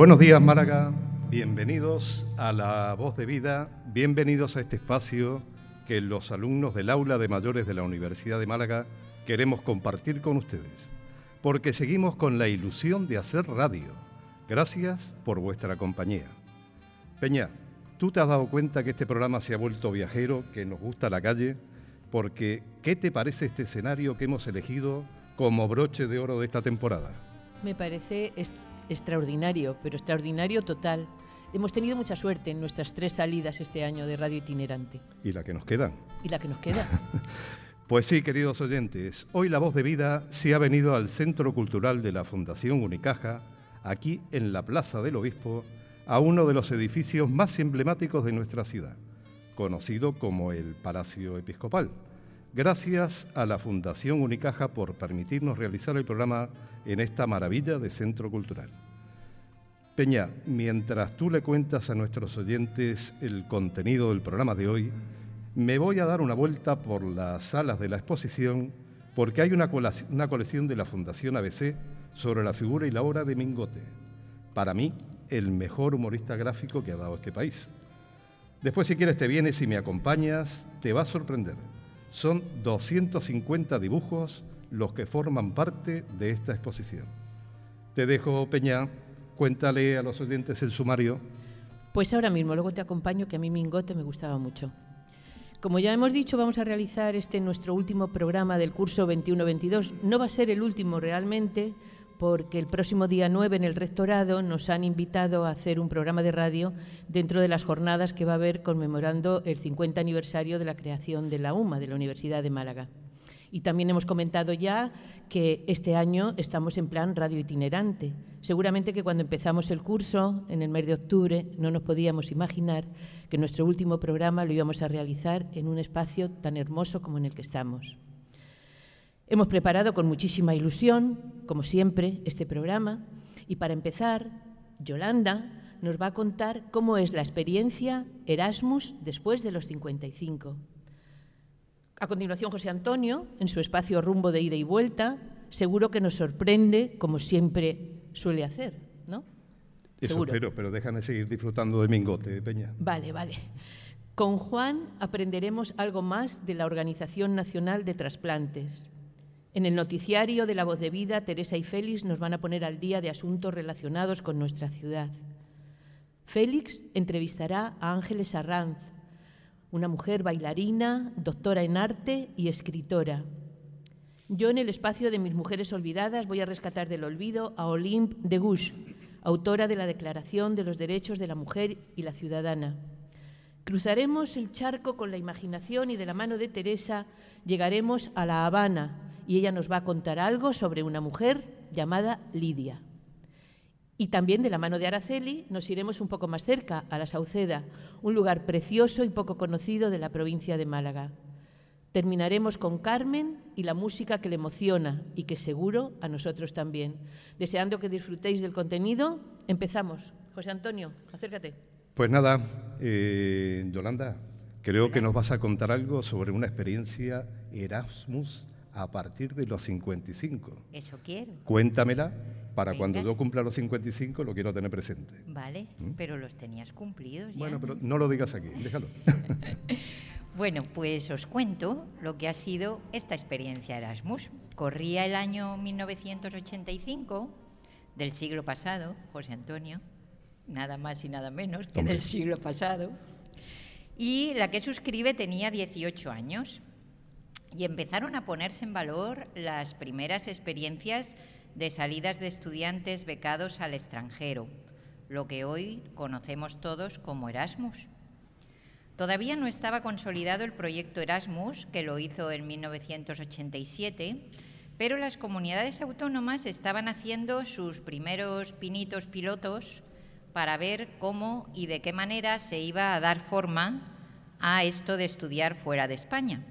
Buenos días Málaga, bienvenidos a La Voz de Vida, bienvenidos a este espacio que los alumnos del aula de mayores de la Universidad de Málaga queremos compartir con ustedes, porque seguimos con la ilusión de hacer radio. Gracias por vuestra compañía. Peña, ¿tú te has dado cuenta que este programa se ha vuelto viajero, que nos gusta la calle? Porque, ¿qué te parece este escenario que hemos elegido como broche de oro de esta temporada? Me parece extraordinario, pero extraordinario total. Hemos tenido mucha suerte en nuestras tres salidas este año de radio itinerante. ¿Y la que nos quedan? ¿Y la que nos queda? pues sí, queridos oyentes, hoy La Voz de Vida se ha venido al Centro Cultural de la Fundación Unicaja, aquí en la Plaza del Obispo, a uno de los edificios más emblemáticos de nuestra ciudad, conocido como el Palacio Episcopal. Gracias a la Fundación Unicaja por permitirnos realizar el programa en esta maravilla de centro cultural. Peña, mientras tú le cuentas a nuestros oyentes el contenido del programa de hoy, me voy a dar una vuelta por las salas de la exposición porque hay una, colección de la Fundación ABC sobre la figura y la obra de Mingote. Para mí, el mejor humorista gráfico que ha dado este país. Después, si quieres, te vienes y me acompañas, te va a sorprender. Son 250 dibujos los que forman parte de esta exposición. Te dejo, Peña, cuéntale a los oyentes el sumario. Pues ahora mismo, luego te acompaño, que a mí Mingote me gustaba mucho. Como ya hemos dicho, vamos a realizar este nuestro último programa del curso 21-22. No va a ser el último realmente, porque el próximo día 9 en el rectorado nos han invitado a hacer un programa de radio dentro de las jornadas que va a haber conmemorando el 50 aniversario de la creación de la UMA, de la Universidad de Málaga. Y también hemos comentado ya que este año estamos en plan radio itinerante. Seguramente que cuando empezamos el curso, en el mes de octubre, no nos podíamos imaginar que nuestro último programa lo íbamos a realizar en un espacio tan hermoso como en el que estamos. Hemos preparado con muchísima ilusión, como siempre, este programa y para empezar, Yolanda nos va a contar cómo es la experiencia Erasmus después de los 55. A continuación, José Antonio, en su espacio rumbo de ida y vuelta, seguro que nos sorprende, como siempre suele hacer, ¿no? Eso seguro. espero, pero déjame seguir disfrutando de Mingote, Peña. Vale, vale. Con Juan aprenderemos algo más de la Organización Nacional de Trasplantes en el noticiario de La Voz de Vida, Teresa y Félix nos van a poner al día de asuntos relacionados con nuestra ciudad. Félix entrevistará a Ángeles Arranz, una mujer bailarina, doctora en arte y escritora. Yo en el espacio de mis mujeres olvidadas voy a rescatar del olvido a Olympe de Gouges, autora de la Declaración de los Derechos de la Mujer y la Ciudadana. Cruzaremos el charco con la imaginación y de la mano de Teresa llegaremos a La Habana, y ella nos va a contar algo sobre una mujer llamada Lidia. Y también de la mano de Araceli nos iremos un poco más cerca, a la Sauceda, un lugar precioso y poco conocido de la provincia de Málaga. Terminaremos con Carmen y la música que le emociona y que seguro a nosotros también. Deseando que disfrutéis del contenido, empezamos. José Antonio, acércate. Pues nada, eh, Yolanda, creo que nos vas a contar algo sobre una experiencia Erasmus a partir de los 55. Eso quiero. Cuéntamela para cuando yo cumpla los 55 lo quiero tener presente. Vale, ¿Mm? pero los tenías cumplidos ya. Bueno, pero no lo digas aquí, déjalo. bueno, pues os cuento lo que ha sido esta experiencia Erasmus. Corría el año 1985 del siglo pasado, José Antonio, nada más y nada menos que del siglo pasado. Y la que suscribe tenía 18 años y empezaron a ponerse en valor las primeras experiencias de salidas de estudiantes becados al extranjero, lo que hoy conocemos todos como Erasmus. Todavía no estaba consolidado el proyecto Erasmus, que lo hizo en 1987, pero las comunidades autónomas estaban haciendo sus primeros pinitos pilotos para ver cómo y de qué manera se iba a dar forma a esto de estudiar fuera de España.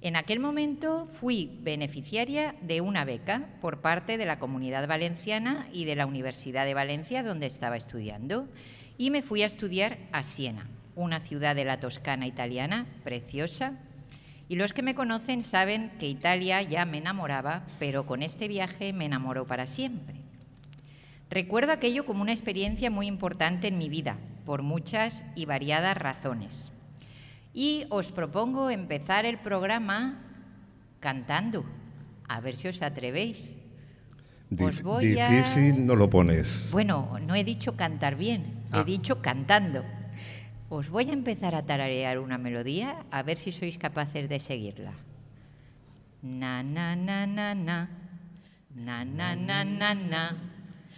En aquel momento fui beneficiaria de una beca por parte de la Comunidad Valenciana y de la Universidad de Valencia, donde estaba estudiando, y me fui a estudiar a Siena, una ciudad de la Toscana italiana preciosa. Y los que me conocen saben que Italia ya me enamoraba, pero con este viaje me enamoró para siempre. Recuerdo aquello como una experiencia muy importante en mi vida, por muchas y variadas razones. Y os propongo empezar el programa cantando, a ver si os atrevéis. difícil no lo pones. Bueno, no he dicho cantar bien, he ah. dicho cantando. Os voy a empezar a tararear una melodía a ver si sois capaces de seguirla. Na na na na na. Na na na na na.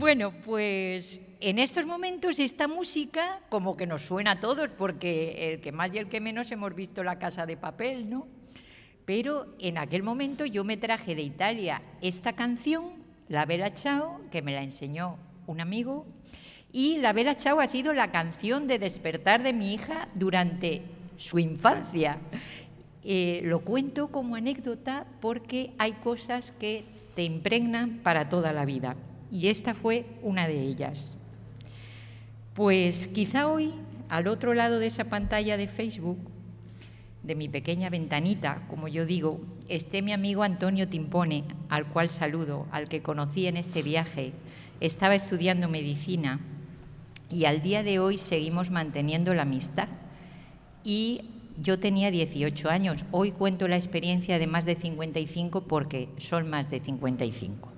bueno, pues en estos momentos esta música como que nos suena a todos, porque el que más y el que menos hemos visto la casa de papel, ¿no? Pero en aquel momento yo me traje de Italia esta canción, La Bella Chao, que me la enseñó un amigo, y La Bella Chao ha sido la canción de despertar de mi hija durante su infancia. Eh, lo cuento como anécdota porque hay cosas que te impregnan para toda la vida y esta fue una de ellas. Pues quizá hoy, al otro lado de esa pantalla de Facebook, de mi pequeña ventanita, como yo digo, esté mi amigo Antonio Timpone, al cual saludo, al que conocí en este viaje. Estaba estudiando medicina y al día de hoy seguimos manteniendo la amistad. Y yo tenía 18 años, hoy cuento la experiencia de más de 55 porque son más de 55.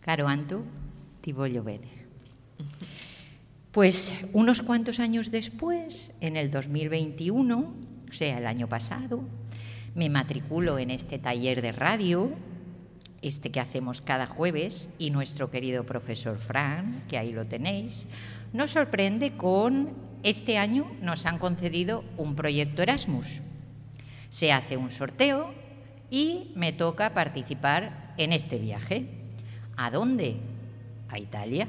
Caro Anto, ti voglio Pues unos cuantos años después, en el 2021, o sea, el año pasado, me matriculo en este taller de radio, este que hacemos cada jueves, y nuestro querido profesor Fran, que ahí lo tenéis, nos sorprende con, este año nos han concedido un proyecto Erasmus. Se hace un sorteo y me toca participar en este viaje. ¿A dónde? A Italia.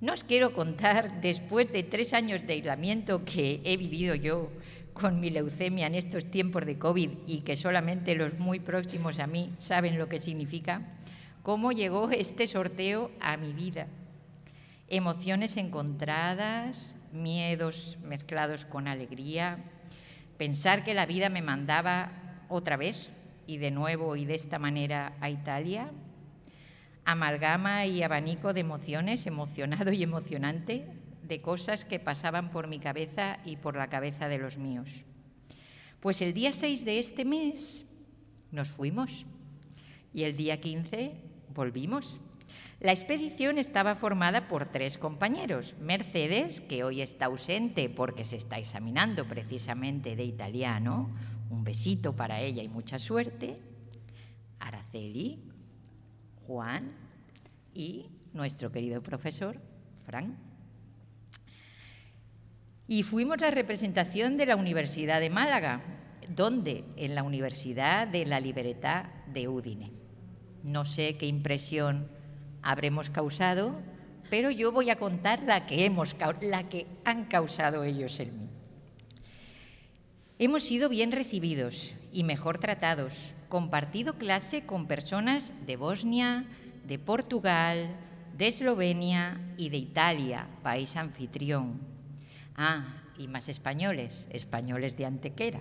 No os quiero contar, después de tres años de aislamiento que he vivido yo con mi leucemia en estos tiempos de COVID y que solamente los muy próximos a mí saben lo que significa, cómo llegó este sorteo a mi vida. Emociones encontradas, miedos mezclados con alegría, pensar que la vida me mandaba otra vez y de nuevo y de esta manera a Italia, amalgama y abanico de emociones, emocionado y emocionante, de cosas que pasaban por mi cabeza y por la cabeza de los míos. Pues el día 6 de este mes nos fuimos y el día 15 volvimos. La expedición estaba formada por tres compañeros. Mercedes, que hoy está ausente porque se está examinando precisamente de italiano, un besito para ella y mucha suerte. Araceli, Juan y nuestro querido profesor, Frank. Y fuimos la representación de la Universidad de Málaga, donde en la Universidad de la Libertad de Udine. No sé qué impresión habremos causado, pero yo voy a contar la que, hemos, la que han causado ellos en mí. Hemos sido bien recibidos y mejor tratados, compartido clase con personas de Bosnia, de Portugal, de Eslovenia y de Italia, país anfitrión. Ah, y más españoles, españoles de Antequera.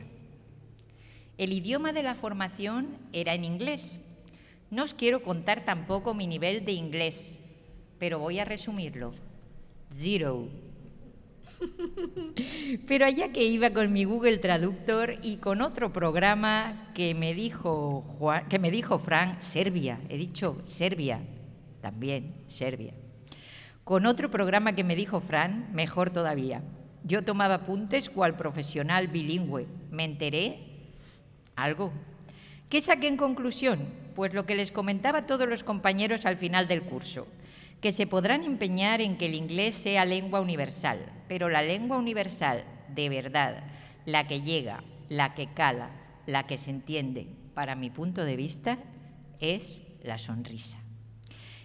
El idioma de la formación era en inglés. No os quiero contar tampoco mi nivel de inglés, pero voy a resumirlo. Zero. Pero allá que iba con mi Google Traductor y con otro programa que me dijo que me dijo Frank, Serbia, he dicho Serbia, también Serbia. Con otro programa que me dijo Fran, mejor todavía. Yo tomaba apuntes cual profesional bilingüe. Me enteré algo. ¿Qué saqué en conclusión? Pues lo que les comentaba a todos los compañeros al final del curso que se podrán empeñar en que el inglés sea lengua universal, pero la lengua universal, de verdad, la que llega, la que cala, la que se entiende, para mi punto de vista, es la sonrisa.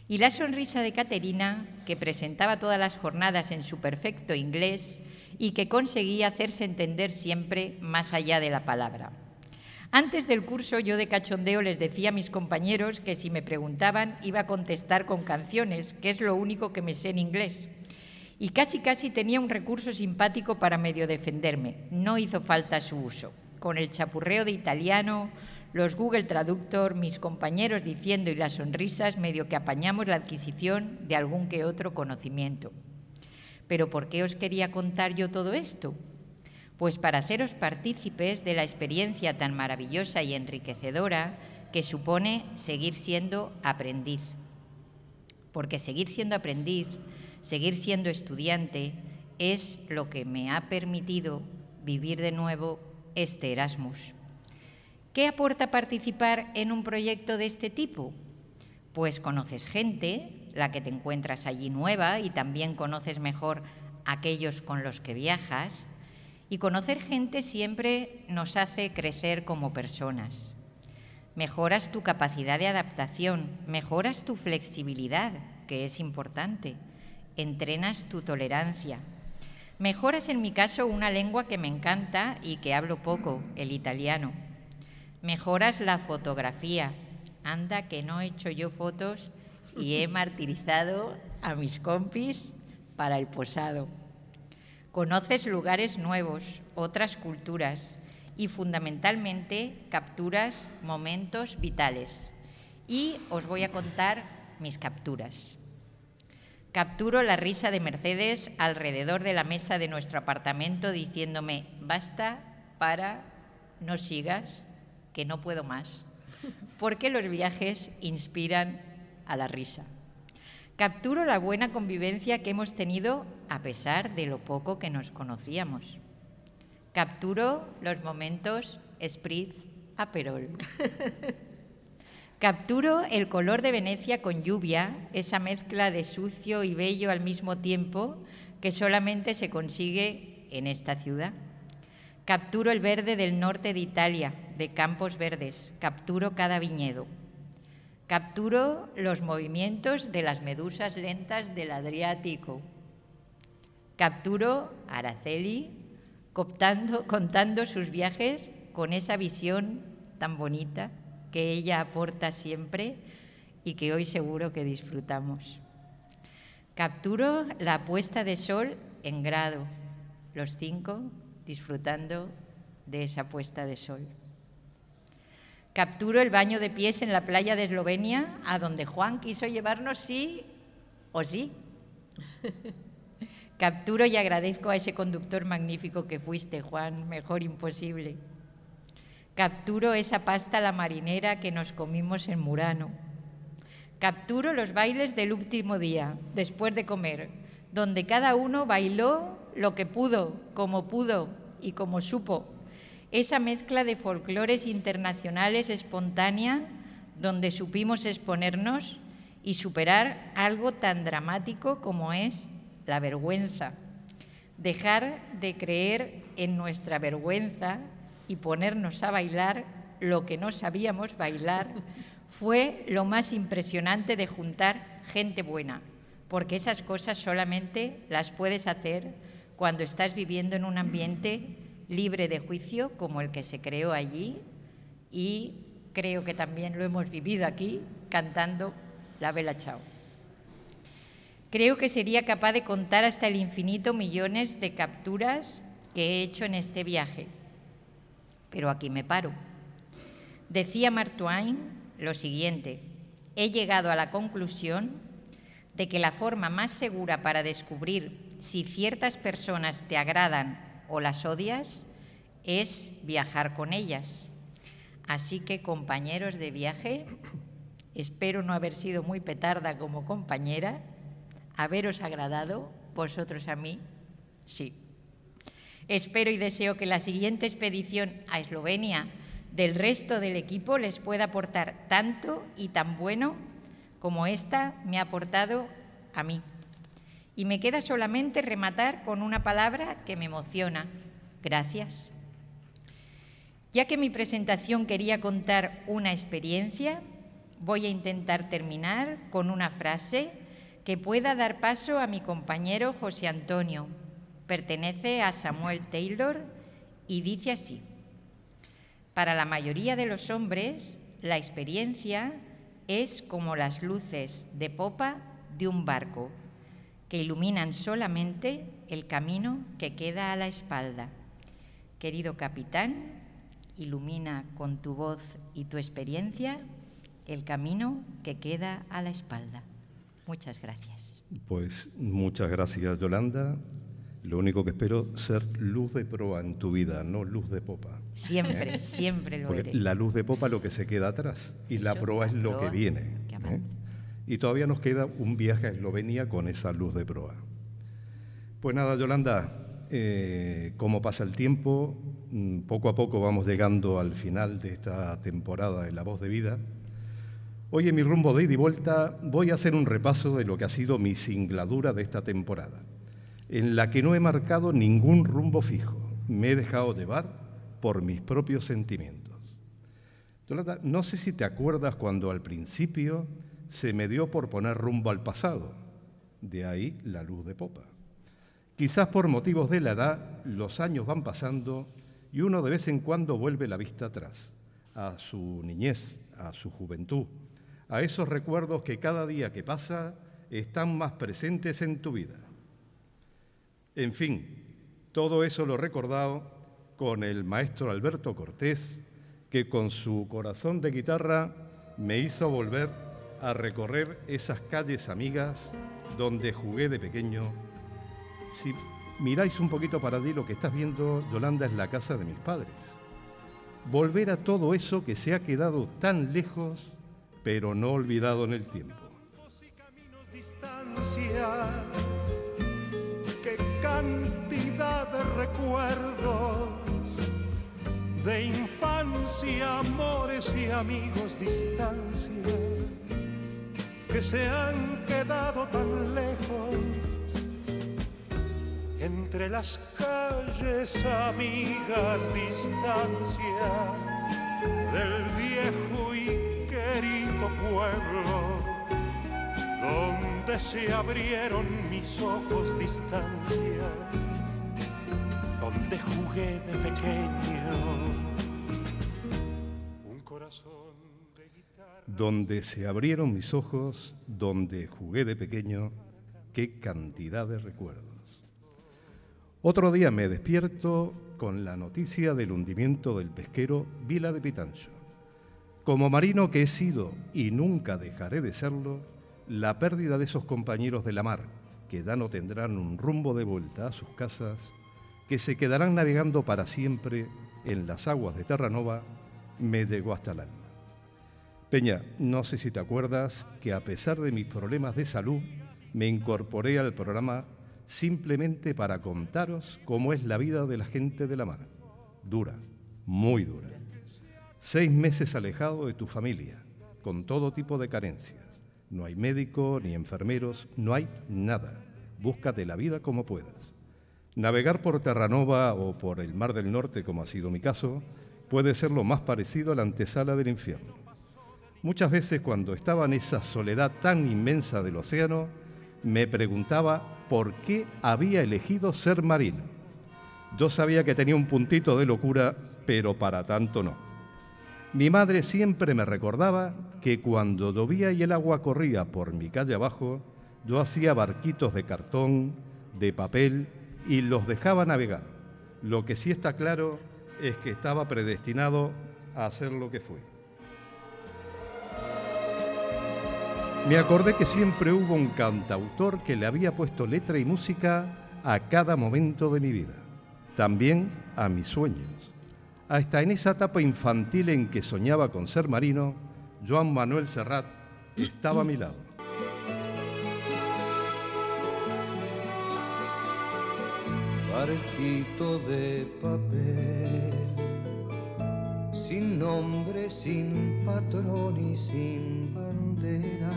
Y la sonrisa de Caterina, que presentaba todas las jornadas en su perfecto inglés y que conseguía hacerse entender siempre más allá de la palabra. Antes del curso yo de cachondeo les decía a mis compañeros que si me preguntaban iba a contestar con canciones, que es lo único que me sé en inglés. Y casi casi tenía un recurso simpático para medio defenderme. No hizo falta su uso. Con el chapurreo de italiano, los Google Traductor, mis compañeros diciendo y las sonrisas, medio que apañamos la adquisición de algún que otro conocimiento. Pero ¿por qué os quería contar yo todo esto? Pues para haceros partícipes de la experiencia tan maravillosa y enriquecedora que supone seguir siendo aprendiz. Porque seguir siendo aprendiz, seguir siendo estudiante, es lo que me ha permitido vivir de nuevo este Erasmus. ¿Qué aporta participar en un proyecto de este tipo? Pues conoces gente, la que te encuentras allí nueva y también conoces mejor aquellos con los que viajas. Y conocer gente siempre nos hace crecer como personas. Mejoras tu capacidad de adaptación, mejoras tu flexibilidad, que es importante, entrenas tu tolerancia. Mejoras en mi caso una lengua que me encanta y que hablo poco, el italiano. Mejoras la fotografía. Anda que no he hecho yo fotos y he martirizado a mis compis para el posado. Conoces lugares nuevos, otras culturas y fundamentalmente capturas momentos vitales. Y os voy a contar mis capturas. Capturo la risa de Mercedes alrededor de la mesa de nuestro apartamento diciéndome, basta, para, no sigas, que no puedo más. Porque los viajes inspiran a la risa. Capturo la buena convivencia que hemos tenido a pesar de lo poco que nos conocíamos. Capturo los momentos spritz aperol. Capturo el color de Venecia con lluvia, esa mezcla de sucio y bello al mismo tiempo que solamente se consigue en esta ciudad. Capturo el verde del norte de Italia, de campos verdes. Capturo cada viñedo. Capturo los movimientos de las medusas lentas del Adriático. Capturo a Araceli contando sus viajes con esa visión tan bonita que ella aporta siempre y que hoy seguro que disfrutamos. Capturo la puesta de sol en grado, los cinco disfrutando de esa puesta de sol. Capturo el baño de pies en la playa de Eslovenia, a donde Juan quiso llevarnos sí o sí. Capturo y agradezco a ese conductor magnífico que fuiste, Juan, mejor imposible. Capturo esa pasta la marinera que nos comimos en Murano. Capturo los bailes del último día, después de comer, donde cada uno bailó lo que pudo, como pudo y como supo esa mezcla de folclores internacionales espontánea donde supimos exponernos y superar algo tan dramático como es la vergüenza. Dejar de creer en nuestra vergüenza y ponernos a bailar lo que no sabíamos bailar fue lo más impresionante de juntar gente buena, porque esas cosas solamente las puedes hacer cuando estás viviendo en un ambiente libre de juicio como el que se creó allí y creo que también lo hemos vivido aquí cantando la vela chao. Creo que sería capaz de contar hasta el infinito millones de capturas que he hecho en este viaje, pero aquí me paro. Decía Mark Twain lo siguiente, he llegado a la conclusión de que la forma más segura para descubrir si ciertas personas te agradan o las odias es viajar con ellas. Así que compañeros de viaje, espero no haber sido muy petarda como compañera, haberos agradado, vosotros a mí, sí. Espero y deseo que la siguiente expedición a Eslovenia del resto del equipo les pueda aportar tanto y tan bueno como esta me ha aportado a mí. Y me queda solamente rematar con una palabra que me emociona. Gracias. Ya que mi presentación quería contar una experiencia, voy a intentar terminar con una frase que pueda dar paso a mi compañero José Antonio. Pertenece a Samuel Taylor y dice así. Para la mayoría de los hombres, la experiencia es como las luces de popa de un barco, que iluminan solamente el camino que queda a la espalda. Querido capitán, ilumina con tu voz y tu experiencia el camino que queda a la espalda. Muchas gracias. Pues muchas gracias, Yolanda. Lo único que espero ser luz de proa en tu vida, no luz de popa. Siempre, ¿Eh? siempre lo Porque La luz de popa es lo que se queda atrás y la proa es lo que viene. ¿eh? Y todavía nos queda un viaje a Eslovenia con esa luz de proa. Pues nada, Yolanda, eh, como pasa el tiempo, mm, poco a poco vamos llegando al final de esta temporada de La Voz de Vida. Hoy en mi rumbo de ida y vuelta voy a hacer un repaso de lo que ha sido mi singladura de esta temporada en la que no he marcado ningún rumbo fijo. Me he dejado llevar por mis propios sentimientos. no sé si te acuerdas cuando al principio se me dio por poner rumbo al pasado, de ahí la luz de popa. Quizás por motivos de la edad, los años van pasando y uno de vez en cuando vuelve la vista atrás, a su niñez, a su juventud, a esos recuerdos que cada día que pasa están más presentes en tu vida. En fin, todo eso lo recordado con el maestro Alberto Cortés, que con su corazón de guitarra me hizo volver a recorrer esas calles amigas donde jugué de pequeño. Si miráis un poquito para allí, lo que estás viendo, Yolanda, es la casa de mis padres. Volver a todo eso que se ha quedado tan lejos, pero no olvidado en el tiempo. Cantidad de recuerdos de infancia, amores y amigos, distancia, que se han quedado tan lejos entre las calles amigas, distancia del viejo y querido pueblo donde se abrieron mis ojos distancia, donde jugué de pequeño. Un corazón de guitarra. Donde se abrieron mis ojos, donde jugué de pequeño, qué cantidad de recuerdos. Otro día me despierto con la noticia del hundimiento del pesquero Vila de Pitancho. Como marino que he sido y nunca dejaré de serlo, la pérdida de esos compañeros de la mar, que ya no tendrán un rumbo de vuelta a sus casas, que se quedarán navegando para siempre en las aguas de Terranova, me llegó hasta el alma. Peña, no sé si te acuerdas que a pesar de mis problemas de salud, me incorporé al programa simplemente para contaros cómo es la vida de la gente de la mar. Dura, muy dura. Seis meses alejado de tu familia, con todo tipo de carencias no hay médico ni enfermeros, no hay nada. Búscate la vida como puedas. Navegar por Terranova o por el Mar del Norte, como ha sido mi caso, puede ser lo más parecido a la antesala del infierno. Muchas veces cuando estaba en esa soledad tan inmensa del océano, me preguntaba por qué había elegido ser marino. Yo sabía que tenía un puntito de locura, pero para tanto no. Mi madre siempre me recordaba que cuando llovía y el agua corría por mi calle abajo, yo hacía barquitos de cartón, de papel y los dejaba navegar. Lo que sí está claro es que estaba predestinado a hacer lo que fue. Me acordé que siempre hubo un cantautor que le había puesto letra y música a cada momento de mi vida, también a mis sueños. Hasta en esa etapa infantil en que soñaba con ser marino, Joan Manuel Serrat estaba a mi lado. Barquito de papel, sin nombre, sin patrón y sin bandera,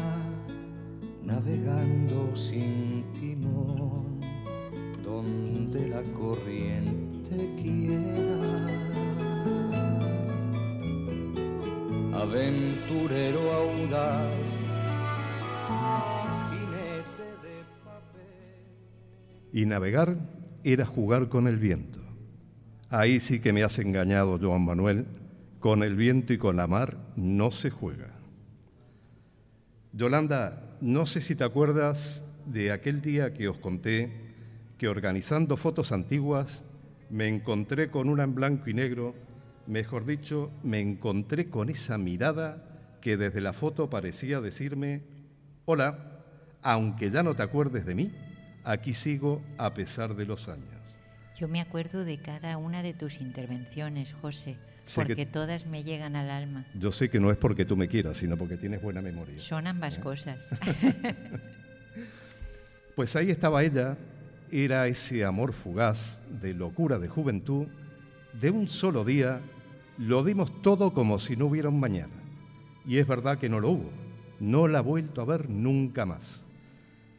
navegando sin timón, donde la corriente aventurero audaz. Jinete de papel. Y navegar era jugar con el viento. Ahí sí que me has engañado, Joan Manuel. Con el viento y con la mar no se juega. Yolanda, no sé si te acuerdas de aquel día que os conté que organizando fotos antiguas me encontré con una en blanco y negro mejor dicho, me encontré con esa mirada que desde la foto parecía decirme, hola, aunque ya no te acuerdes de mí, aquí sigo a pesar de los años. Yo me acuerdo de cada una de tus intervenciones, José, porque todas me llegan al alma. Yo sé que no es porque tú me quieras, sino porque tienes buena memoria. Son ambas ¿Eh? cosas. pues ahí estaba ella, era ese amor fugaz de locura de juventud, de un solo día, lo dimos todo como si no hubiera un mañana. Y es verdad que no lo hubo, no la he vuelto a ver nunca más.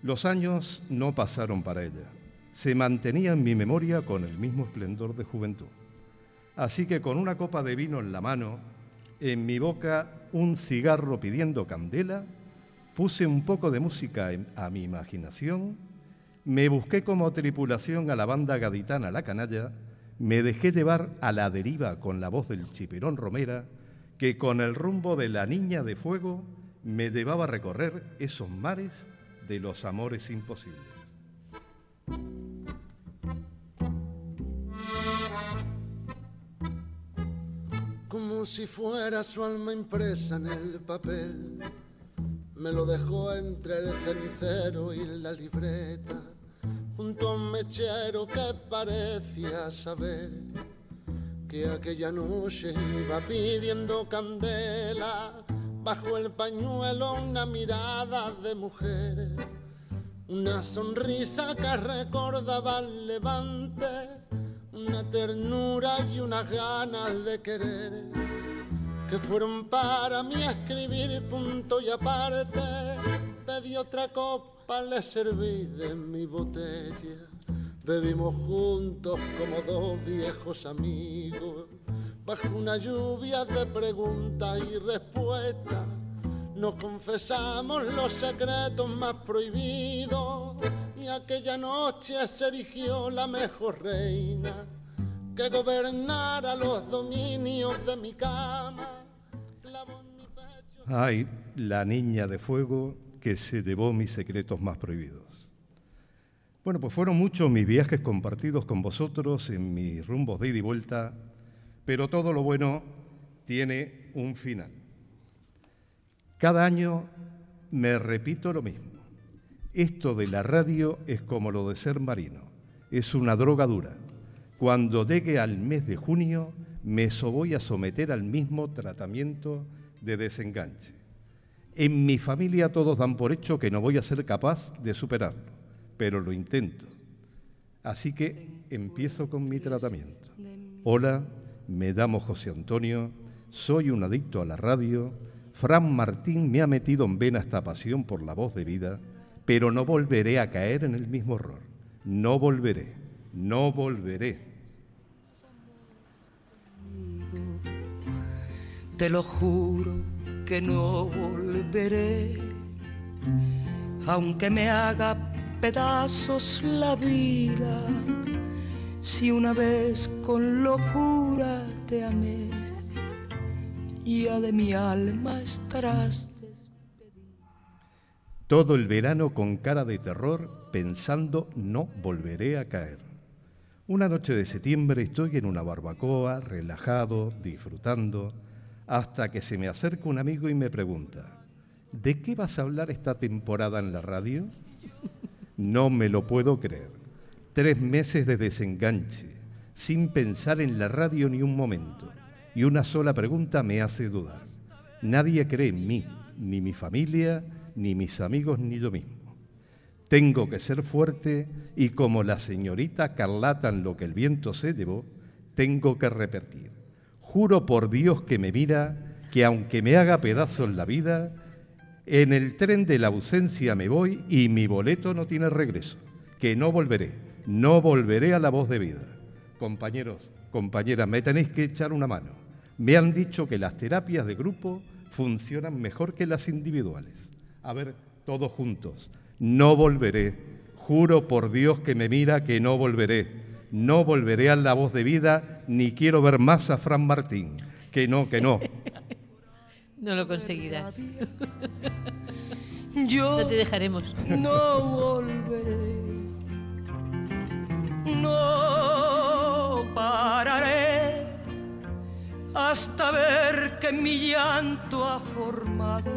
Los años no pasaron para ella, se mantenía en mi memoria con el mismo esplendor de juventud. Así que con una copa de vino en la mano, en mi boca un cigarro pidiendo candela, puse un poco de música a mi imaginación, me busqué como tripulación a la banda gaditana La Canalla, me dejé llevar a la deriva con la voz del chiperón Romera, que con el rumbo de la niña de fuego me llevaba a recorrer esos mares de los amores imposibles. como si fuera su alma impresa en el papel. Me lo dejó entre el cenicero y la libreta, junto a un mechero que parecía saber que aquella noche iba pidiendo candela, bajo el pañuelo una mirada de mujer, una sonrisa que recordaba el levante una ternura y unas ganas de querer que fueron para mí a escribir punto y aparte. Pedí otra copa, le serví de mi botella. Bebimos juntos como dos viejos amigos, bajo una lluvia de preguntas y respuestas. Nos confesamos los secretos más prohibidos y aquella noche se erigió la mejor reina que gobernara los dominios de mi cama. Ay, la niña de fuego que se llevó mis secretos más prohibidos. Bueno, pues fueron muchos mis viajes compartidos con vosotros en mis rumbos de ida y vuelta, pero todo lo bueno tiene un final. Cada año me repito lo mismo. Esto de la radio es como lo de ser marino, es una droga dura. Cuando llegue al mes de junio, me voy a someter al mismo tratamiento de desenganche. En mi familia todos dan por hecho que no voy a ser capaz de superarlo, pero lo intento. Así que empiezo con mi tratamiento. Hola, me llamo José Antonio, soy un adicto a la radio. Fran Martín me ha metido en vena esta pasión por la voz de vida pero no volveré a caer en el mismo error. No volveré, no volveré. Te lo juro que no volveré, aunque me haga pedazos la vida. Si una vez con locura te amé, ya de mi alma estarás todo el verano con cara de terror, pensando no volveré a caer. Una noche de septiembre estoy en una barbacoa, relajado, disfrutando, hasta que se me acerca un amigo y me pregunta, ¿de qué vas a hablar esta temporada en la radio? No me lo puedo creer. Tres meses de desenganche, sin pensar en la radio ni un momento. Y una sola pregunta me hace dudar. Nadie cree en mí, ni mi familia, ni mis amigos, ni yo mismo. Tengo que ser fuerte y como la señorita Carlata en lo que el viento se llevó, tengo que repetir. Juro por Dios que me mira que aunque me haga pedazos la vida, en el tren de la ausencia me voy y mi boleto no tiene regreso, que no volveré, no volveré a la voz de vida. Compañeros, compañeras, me tenéis que echar una mano. Me han dicho que las terapias de grupo funcionan mejor que las individuales. A ver, todos juntos. No volveré. Juro por Dios que me mira que no volveré. No volveré a la voz de vida ni quiero ver más a Fran Martín. Que no, que no. No lo conseguirás. Yo No te dejaremos. no volveré, no pararé hasta ver que mi llanto ha formado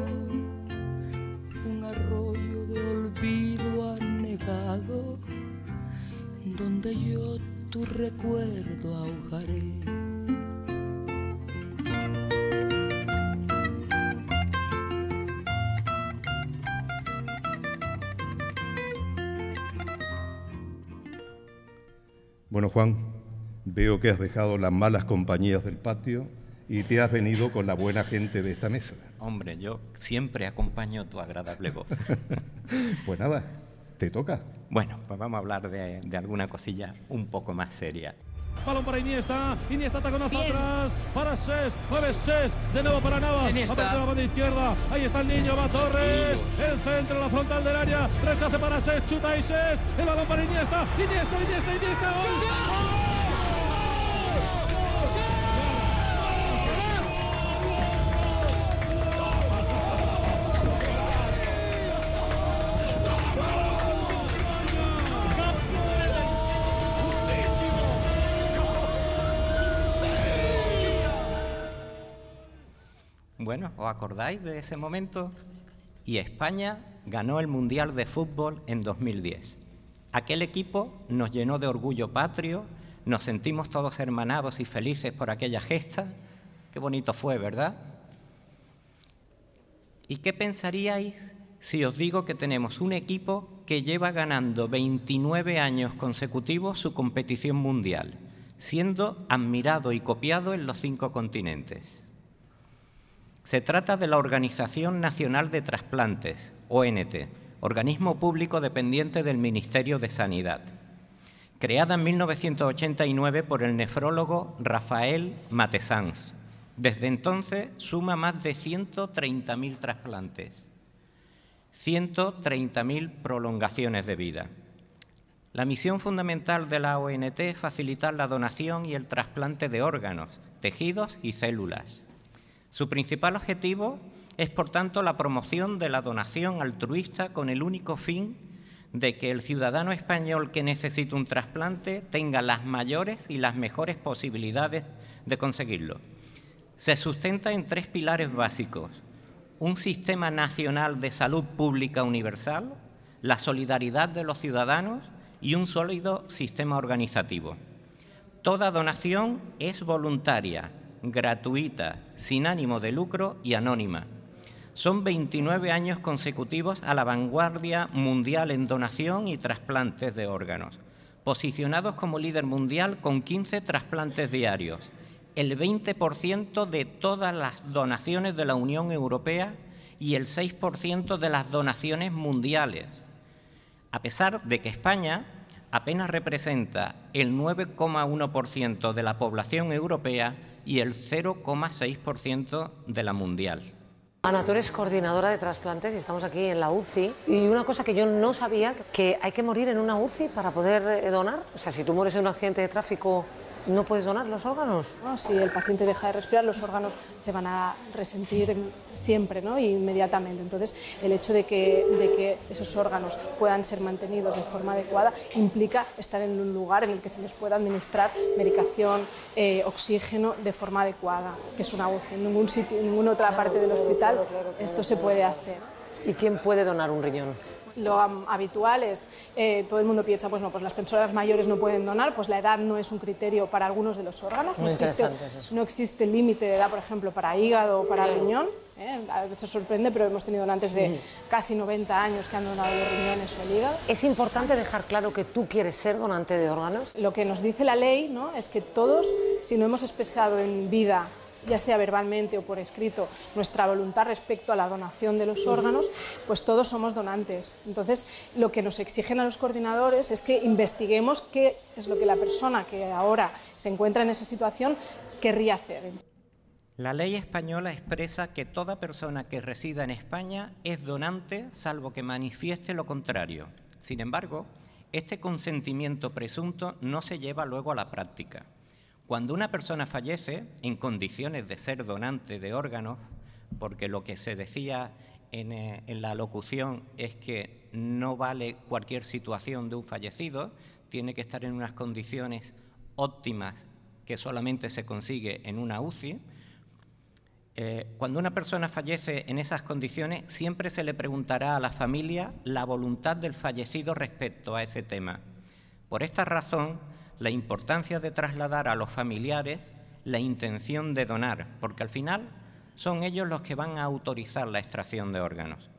un arroyo de olvido anegado donde yo tu recuerdo ahogaré. Bueno, Juan, veo que has dejado las malas compañías del patio y te has venido con la buena gente de esta mesa. Hombre, yo siempre acompaño tu agradable voz. Pues nada, te toca. bueno, pues vamos a hablar de, de alguna cosilla un poco más seria. Balón para Iniesta. Iniesta está con atrás. Para Ses. Mueve Ses. De nuevo para Navas. Aparece la banda izquierda. Ahí está el niño. Va Torres. El centro, la frontal del área. Rechace para Ses. Chuta y Ses. El balón para Iniesta. Iniesta, Iniesta, Iniesta. ¡Gol! Bueno, ¿os acordáis de ese momento? Y España ganó el Mundial de Fútbol en 2010. Aquel equipo nos llenó de orgullo patrio, nos sentimos todos hermanados y felices por aquella gesta. Qué bonito fue, ¿verdad? ¿Y qué pensaríais si os digo que tenemos un equipo que lleva ganando 29 años consecutivos su competición mundial, siendo admirado y copiado en los cinco continentes? Se trata de la Organización Nacional de Trasplantes, ONT, organismo público dependiente del Ministerio de Sanidad, creada en 1989 por el nefrólogo Rafael Matesanz. Desde entonces suma más de 130.000 trasplantes, 130.000 prolongaciones de vida. La misión fundamental de la ONT es facilitar la donación y el trasplante de órganos, tejidos y células. Su principal objetivo es, por tanto, la promoción de la donación altruista con el único fin de que el ciudadano español que necesite un trasplante tenga las mayores y las mejores posibilidades de conseguirlo. Se sustenta en tres pilares básicos. Un sistema nacional de salud pública universal, la solidaridad de los ciudadanos y un sólido sistema organizativo. Toda donación es voluntaria, gratuita, sin ánimo de lucro y anónima. Son 29 años consecutivos a la vanguardia mundial en donación y trasplantes de órganos, posicionados como líder mundial con 15 trasplantes diarios, el 20% de todas las donaciones de la Unión Europea y el 6% de las donaciones mundiales. A pesar de que España apenas representa el 9,1% de la población europea y el 0,6% de la mundial. Ana, tú eres coordinadora de trasplantes y estamos aquí en la UCI. Y una cosa que yo no sabía, que hay que morir en una UCI para poder eh, donar. O sea, si tú mueres en un accidente de tráfico, ¿no puedes donar los órganos? ¿no? Si el paciente deja de respirar, los órganos se van a resentir siempre, ¿no? inmediatamente. Entonces, el hecho de que, de que esos órganos puedan ser mantenidos de forma adecuada implica estar en un lugar en el que se les pueda administrar medicación, eh, oxígeno de forma adecuada, que es una UCI. En ningún sitio, en ninguna otra parte del hospital esto se puede hacer. ¿Y quién puede donar un riñón? Lo habitual es, eh, todo el mundo piensa, pues no, pues las personas mayores no pueden donar, pues la edad no es un criterio para algunos de los órganos, no existe, eso. no existe límite de edad, por ejemplo, para hígado o para riñón. ¿eh? A veces sorprende, pero hemos tenido donantes de casi 90 años que han donado los riñones o el hígado. Es importante dejar claro que tú quieres ser donante de órganos. Lo que nos dice la ley ¿no? es que todos, si no hemos expresado en vida, ya sea verbalmente o por escrito, nuestra voluntad respecto a la donación de los órganos, pues todos somos donantes. Entonces, lo que nos exigen a los coordinadores es que investiguemos qué es lo que la persona que ahora se encuentra en esa situación querría hacer. La ley española expresa que toda persona que resida en España es donante salvo que manifieste lo contrario. Sin embargo, este consentimiento presunto no se lleva luego a la práctica. Cuando una persona fallece en condiciones de ser donante de órganos, porque lo que se decía en, eh, en, la locución es que no vale cualquier situación de un fallecido, tiene que estar en unas condiciones óptimas que solamente se consigue en una UCI. Eh, cuando una persona fallece en esas condiciones, siempre se le preguntará a la familia la voluntad del fallecido respecto a ese tema. Por esta razón, la importancia de trasladar a los familiares la intención de donar, porque al final son ellos los que van a autorizar la extracción de órganos.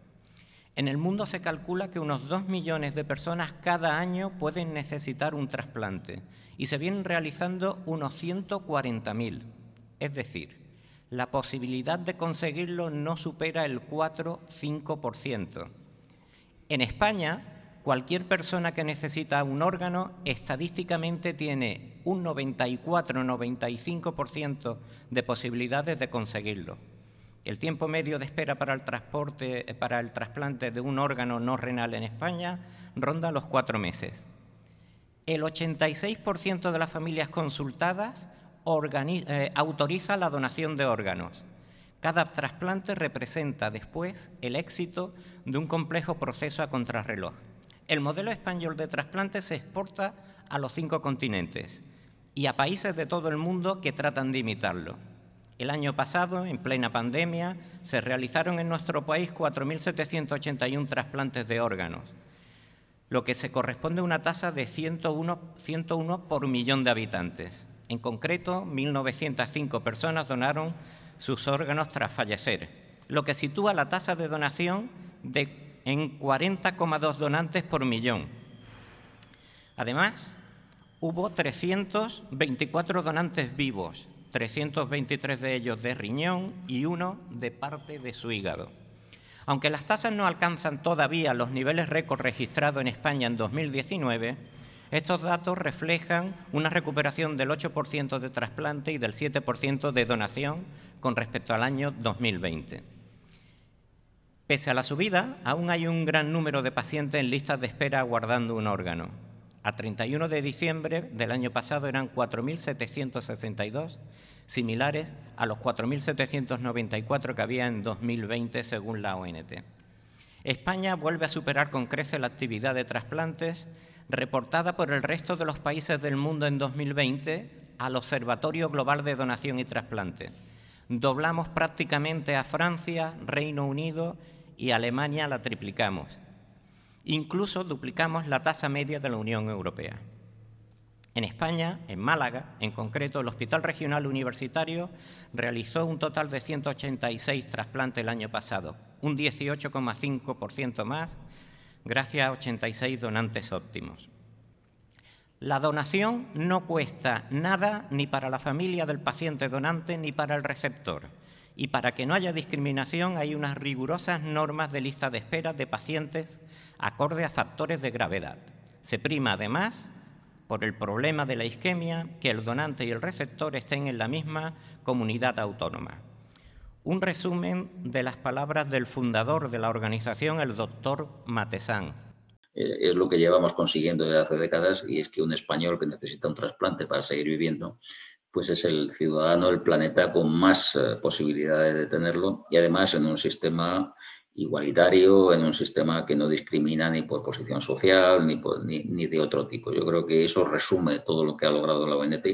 En el mundo se calcula que unos 2 millones de personas cada año pueden necesitar un trasplante y se vienen realizando unos 140.000. Es decir, la posibilidad de conseguirlo no supera el 4-5%. En España, cualquier persona que necesita un órgano estadísticamente tiene un 94-95% de posibilidades de conseguirlo. El tiempo medio de espera para el, transporte, para el trasplante de un órgano no renal en España ronda los cuatro meses. El 86% de las familias consultadas eh, autoriza la donación de órganos. Cada trasplante representa después el éxito de un complejo proceso a contrarreloj. El modelo español de trasplante se exporta a los cinco continentes y a países de todo el mundo que tratan de imitarlo. El año pasado, en plena pandemia, se realizaron en nuestro país 4.781 trasplantes de órganos, lo que se corresponde a una tasa de 101, 101 por millón de habitantes. En concreto, 1.905 personas donaron sus órganos tras fallecer, lo que sitúa la tasa de donación de, en 40,2 donantes por millón. Además, hubo 324 donantes vivos, 323 de ellos de riñón y uno de parte de su hígado. Aunque las tasas no alcanzan todavía los niveles récord registrados en España en 2019, estos datos reflejan una recuperación del 8% de trasplante y del 7% de donación con respecto al año 2020. Pese a la subida, aún hay un gran número de pacientes en listas de espera aguardando un órgano. A 31 de diciembre del año pasado eran 4.762, similares a los 4.794 que había en 2020 según la ONT. España vuelve a superar con creces la actividad de trasplantes reportada por el resto de los países del mundo en 2020 al Observatorio Global de Donación y Trasplante. Doblamos prácticamente a Francia, Reino Unido y Alemania la triplicamos. Incluso duplicamos la tasa media de la Unión Europea. En España, en Málaga, en concreto, el Hospital Regional Universitario realizó un total de 186 trasplantes el año pasado, un 18,5% más, gracias a 86 donantes óptimos. La donación no cuesta nada ni para la familia del paciente donante ni para el receptor y para que no haya discriminación hay unas rigurosas normas de lista de espera de pacientes acorde a factores de gravedad. Se prima además por el problema de la isquemia que el donante y el receptor estén en la misma comunidad autónoma. Un resumen de las palabras del fundador de la organización, el doctor Matesán. Eh, es lo que llevamos consiguiendo desde hace décadas y es que un español que necesita un trasplante para seguir viviendo pues es el ciudadano del planeta con más eh, posibilidades de tenerlo y además en un sistema igualitario, en un sistema que no discrimina ni por posición social ni, ni, de otro tipo. Yo creo que eso resume todo lo que ha logrado la ONT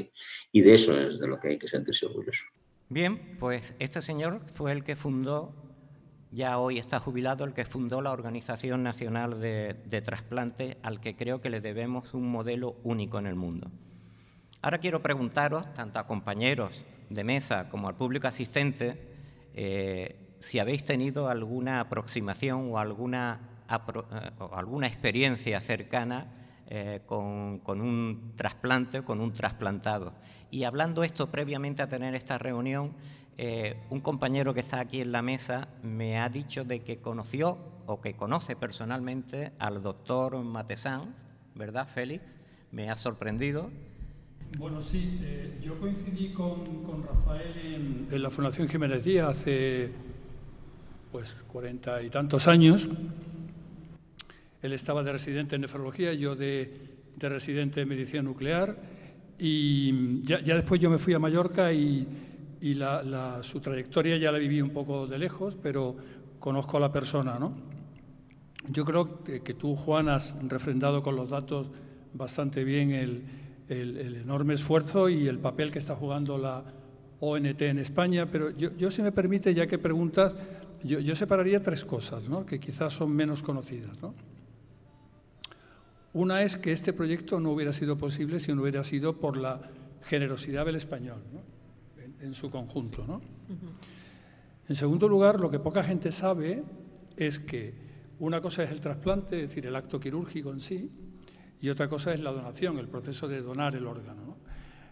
y de eso es de lo que hay que sentirse orgulloso. Bien, pues este señor fue el que fundó, ya hoy está jubilado, el que fundó la Organización Nacional de, de Trasplante, al que creo que le debemos un modelo único en el mundo. Ahora quiero preguntaros, tanto a compañeros de mesa como al público asistente, eh, si habéis tenido alguna aproximación o alguna, eh, alguna experiencia cercana eh, con, con, un trasplante o con un trasplantado. Y hablando esto previamente a tener esta reunión, un compañero que está aquí en la mesa me ha dicho de que conoció o que conoce personalmente al doctor Matesán, ¿verdad, Félix? Me ha sorprendido. Bueno, sí, eh, yo coincidí con, Rafael en, la Fundación Jiménez Díaz hace pues cuarenta y tantos años Él estaba de residente en nefrología, yo de, residente en medicina nuclear. Y ya, después yo me fui a Mallorca y, su trayectoria ya la viví un poco de lejos, pero conozco a la persona. ¿no? Yo creo que, tú, Juan, has refrendado con los datos bastante bien el, enorme esfuerzo y el papel que está jugando la ONT en España, pero yo, si me permite, ya que preguntas, yo, separaría tres cosas ¿no? que quizás son menos conocidas. ¿no? Una es que este proyecto no hubiera sido posible si no hubiera sido por la generosidad del español, en, su conjunto. ¿no? En segundo lugar, lo que poca gente sabe es que una cosa es el trasplante, es decir, el acto quirúrgico en sí, y otra cosa es la donación, el proceso de donar el órgano.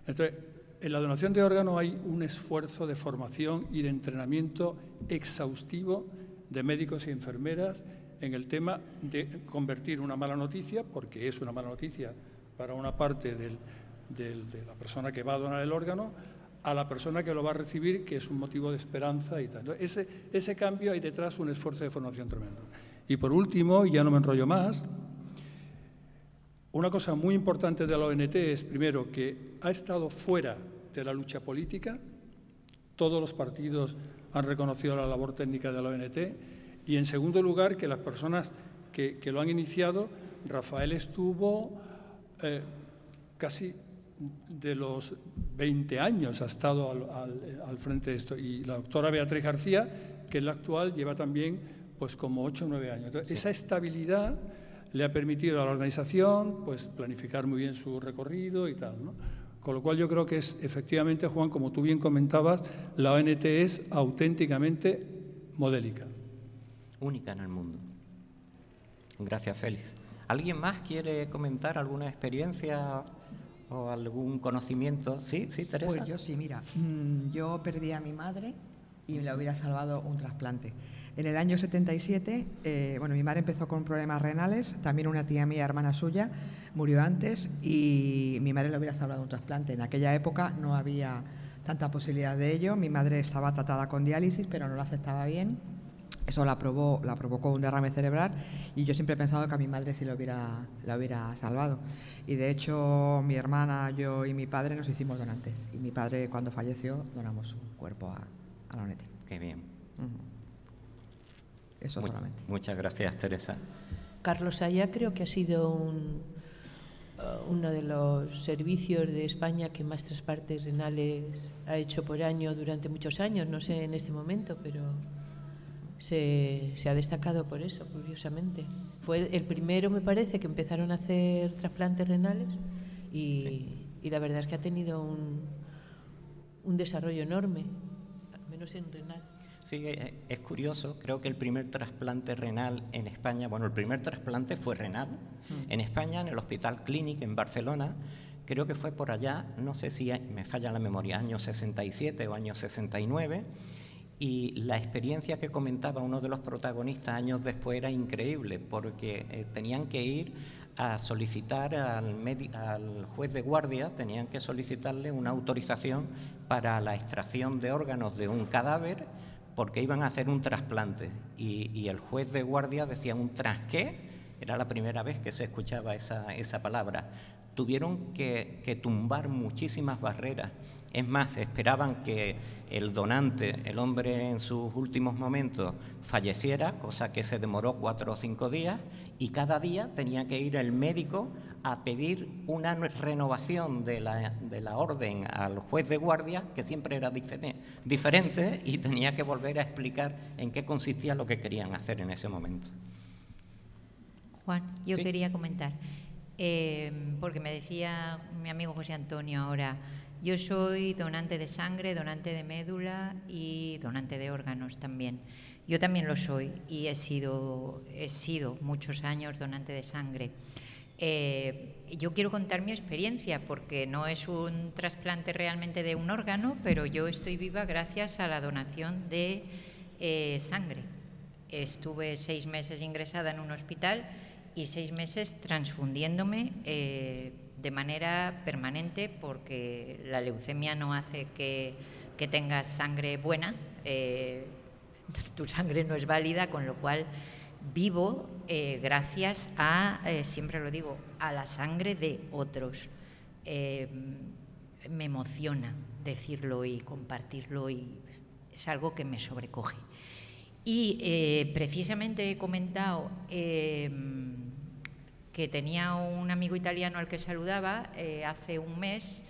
Entonces, en la donación de órgano hay un esfuerzo de formación y de entrenamiento exhaustivo de médicos y enfermeras en el tema de convertir una mala noticia, porque es una mala noticia para una parte de la persona que va a donar el órgano, a la persona que lo va a recibir, que es un motivo de esperanza y tal. ese, ese cambio hay detrás un esfuerzo de formación tremendo. Y por último, y ya no me enrollo más, una cosa muy importante de la ONT es, primero, que ha estado fuera de la lucha política, todos los partidos han reconocido la labor técnica de la ONT, y en segundo lugar, que las personas que, lo han iniciado, Rafael estuvo eh, casi de los 20 años, ha estado al, frente de esto. Y la doctora Beatriz García, que es la actual, lleva también pues como 8 o 9 años. Esa estabilidad le ha permitido a la organización pues, planificar muy bien su recorrido y tal. Con lo cual yo creo que es efectivamente, Juan, como tú bien comentabas, la ONT es auténticamente modélica única en el mundo. Gracias, Félix. ¿Alguien más quiere comentar alguna experiencia o algún conocimiento? Sí, sí, Teresa. Pues yo sí, mira, mm, yo perdí a mi madre y le hubiera salvado un trasplante. En el año 77, eh, bueno, mi madre empezó con problemas renales, también una tía mía, hermana suya, murió antes y mi madre le hubiera salvado un trasplante. En aquella época no había tanta posibilidad de ello. Mi madre estaba tratada con diálisis, pero no la aceptaba bien eso la, probó, la provocó un derrame cerebral y yo siempre he pensado que a mi madre sí lo hubiera, la hubiera salvado. Y de hecho mi hermana, yo y mi padre nos hicimos donantes. Y mi padre cuando falleció donamos su cuerpo a, la ONET. Qué bien. Eso solamente. Muchas gracias, Teresa. Carlos Aya creo que ha sido un, uh, uno de los servicios de España que más trasplantes renales ha hecho por año durante muchos años. No sé en este momento, pero se, ha destacado por eso, curiosamente. Fue el primero, me parece, que empezaron a hacer trasplantes renales y, la verdad es que ha tenido un, un desarrollo enorme, al menos en renal. Sí, eh, es curioso, creo que el primer trasplante renal en España, bueno, el primer trasplante fue renal mm. en España, en el Hospital Clínic en Barcelona, creo que fue por allá, no sé si me falla la memoria, año 67 o año 69, y la experiencia que comentaba uno de los protagonistas años después era increíble, porque eh, tenían que ir a solicitar al, al, juez de guardia, tenían que solicitarle una autorización para la extracción de órganos de un cadáver, porque iban a hacer un trasplante. Y, el juez de guardia decía un trasqué, era la primera vez que se escuchaba esa, esa palabra. Tuvieron que, que tumbar muchísimas barreras es más, esperaban que el donante, el hombre en sus últimos momentos, falleciera, cosa que se demoró cuatro o cinco días, y cada día tenía que ir el médico a pedir una renovación de la, orden al juez de guardia, que siempre era diferente, y tenía que volver a explicar en qué consistía lo que querían hacer en ese momento. Juan, yo quería comentar, eh, porque me decía mi amigo José Antonio ahora, yo soy donante de sangre, donante de médula y donante de órganos también. Yo también lo soy y he sido, he sido muchos años donante de sangre. Eh, yo quiero contar mi experiencia porque no es un trasplante realmente de un órgano, pero yo estoy viva gracias a la donación de eh, sangre. Estuve seis meses ingresada en un hospital y seis meses transfundiéndome. Eh, de manera permanente porque la leucemia no hace que, tengas sangre buena, tu sangre no es válida, con lo cual vivo eh, gracias a, eh, siempre lo digo, a la sangre de otros. Eh, me emociona decirlo y compartirlo y es algo que me sobrecoge. Y precisamente he comentado que tenía un amigo italiano al que saludaba, hace un mes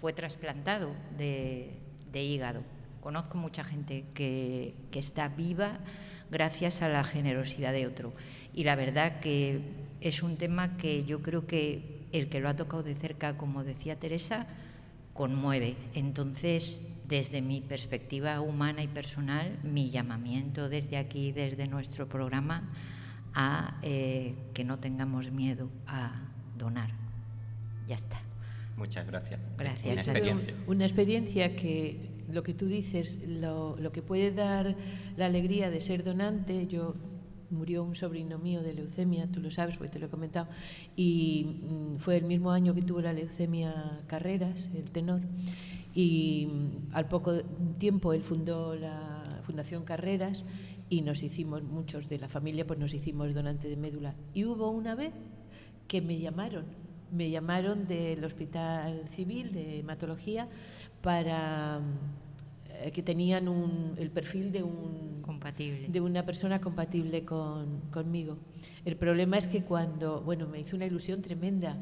fue trasplantado de, hígado. Conozco mucha gente que está viva gracias a la generosidad de otro. Y la verdad que es un tema que yo creo que el que lo ha tocado de cerca, como decía Teresa, conmueve. Entonces, desde mi perspectiva humana y personal, mi llamamiento desde aquí, desde nuestro programa, a eh, que no tengamos miedo a donar. Ya está. Muchas gracias. Gracias. Una experiencia, una experiencia que lo que tú dices, lo, que puede dar la alegría de ser donante, yo murió un sobrino mío de leucemia, tú lo sabes porque te lo he comentado, y mm, fue el mismo año que tuvo la leucemia Carreras, el tenor, y mm, al poco tiempo él fundó la Fundación Carreras y nos hicimos, muchos de la familia, pues nos hicimos donante de médula. Y hubo una vez que me llamaron, me llamaron del Hospital Civil de Hematología para eh, que tenían el perfil de un compatible de una persona compatible conmigo. El problema es que cuando, bueno, me hizo una ilusión tremenda.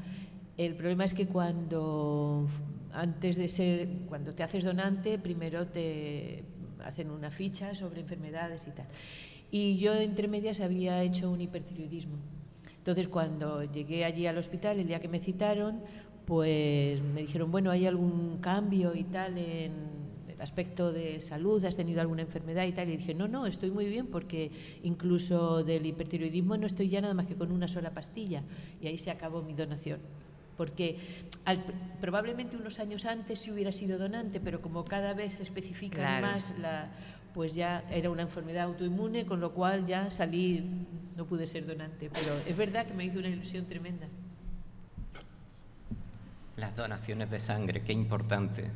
El problema es que cuando antes de ser, cuando te haces donante, primero te hacen una ficha sobre enfermedades y tal. Y yo entre medias había hecho un hipertiroidismo. Entonces, cuando llegué allí al hospital, el día que me citaron, pues me dijeron, bueno, ¿hay algún cambio y tal en el aspecto de salud? ¿Has tenido alguna enfermedad y tal? Y dije, no, no, estoy muy bien porque incluso del hipertiroidismo no estoy ya nada más que con una sola pastilla. Y ahí se acabó mi donación. Porque probablemente unos años antes sí hubiera sido donante, pero como cada vez se especifica más la, pues ya era una enfermedad autoinmune, con lo cual ya salí, no pude ser donante. Pero es verdad que me hizo una ilusión tremenda. Las donaciones de sangre, qué importante.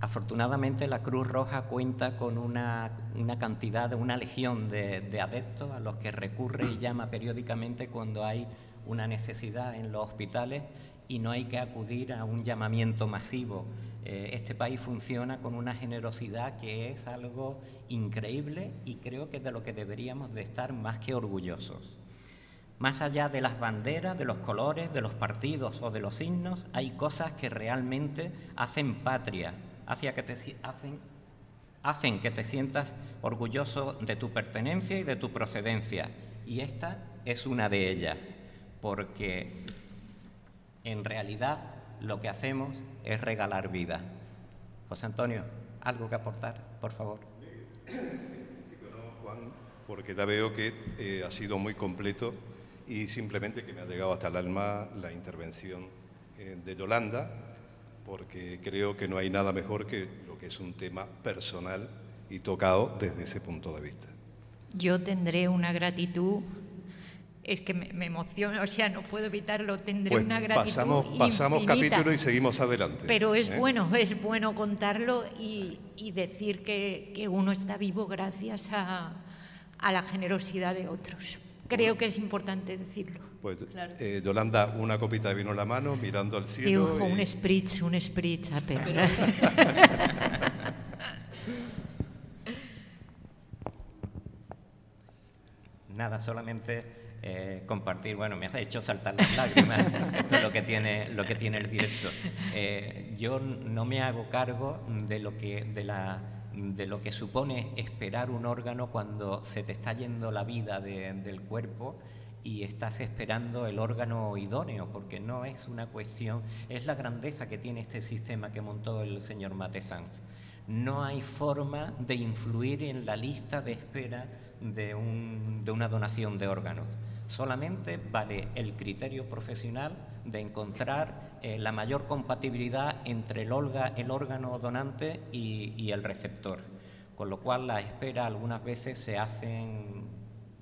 Afortunadamente la Cruz Roja cuenta con una, cantidad, una legión de, adeptos a los que recurre y llama periódicamente cuando hay una necesidad en los hospitales y no hay que acudir a un llamamiento masivo. Eh, este país funciona con una generosidad que es algo increíble y creo que es de lo que deberíamos de estar más que orgullosos. Más allá de las banderas, de los colores, de los partidos o de los signos, hay cosas que realmente hacen patria, hacia que te, hacen, hacen que te sientas orgulloso de tu pertenencia y de tu procedencia. Y esta es una de ellas, porque en realidad lo que hacemos es regalar vida. José Antonio, ¿algo que aportar, por favor? Juan, porque ya veo que eh, ha sido muy completo y simplemente que me ha llegado hasta el alma la intervención eh, de Yolanda, porque creo que no hay nada mejor que lo que es un tema personal y tocado desde ese punto de vista. Yo tendré una gratitud, es que me, emociona, o sea, no puedo evitarlo, tendré pues una gratitud. Pasamos, pasamos capítulo y seguimos adelante. Pero es ¿eh? bueno, es bueno contarlo y, decir que, que, uno está vivo gracias a, a la generosidad de otros. Creo que es importante decirlo. Pues, eh, Yolanda, una copita de vino en la mano, mirando al cielo. y... Un spritz, un spritz, pero... Nada, solamente eh, compartir, bueno, me has hecho saltar las lágrimas, esto es lo que tiene, lo que tiene el directo. Eh, yo no me hago cargo de lo que, de la de lo que supone esperar un órgano cuando se te está yendo la vida del cuerpo y estás esperando el órgano idóneo, porque no es una cuestión, es la grandeza que tiene este sistema que montó el señor Matezanz. No hay forma de influir en la lista de espera de, de una donación de órganos. Solamente vale el criterio profesional de encontrar eh, la mayor compatibilidad entre el, órgano donante y, el receptor, con lo cual las esperas algunas veces se hacen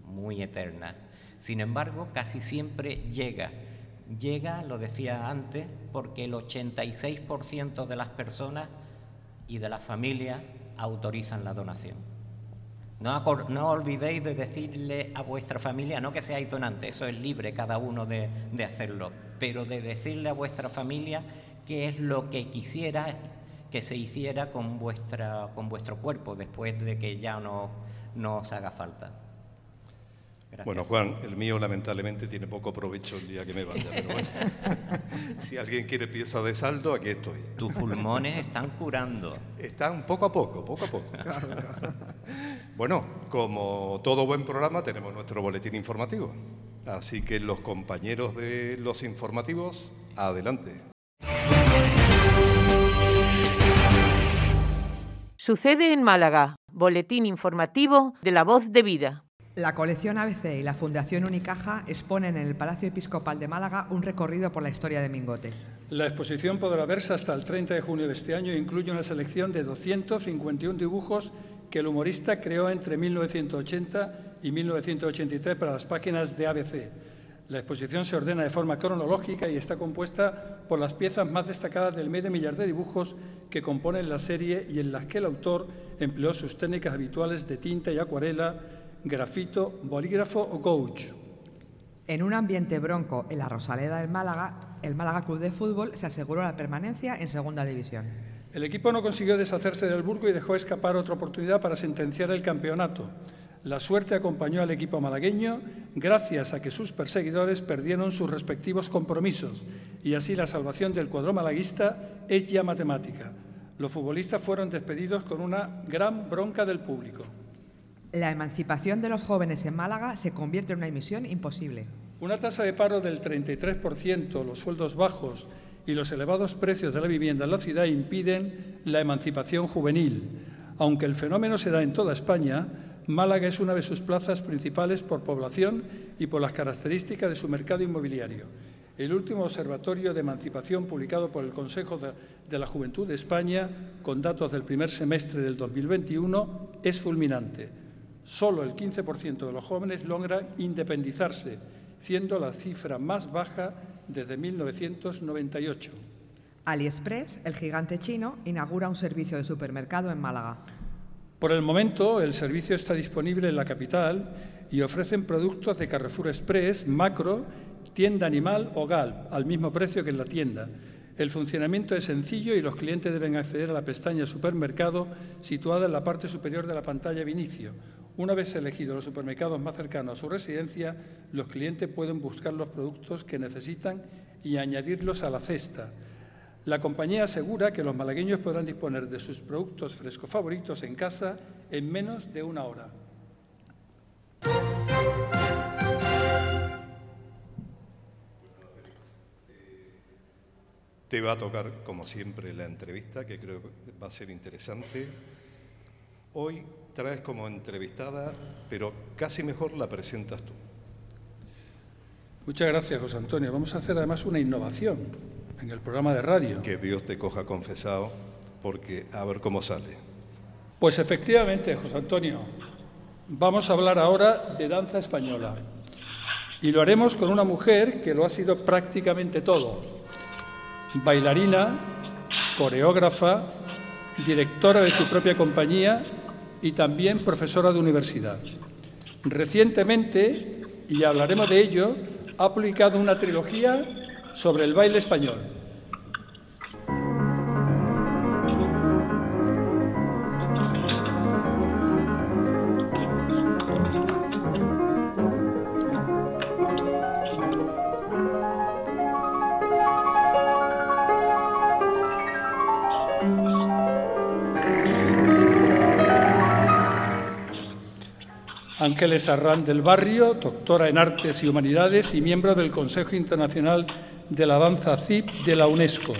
muy eternas. Sin embargo, casi siempre llega. Llega, lo decía antes, porque el 86% de las personas y de las familias autorizan la donación. No, olvidéis de decirle a vuestra familia, no que seáis donantes, eso es libre cada uno de hacerlo, pero de decirle a vuestra familia qué es lo que quisiera que se hiciera con, vuestra, con vuestro cuerpo después de que ya no, no os haga falta. Bueno, Juan, el mío lamentablemente tiene poco provecho el día que me vaya, pero bueno. si alguien quiere pieza de saldo, aquí estoy. Tus pulmones están curando. Están poco a poco, poco a poco. bueno, como todo buen programa, tenemos nuestro boletín informativo. Así que los compañeros de los informativos, adelante. Sucede en Málaga. Boletín informativo de la voz de vida. La colección ABC y la Fundación Unicaja exponen en el Palacio Episcopal de Málaga un recorrido por la historia de Mingote. La exposición podrá verse hasta el 30 de junio de este año e incluye una selección de 251 dibujos que el humorista creó entre 1980 y 1983 para las páginas de ABC. La exposición se ordena de forma cronológica y está compuesta por las piezas más destacadas del medio millar de dibujos que componen la serie y en las que el autor empleó sus técnicas habituales de tinta y acuarela, grafito, bolígrafo o gouache. En un ambiente bronco en la Rosaleda del Málaga, el Málaga Club de Fútbol se aseguró la permanencia en Segunda División. El equipo no consiguió deshacerse del Burgo y dejó escapar otra oportunidad para sentenciar el campeonato. La suerte acompañó al equipo malagueño gracias a que sus perseguidores perdieron sus respectivos compromisos y así la salvación del cuadro malaguista es ya matemática. Los futbolistas fueron despedidos con una gran bronca del público. La emancipación de los jóvenes en Málaga se convierte en una misión imposible. Una tasa de paro del 33%, los sueldos bajos y los elevados precios de la vivienda en la ciudad impiden la emancipación juvenil. Aunque el fenómeno se da en toda España, Málaga es una de sus plazas principales por población y por las características de su mercado inmobiliario. El último observatorio de emancipación publicado por el Consejo de la Juventud de España, con datos del primer semestre del 2021, es fulminante. Solo el 15% de los jóvenes logran independizarse, siendo la cifra más baja desde 1998. AliExpress, el gigante chino, inaugura un servicio de supermercado en Málaga. Por el momento, el servicio está disponible en la capital y ofrecen productos de Carrefour Express, Macro, Tienda Animal o Gal, al mismo precio que en la tienda. El funcionamiento es sencillo y los clientes deben acceder a la pestaña Supermercado situada en la parte superior de la pantalla de inicio. Una vez elegidos los supermercados más cercanos a su residencia, los clientes pueden buscar los productos que necesitan y añadirlos a la cesta. La compañía asegura que los malagueños podrán disponer de sus productos frescos favoritos en casa en menos de una hora. Te va a tocar, como siempre, la entrevista, que creo que va a ser interesante. Hoy traes como entrevistada, pero casi mejor la presentas tú. Muchas gracias, José Antonio. Vamos a hacer además una innovación en el programa de radio. Que Dios te coja confesado, porque a ver cómo sale. Pues efectivamente, José Antonio, vamos a hablar ahora de danza española. Y lo haremos con una mujer que lo ha sido prácticamente todo. Bailarina, coreógrafa, directora de su propia compañía y también profesora de universidad. Recientemente, y hablaremos de ello, ha publicado una trilogía sobre el baile español. Ángeles Arrán del Barrio, doctora en Artes y Humanidades y miembro del Consejo Internacional de la Danza CIP de la UNESCO.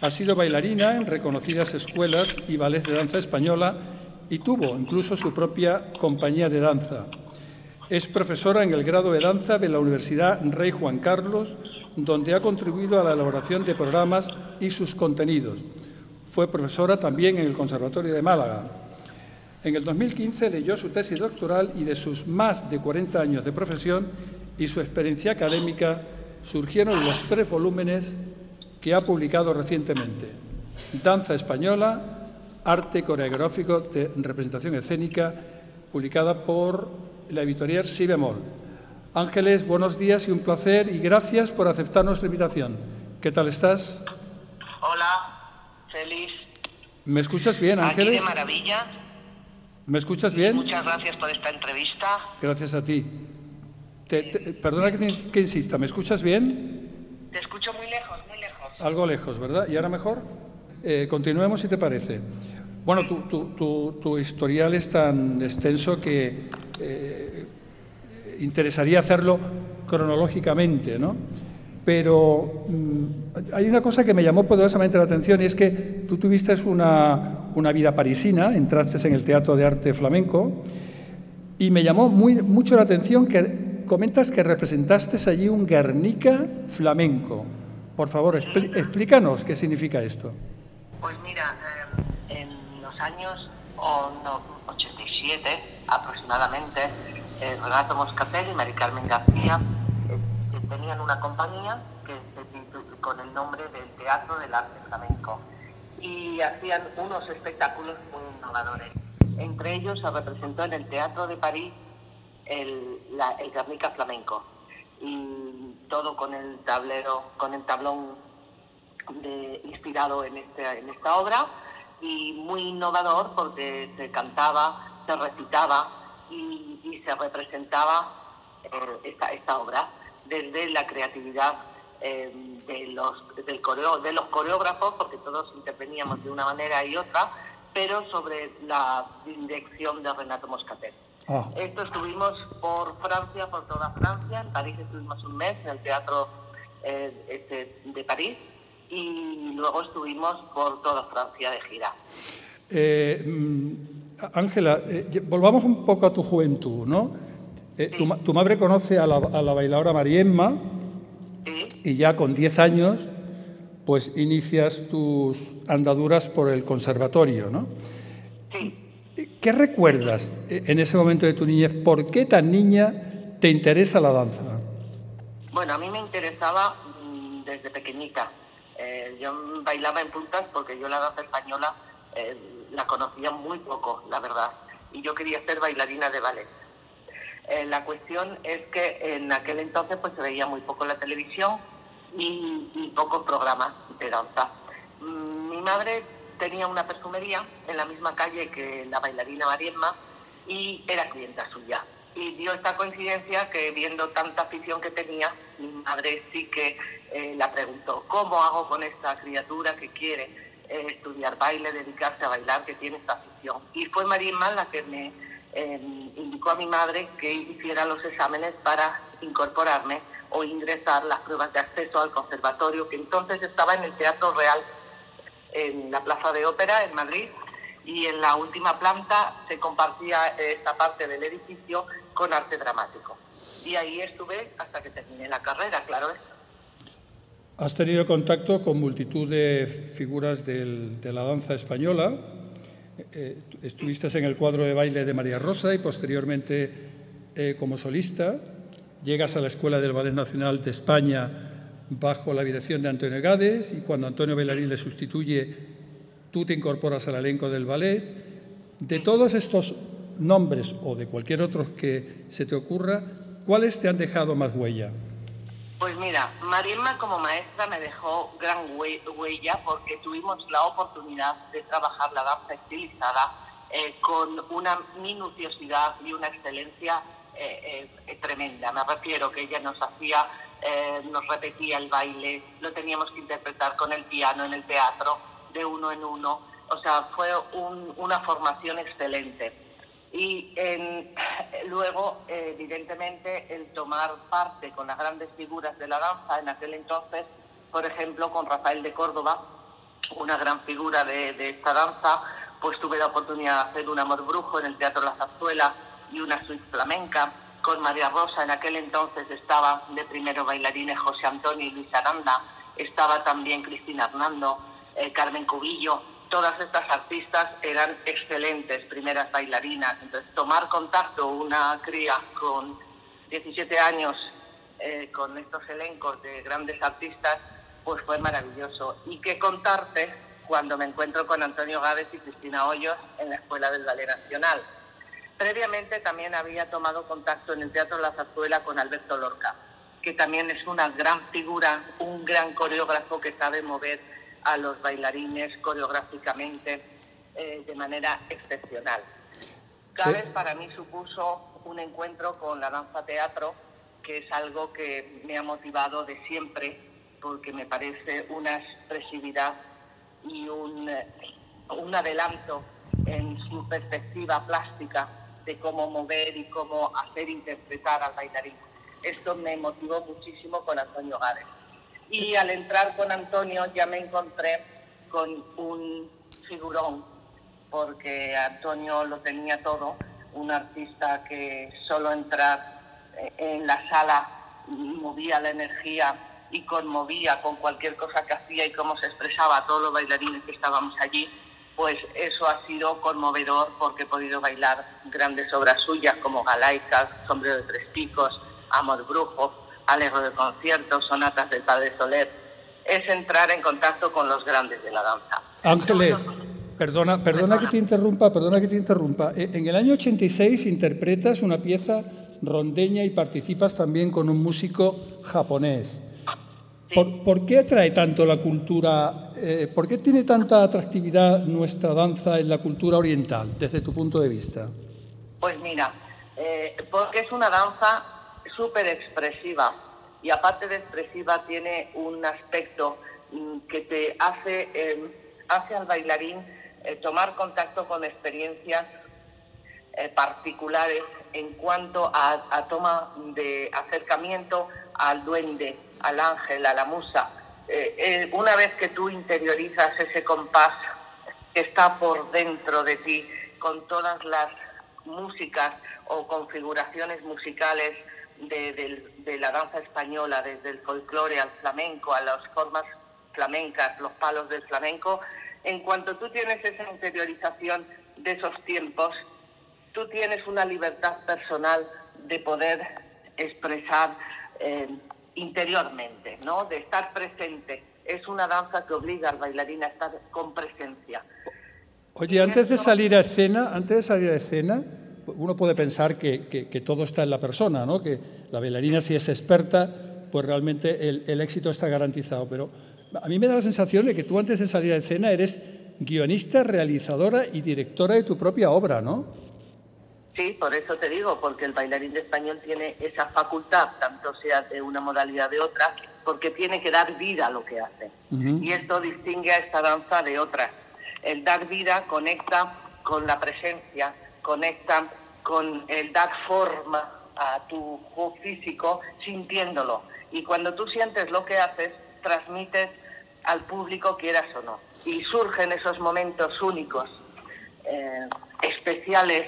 Ha sido bailarina en reconocidas escuelas y ballets de danza española y tuvo incluso su propia compañía de danza. Es profesora en el grado de danza de la Universidad Rey Juan Carlos, donde ha contribuido a la elaboración de programas y sus contenidos. Fue profesora también en el Conservatorio de Málaga. En el 2015 leyó su tesis doctoral y de sus más de 40 años de profesión y su experiencia académica surgieron los tres volúmenes que ha publicado recientemente. Danza española, arte coreográfico de representación escénica publicada por la editorial Si Bemol. Ángeles, buenos días y un placer y gracias por aceptar nuestra invitación. ¿Qué tal estás? Hola, feliz. ¿Me escuchas bien, Ángeles? Aquí de maravilla. ¿Me escuchas bien? Muchas gracias por esta entrevista. Gracias a ti. Perdona que, que insista, ¿me escuchas bien? Te escucho muy lejos, muy lejos. Algo lejos, ¿verdad? ¿Y ahora mejor? Eh, continuemos si te parece. Bueno, tu, tu, tu, historial es tan extenso que eh, interesaría hacerlo cronológicamente, ¿no? Pero mm, hay una cosa que me llamó poderosamente la atención y es que tú tuviste una, una, vida parisina, entraste en el Teatro de Arte Flamenco y me llamó muy, mucho la atención que comentas que representaste allí un Guernica flamenco. Por favor, explícanos qué significa esto. Pues mira, eh, en los años 87 aproximadamente, eh, Renato Moscatel y Mari Carmen García tenían una compañía con el nombre del Teatro del Arte Flamenco y hacían unos espectáculos muy innovadores. Entre ellos se representó en el Teatro de París el, la, el Guernica Flamenco. Y todo con el tablero, con el tablón de, inspirado en, este, en esta obra. Y muy innovador porque se cantaba, se recitaba y, se representaba eh, esta, esta obra. Desde la creatividad eh, de, los, del coreo, de los coreógrafos, porque todos interveníamos de una manera y otra, pero sobre la dirección de Renato Moscatel. Ah. Esto estuvimos por Francia, por toda Francia, en París estuvimos un mes en el Teatro eh, este, de París y luego estuvimos por toda Francia de gira. Eh, mm, Ángela, volvamos un poco a tu juventud, ¿no? Eh, tu, madre conoce a la, bailadora Mariemma y ya con 10 años pues inicias tus andaduras por el conservatorio, ¿no? Sí. ¿Qué recuerdas eh, en ese momento de tu niñez? ¿Por qué tan niña te interesa la danza? Bueno, a mí me interesaba mm, desde pequeñita. Eh, yo bailaba en puntas porque yo la danza española la conocía muy poco, la verdad. Y yo quería ser bailarina de ballet. Eh, la cuestión es que en aquel entonces pues se veía muy poco la televisión y, pocos programas de danza. Mm, mi madre tenía una perfumería en la misma calle que la bailarina Mariemma y era clienta suya. Y dio esta coincidencia que viendo tanta afición que tenía, mi madre sí que eh, la preguntó, ¿cómo hago con esta criatura que quiere eh, estudiar baile, dedicarse a bailar, que tiene esta afición? Y fue Mariemma la que me indicó a mi madre que hiciera los exámenes para incorporarme o ingresar las pruebas de acceso al conservatorio, que entonces estaba en el Teatro Real, en la Plaza de Ópera, en Madrid, y en la última planta se compartía esta parte del edificio con arte dramático. Y ahí estuve hasta que terminé la carrera, claro. Has tenido contacto con multitud de figuras de la danza española, eh, estuviste en el cuadro de baile de María Rosa y posteriormente eh, como solista. Llegas a la Escuela del Ballet Nacional de España bajo la dirección de Antonio Gades y cuando Antonio Bailarín le sustituye, tú te incorporas al elenco del ballet. De todos estos nombres o de cualquier otro que se te ocurra, ¿cuáles te han dejado más huella? Pues mira, Marielma como maestra me dejó gran huella porque tuvimos la oportunidad de trabajar la danza estilizada eh, con una minuciosidad y una excelencia eh, eh, tremenda. Me refiero que ella nos hacía, nos repetía el baile, lo teníamos que interpretar con el piano en el teatro, de uno en uno. O sea, fue una formación excelente. Y luego, evidentemente, el tomar parte con las grandes figuras de la danza en aquel entonces, por ejemplo, con Rafael de Córdoba, una gran figura de, esta danza, pues tuve la oportunidad de hacer un amor brujo en el Teatro La Zarzuela y una suite flamenca. Con María Rosa en aquel entonces estaba de primero bailarines José Antonio y Luis Aranda, estaba también Cristina Hernando, eh, Carmen Cubillo, todas estas artistas eran excelentes primeras bailarinas. Entonces, tomar contacto una cría con 17 años eh, con estos elencos de grandes artistas, pues fue maravilloso. Y qué contarte cuando me encuentro con Antonio Gávez y Cristina Hoyos en la Escuela del Ballet Nacional. Previamente también había tomado contacto en el Teatro La Zarzuela con Alberto Lorca, que también es una gran figura, un gran coreógrafo que sabe mover a los bailarines coreográficamente eh, de manera excepcional. Cádiz para mí supuso un encuentro con la danza teatro, que es algo que me ha motivado de siempre, porque me parece una expresividad y un, eh, un adelanto en su perspectiva plástica de cómo mover y cómo hacer interpretar al bailarín. Esto me motivó muchísimo con Antonio Gárez. Y al entrar con Antonio ya me encontré con un figurón, porque Antonio lo tenía todo, un artista que solo entrar eh, en la sala movía la energía y conmovía con cualquier cosa que hacía y cómo se expresaba a todos los bailarines que estábamos allí, pues eso ha sido conmovedor porque he podido bailar grandes obras suyas como Galaicas, Sombrero de Tres Picos, Amor Brujo, Alegro de Conciertos, Sonatas del Padre Soler. Es entrar en contacto con los grandes de la danza. Ángeles, perdona, perdona que te interrumpa, perdona que te interrumpa. Eh, en el año 86 interpretas una pieza rondeña y participas también con un músico japonés. ¿Por, qué atrae tanto la cultura, eh, por qué tiene tanta atractividad nuestra danza en la cultura oriental, desde tu punto de vista? Pues mira, eh, porque es una danza súper expresiva y aparte de expresiva tiene un aspecto mm, que te hace, em, hace al bailarín eh, tomar contacto con experiencias particulares en cuanto a, a toma de acercamiento al duende, al ángel, a la musa. Eh, eh, una vez que tú interiorizas ese compás que está por dentro de ti, con todas las músicas o configuraciones musicales de, la danza española, desde el folclore al flamenco, a las formas flamencas, los palos del flamenco, en cuanto tú tienes esa interiorización de esos tiempos, tú tienes una libertad personal de poder expresar eh, interiormente, ¿no? de estar presente. Es una danza que obliga al bailarín a estar con presencia. Oye, antes de salir a escena, antes de salir a escena, uno puede pensar que, todo está en la persona, ¿no? que la bailarina si es experta, pues realmente el, el, éxito está garantizado. Pero a mí me da la sensación de que tú antes de salir a escena eres guionista, realizadora y directora de tu propia obra, ¿no? Sí, por eso te digo, porque el bailarín de español tiene esa facultad, tanto sea de una modalidad de otra, porque tiene que dar vida a lo que hace. Y esto distingue a esta danza de otras. El dar vida conecta con la presencia, conecta con el dar forma a tu juego físico sintiéndolo. Y cuando tú sientes lo que haces, transmites al público, quieras o no. Y surgen esos momentos únicos, eh, especiales,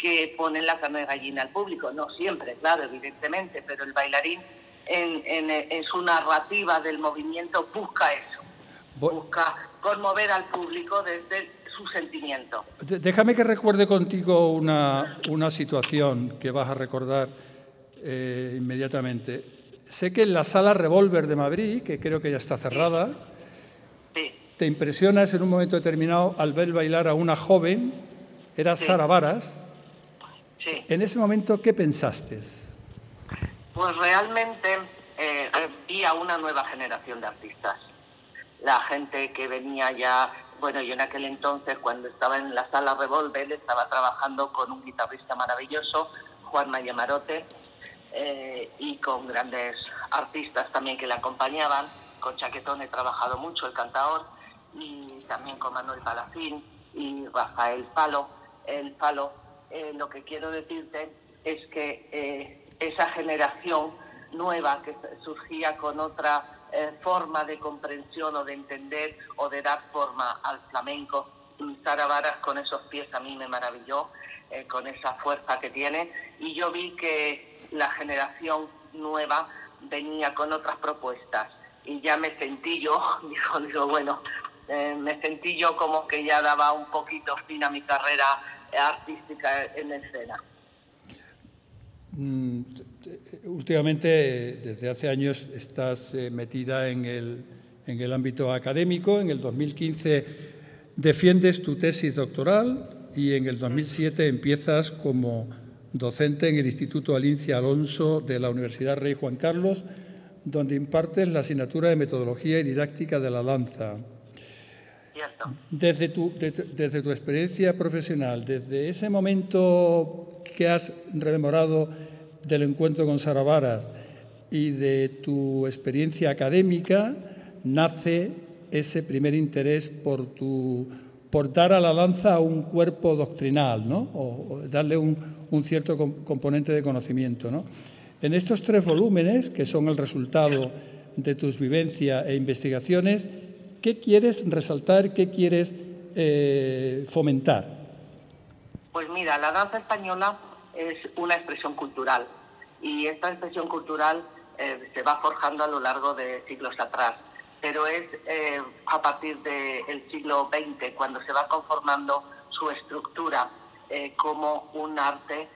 que ponen la carne de gallina al público. No siempre, claro, evidentemente, pero el bailarín en, su narrativa del movimiento busca eso, busca conmover al público desde su sentimiento. Déjame que recuerde contigo una, una situación que vas a recordar eh, inmediatamente. Sé que en la sala Revolver de Madrid, que creo que ya está cerrada, te impresionas en un momento determinado al ver bailar a una joven, era Sara Varas, en ese momento, ¿qué pensaste? Pues realmente eh, vi a una nueva generación de artistas. La gente que venía ya, bueno, yo en aquel entonces, cuando estaba en la sala Revolver, estaba trabajando con un guitarrista maravilloso, Juan Mayamarote, eh, y con grandes artistas también que le acompañaban. Con Chaquetón he trabajado mucho, el cantador, y también con Manuel Palacín y Rafael Palo, el Palo eh, lo que quiero decirte es que eh, esa generación nueva que surgía con otra eh, forma de comprensión o de entender o de dar forma al flamenco, Sara Varas con esos pies a mí me maravilló, con esa fuerza que tiene, y yo vi que la generación nueva venía con otras propuestas y ya me sentí yo, dijo, digo, bueno, me sentí yo como que ya daba un poquito fin a mi carrera artística en escena. Mm, últimamente, desde hace años, estás eh, metida en el, en el ámbito académico. En el 2015 defiendes tu tesis doctoral y en el 2007 empiezas como docente en el Instituto Alincia Alonso de la Universidad Rey Juan Carlos, donde impartes la asignatura de Metodología y Didáctica de la Danza. Desde tu, desde tu experiencia profesional, desde ese momento que has rememorado del encuentro con Sara Varas y de tu experiencia académica, nace ese primer interés por, tu, por dar a la danza un cuerpo doctrinal, ¿no? o, darle un, un cierto componente de conocimiento. ¿no? En estos tres volúmenes, que son el resultado de tus vivencias e investigaciones, ¿qué quieres resaltar, qué quieres eh, fomentar? Pues mira, la danza española es una expresión cultural y esta expresión cultural eh, se va forjando a lo largo de siglos atrás, pero es eh, a partir del siglo XX cuando se va conformando su estructura como un arte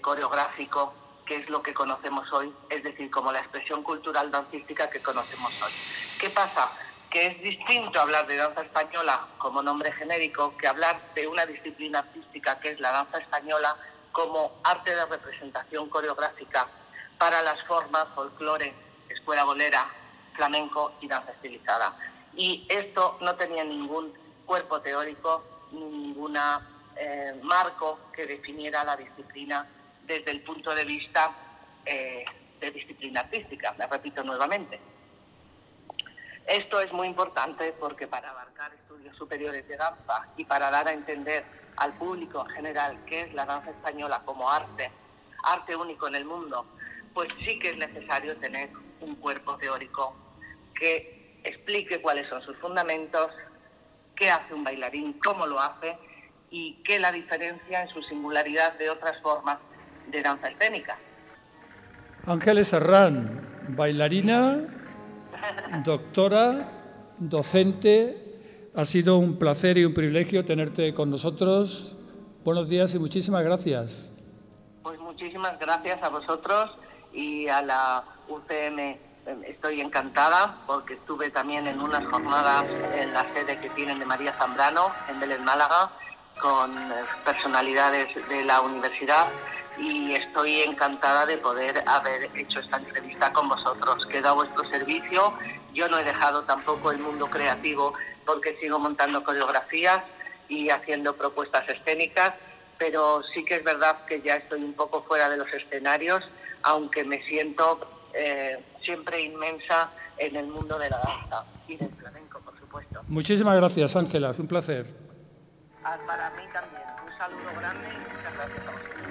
coreográfico que es lo que conocemos hoy, es decir, como la expresión cultural dancística que conocemos hoy. ¿Qué pasa? Que es distinto hablar de danza española como nombre genérico que hablar de una disciplina artística que es la danza española como arte de representación coreográfica para las formas folclore, escuela bolera, flamenco y danza estilizada. Y esto no tenía ningún cuerpo teórico, ningún eh, marco que definiera la disciplina desde el punto de vista eh, de disciplina artística, me repito nuevamente. Esto es muy importante porque para abarcar estudios superiores de danza y para dar a entender al público en general qué es la danza española como arte, arte único en el mundo, pues sí que es necesario tener un cuerpo teórico que explique cuáles son sus fundamentos, qué hace un bailarín, cómo lo hace y qué la diferencia en su singularidad de otras formas de danza escénica. Ángeles Serrán, bailarina, doctora, docente. Ha sido un placer y un privilegio tenerte con nosotros. Buenos días y muchísimas gracias. Pues muchísimas gracias a vosotros y a la UCM. Estoy encantada porque estuve también en unas jornadas en la sede que tienen de María Zambrano en Belén Málaga con eh, personalidades de la universidad y estoy encantada de poder haber hecho esta entrevista con vosotros. Queda a vuestro servicio. Yo no he dejado tampoco el mundo creativo porque sigo montando coreografías y haciendo propuestas escénicas, pero sí que es verdad que ya estoy un poco fuera de los escenarios, aunque me siento eh, siempre inmensa en el mundo de la danza y del flamenco, por supuesto. Muchísimas gracias, Ángela, es un placer. Ah, para mí también. Un saludo grande y muchas gracias a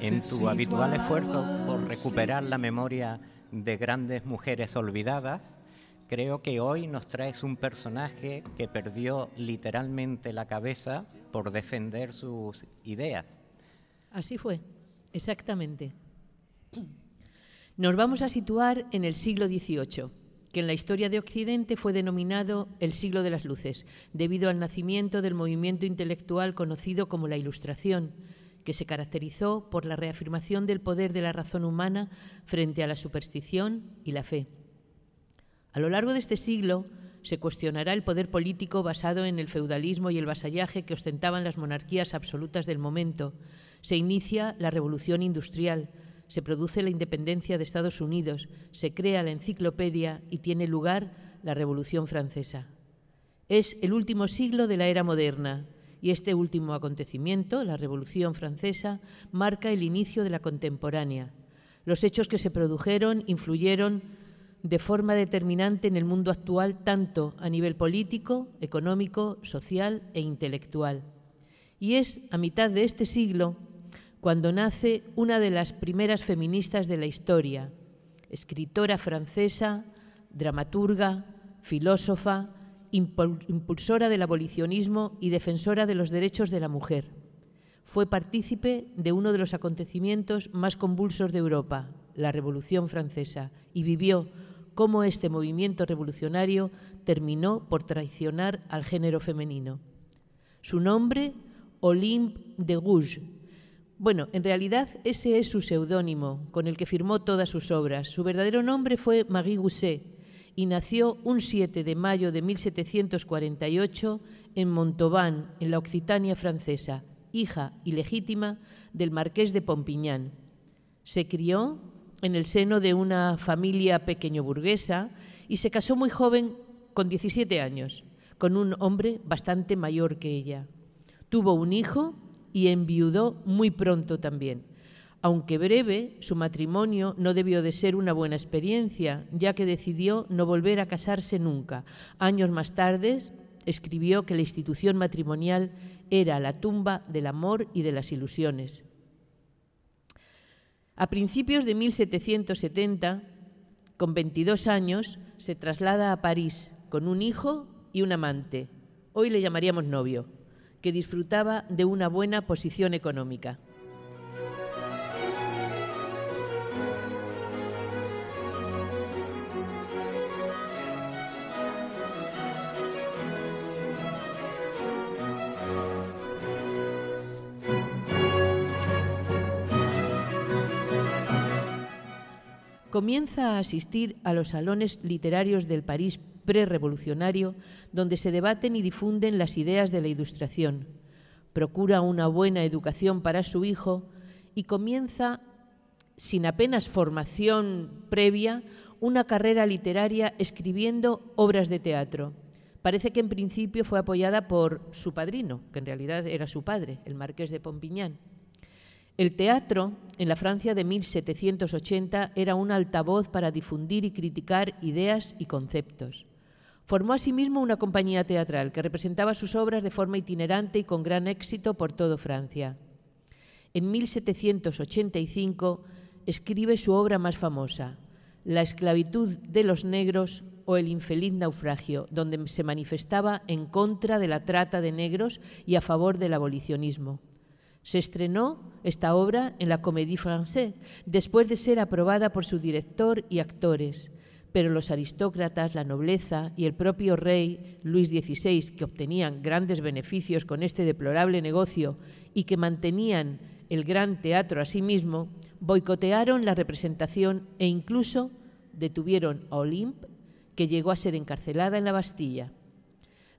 En tu habitual esfuerzo por recuperar la memoria de grandes mujeres olvidadas, creo que hoy nos traes un personaje que perdió literalmente la cabeza por defender sus ideas. Así fue, exactamente. Nos vamos a situar en el siglo XVIII, que en la historia de Occidente fue denominado el siglo de las luces, debido al nacimiento del movimiento intelectual conocido como la Ilustración, que se caracterizó por la reafirmación del poder de la razón humana frente a la superstición y la fe. A lo largo de este siglo se cuestionará el poder político basado en el feudalismo y el vasallaje que ostentaban las monarquías absolutas del momento. Se inicia la revolución industrial, se produce la independencia de Estados Unidos, se crea la enciclopedia y tiene lugar la Revolución Francesa. Es el último siglo de la era moderna, y este último acontecimiento, la Revolución Francesa, marca el inicio de la contemporánea. Los hechos que se produjeron influyeron de forma determinante en el mundo actual tanto a nivel político, económico, social e intelectual. Y es a mitad de este siglo cuando nace una de las primeras feministas de la historia, escritora francesa, dramaturga, filósofa, impulsora del abolicionismo y defensora de los derechos de la mujer. Fue partícipe de uno de los acontecimientos más convulsos de Europa, la Revolución Francesa, y vivió cómo este movimiento revolucionario terminó por traicionar al género femenino. Su nombre, Olympe de Gouges. Bueno, en realidad ese es su seudónimo con el que firmó todas sus obras. Su verdadero nombre fue Marie Gousset y nació un 7 de mayo de 1748 en Montauban, en la Occitania francesa, hija ilegítima del marqués de Pompignan. Se crió en el seno de una familia pequeño burguesa y se casó muy joven, con 17 años, con un hombre bastante mayor que ella. Tuvo un hijo y enviudó muy pronto también. Aunque breve, su matrimonio no debió de ser una buena experiencia, ya que decidió no volver a casarse nunca. Años más tarde escribió que la institución matrimonial era la tumba del amor y de las ilusiones. A principios de 1770, con 22 años, se traslada a París con un hijo y un amante, hoy le llamaríamos novio, que disfrutaba de una buena posición económica. Comienza a asistir a los salones literarios del París prerevolucionario, donde se debaten y difunden las ideas de la Ilustración. Procura una buena educación para su hijo y comienza, sin apenas formación previa, una carrera literaria escribiendo obras de teatro. Parece que en principio fue apoyada por su padrino, que en realidad era su padre, el marqués de Pompignan. El teatro, en la Francia de 1780, era un altavoz para difundir y criticar ideas y conceptos. Formó asimismo una compañía teatral que representaba sus obras de forma itinerante y con gran éxito por toda Francia. En 1785 escribe su obra más famosa, La esclavitud de los negros o el infeliz naufragio, donde se manifestaba en contra de la trata de negros y a favor del abolicionismo. Se estrenó esta obra en la Comédie Française, después de ser aprobada por su director y actores, pero los aristócratas, la nobleza y el propio rey Luis XVI, que obtenían grandes beneficios con este deplorable negocio y que mantenían el gran teatro a sí mismo, boicotearon la representación e incluso detuvieron a Olympe, que llegó a ser encarcelada en la Bastilla.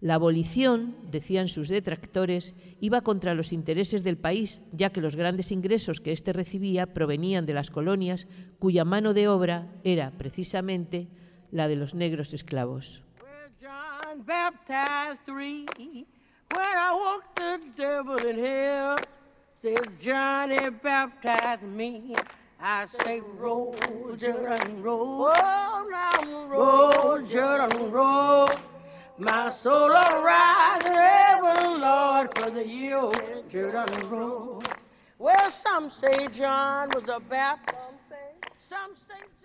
La abolición, decían sus detractores, iba contra los intereses del país, ya que los grandes ingresos que éste recibía provenían de las colonias, cuya mano de obra era precisamente la de los negros esclavos.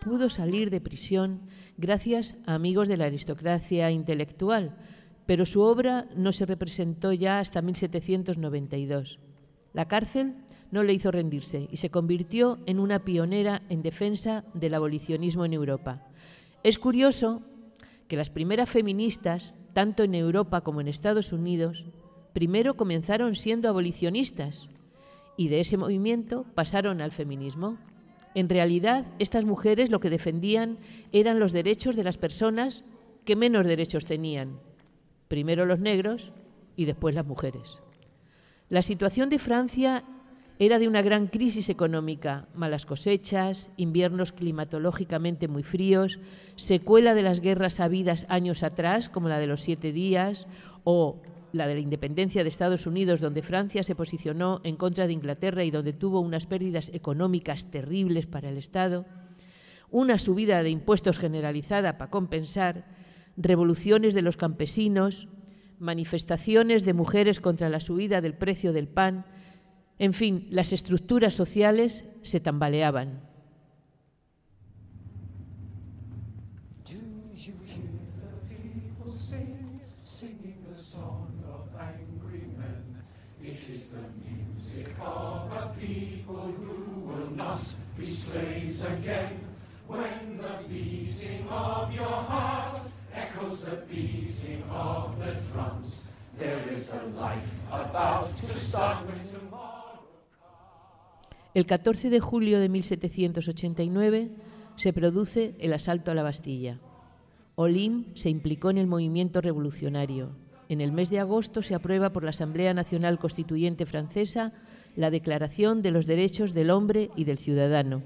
Pudo salir de prisión gracias a amigos de la aristocracia intelectual, pero su obra no se representó ya hasta 1792. La cárcel no le hizo rendirse y se convirtió en una pionera en defensa del abolicionismo en Europa. Es curioso que las primeras feministas, tanto en Europa como en Estados Unidos, primero comenzaron siendo abolicionistas y de ese movimiento pasaron al feminismo. En realidad, estas mujeres lo que defendían eran los derechos de las personas que menos derechos tenían, primero los negros y después las mujeres. La situación de Francia era de una gran crisis económica, malas cosechas, inviernos climatológicamente muy fríos, secuela de las guerras habidas años atrás, como la de los siete días, o la de la independencia de Estados Unidos, donde Francia se posicionó en contra de Inglaterra y donde tuvo unas pérdidas económicas terribles para el Estado, una subida de impuestos generalizada para compensar, revoluciones de los campesinos, manifestaciones de mujeres contra la subida del precio del pan, en fin, las estructuras sociales se tambaleaban. There is a life about to start. El 14 de julio de 1789 se produce el asalto a la Bastilla. Olin se implicó en el movimiento revolucionario. En el mes de agosto se aprueba por la Asamblea Nacional Constituyente Francesa la Declaración de los Derechos del Hombre y del Ciudadano.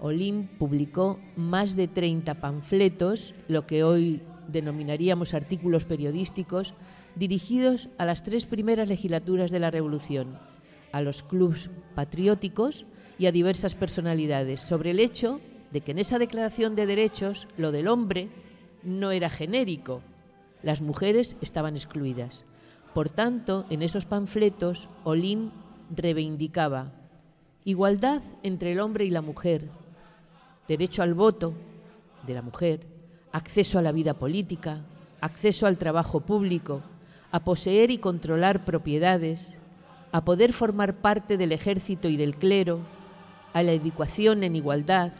Olin publicó más de 30 panfletos, lo que hoy denominaríamos artículos periodísticos, dirigidos a las tres primeras legislaturas de la Revolución, a los clubes patrióticos y a diversas personalidades, sobre el hecho de que en esa declaración de derechos lo del hombre no era genérico, las mujeres estaban excluidas. Por tanto, en esos panfletos, Olin reivindicaba igualdad entre el hombre y la mujer, derecho al voto de la mujer, acceso a la vida política, acceso al trabajo público, a poseer y controlar propiedades, a poder formar parte del ejército y del clero, a la educación en igualdad,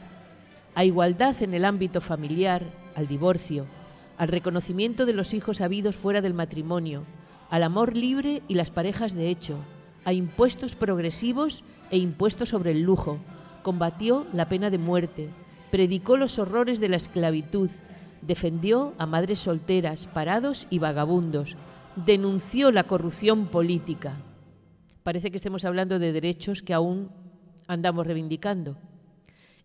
a igualdad en el ámbito familiar, al divorcio, al reconocimiento de los hijos habidos fuera del matrimonio, al amor libre y las parejas de hecho, a impuestos progresivos e impuestos sobre el lujo, combatió la pena de muerte, predicó los horrores de la esclavitud, defendió a madres solteras, parados y vagabundos, denunció la corrupción política. Parece que estemos hablando de derechos que aún andamos reivindicando.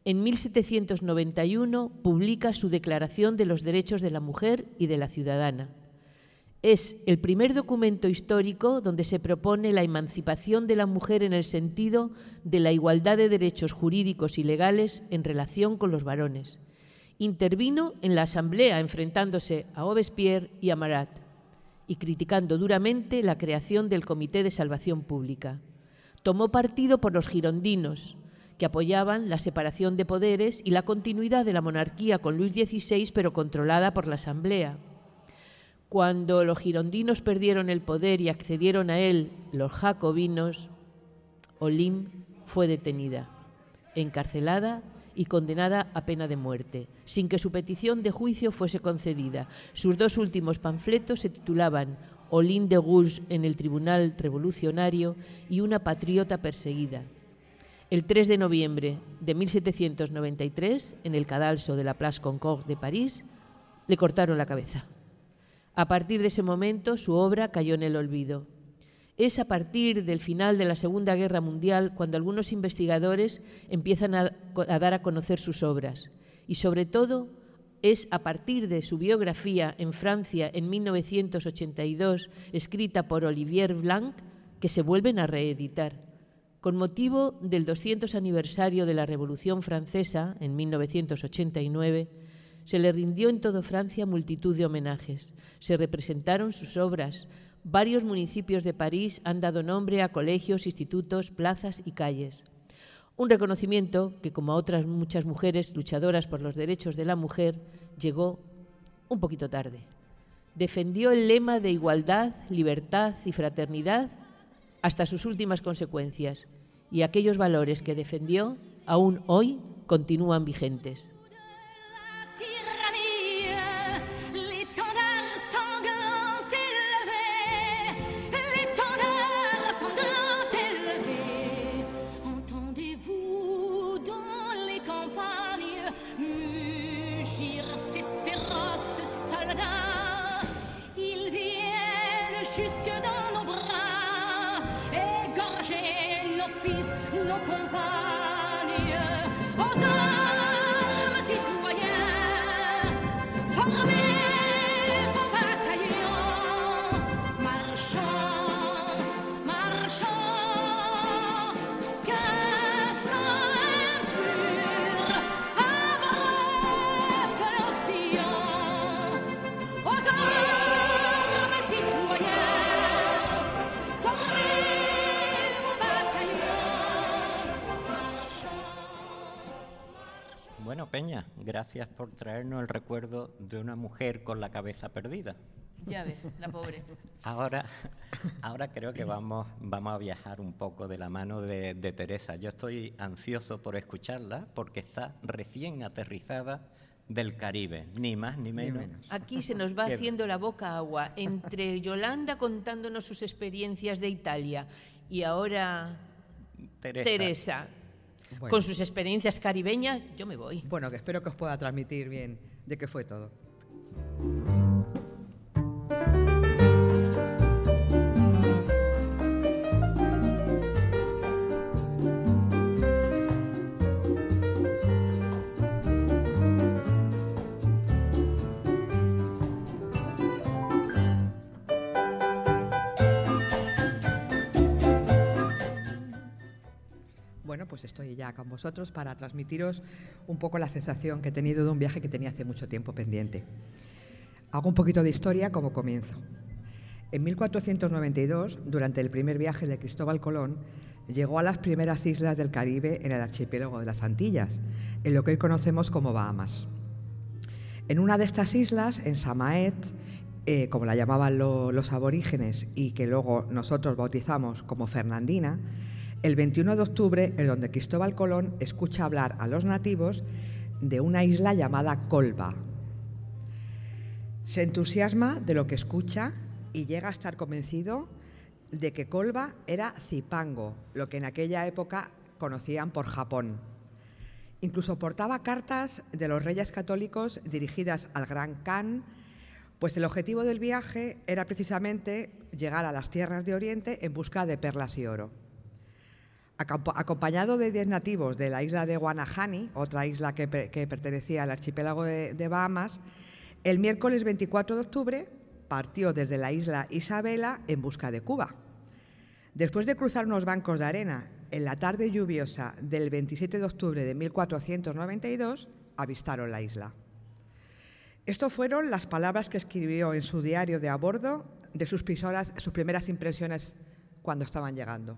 En 1791 publica su Declaración de los Derechos de la Mujer y de la Ciudadana. Es el primer documento histórico donde se propone la emancipación de la mujer en el sentido de la igualdad de derechos jurídicos y legales en relación con los varones. Intervino en la Asamblea enfrentándose a Robespierre y a Marat y criticando duramente la creación del Comité de Salvación Pública. Tomó partido por los girondinos, que apoyaban la separación de poderes y la continuidad de la monarquía con Luis XVI, pero controlada por la Asamblea. Cuando los girondinos perdieron el poder y accedieron a él los jacobinos, Olim fue detenida, encarcelada y condenada a pena de muerte, sin que su petición de juicio fuese concedida. Sus dos últimos panfletos se titulaban Olin de Gouges en el Tribunal Revolucionario y Una patriota perseguida. El 3 de noviembre de 1793, en el cadalso de la Place Concorde de París, le cortaron la cabeza. A partir de ese momento su obra cayó en el olvido. Es a partir del final de la Segunda Guerra Mundial cuando algunos investigadores empiezan a, dar a conocer sus obras. Y sobre todo es a partir de su biografía en Francia en 1982, escrita por Olivier Blanc, que se vuelven a reeditar. Con motivo del 200 aniversario de la Revolución Francesa, en 1989, se le rindió en toda Francia multitud de homenajes. Se representaron sus obras. Varios municipios de París han dado nombre a colegios, institutos, plazas y calles. Un reconocimiento que, como a otras muchas mujeres luchadoras por los derechos de la mujer, llegó un poquito tarde. Defendió el lema de igualdad, libertad y fraternidad hasta sus últimas consecuencias, y aquellos valores que defendió aún hoy continúan vigentes. Peña, gracias por traernos el recuerdo de una mujer con la cabeza perdida. Ya ves, la pobre. Ahora, ahora creo que vamos, vamos a viajar un poco de la mano de, de Teresa. Yo estoy ansioso por escucharla porque está recién aterrizada del Caribe, ni más ni menos. Aquí se nos va haciendo la boca agua entre Yolanda contándonos sus experiencias de Italia y ahora Teresa. Teresa, Bueno. con sus experiencias caribeñas, yo me voy. Bueno, que espero que os pueda transmitir bien de qué fue todo. Bueno, pues estoy ya con vosotros para transmitiros un poco la sensación que he tenido de un viaje que tenía hace mucho tiempo pendiente. Hago un poquito de historia como comienzo. En 1492, durante el primer viaje de Cristóbal Colón, llegó a las primeras islas del Caribe en el archipiélago de las Antillas, en lo que hoy conocemos como Bahamas. En una de estas islas, en Samaet, eh, como la llamaban lo- los aborígenes y que luego nosotros bautizamos como Fernandina, el 21 de octubre es donde Cristóbal Colón escucha hablar a los nativos de una isla llamada Colba. Se entusiasma de lo que escucha y llega a estar convencido de que Colba era Zipango, lo que en aquella época conocían por Japón. Incluso portaba cartas de los reyes católicos dirigidas al Gran Khan, pues el objetivo del viaje era precisamente llegar a las tierras de Oriente en busca de perlas y oro. Acompañado de 10 nativos de la isla de Guanahani, otra isla que, per- que pertenecía al archipiélago de, Bahamas, el miércoles 24 de octubre partió desde la isla Isabela en busca de Cuba. Después de cruzar unos bancos de arena en la tarde lluviosa del 27 de octubre de 1492, avistaron la isla. Estas fueron las palabras que escribió en su diario de a bordo de sus primeras impresiones cuando estaban llegando.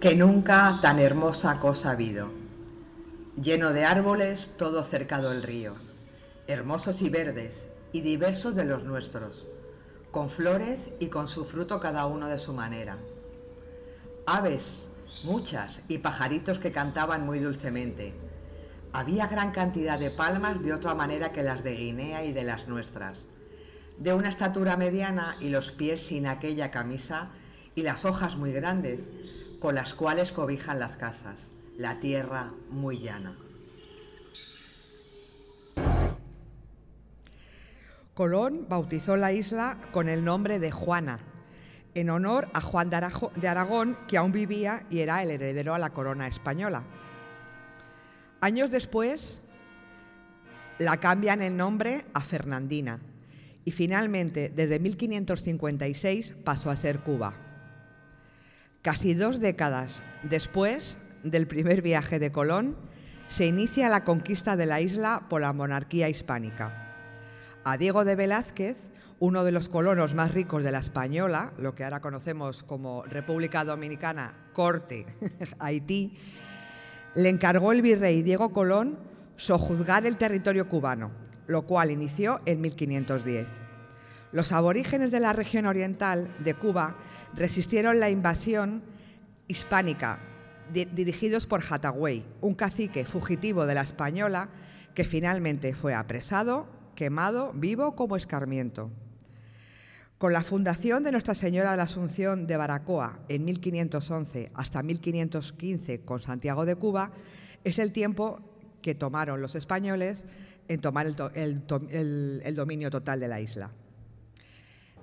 Que nunca tan hermosa cosa ha habido. Lleno de árboles, todo cercado el río, hermosos y verdes, y diversos de los nuestros, con flores y con su fruto cada uno de su manera. Aves, muchas, y pajaritos que cantaban muy dulcemente. Había gran cantidad de palmas de otra manera que las de Guinea y de las nuestras, de una estatura mediana y los pies sin aquella camisa y las hojas muy grandes, con las cuales cobijan las casas, la tierra muy llana. Colón bautizó la isla con el nombre de Juana, en honor a Juan de, Aragón, que aún vivía y era el heredero a la corona española. Años después, la cambian el nombre a Fernandina y finalmente, desde 1556, pasó a ser Cuba. Casi dos décadas después del primer viaje de Colón, se inicia la conquista de la isla por la monarquía hispánica. A Diego de Velázquez, uno de los colonos más ricos de la Española, lo que ahora conocemos como República Dominicana, Corte, Haití, le encargó el virrey Diego Colón sojuzgar el territorio cubano, lo cual inició en 1510. Los aborígenes de la región oriental de Cuba resistieron la invasión hispánica di- dirigidos por Hatagüey, un cacique fugitivo de la española que finalmente fue apresado, quemado vivo como escarmiento. Con la fundación de Nuestra Señora de la Asunción de Baracoa en 1511 hasta 1515 con Santiago de Cuba, es el tiempo que tomaron los españoles en tomar el, to- el to- el- el dominio total de la isla.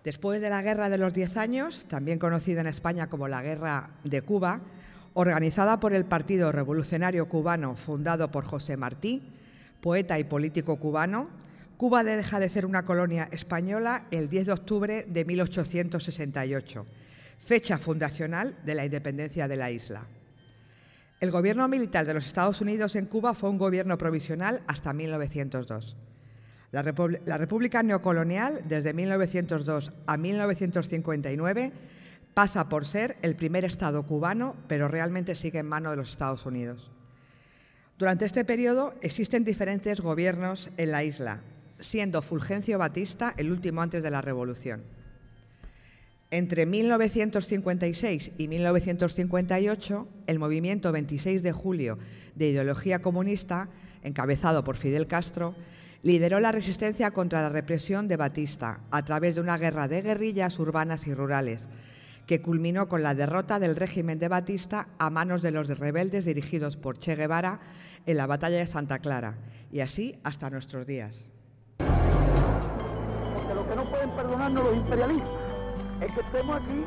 Después de la Guerra de los Diez Años, también conocida en España como la Guerra de Cuba, organizada por el Partido Revolucionario Cubano fundado por José Martí, poeta y político cubano, Cuba deja de ser una colonia española el 10 de octubre de 1868, fecha fundacional de la independencia de la isla. El gobierno militar de los Estados Unidos en Cuba fue un gobierno provisional hasta 1902. La, República Neocolonial, desde 1902 a 1959, pasa por ser el primer Estado cubano, pero realmente sigue en manos de los Estados Unidos. Durante este periodo existen diferentes gobiernos en la isla, siendo Fulgencio Batista el último antes de la Revolución. Entre 1956 y 1958, el movimiento 26 de julio de ideología comunista, encabezado por Fidel Castro, lideró la resistencia contra la represión de Batista a través de una guerra de guerrillas urbanas y rurales, que culminó con la derrota del régimen de Batista a manos de los rebeldes dirigidos por Che Guevara en la batalla de Santa Clara, y así hasta nuestros días. Lo que no pueden perdonarnos los imperialistas es que estemos aquí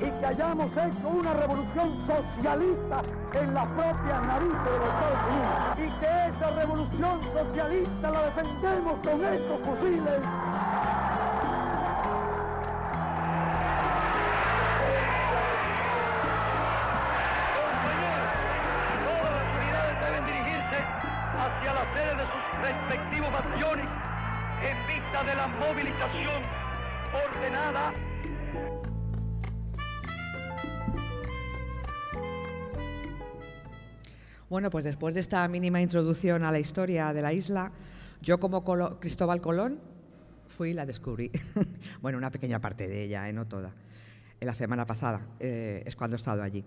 y que hayamos hecho una revolución socialista en la propia nariz de los Estados Unidos y que esa revolución socialista la defendemos con estos fusiles. Bueno, pues después de esta mínima introducción a la historia de la isla, yo como Cristóbal Colón fui y la descubrí. bueno, una pequeña parte de ella, ¿eh? no toda. En la semana pasada eh, es cuando he estado allí.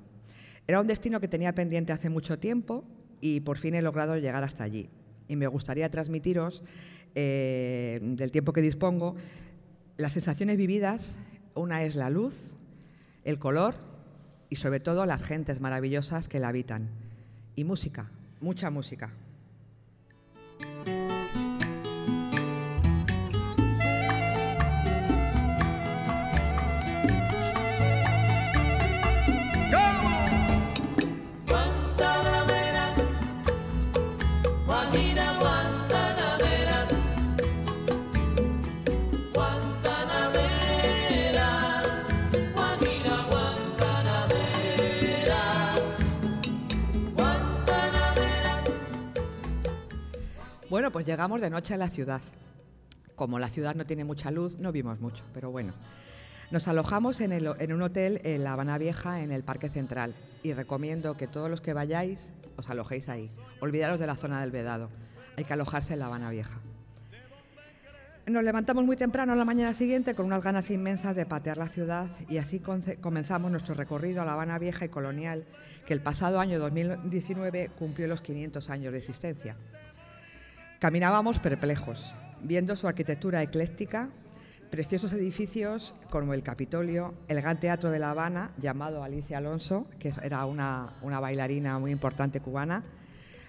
Era un destino que tenía pendiente hace mucho tiempo y por fin he logrado llegar hasta allí. Y me gustaría transmitiros, eh, del tiempo que dispongo, las sensaciones vividas. Una es la luz, el color y sobre todo las gentes maravillosas que la habitan. Y música, mucha música. Bueno, pues llegamos de noche a la ciudad. Como la ciudad no tiene mucha luz, no vimos mucho, pero bueno. Nos alojamos en, un hotel en La Habana Vieja, en el Parque Central, y recomiendo que todos los que vayáis os alojéis ahí. Olvidaros de la zona del Vedado. Hay que alojarse en La Habana Vieja. Nos levantamos muy temprano a la mañana siguiente con unas ganas inmensas de patear la ciudad y así comenzamos nuestro recorrido a La Habana Vieja y Colonial, que el pasado año 2019 cumplió los 500 años de existencia. Caminábamos perplejos, viendo su arquitectura ecléctica, preciosos edificios como el Capitolio, el Gran Teatro de La Habana, llamado Alicia Alonso, que era una, una bailarina muy importante cubana,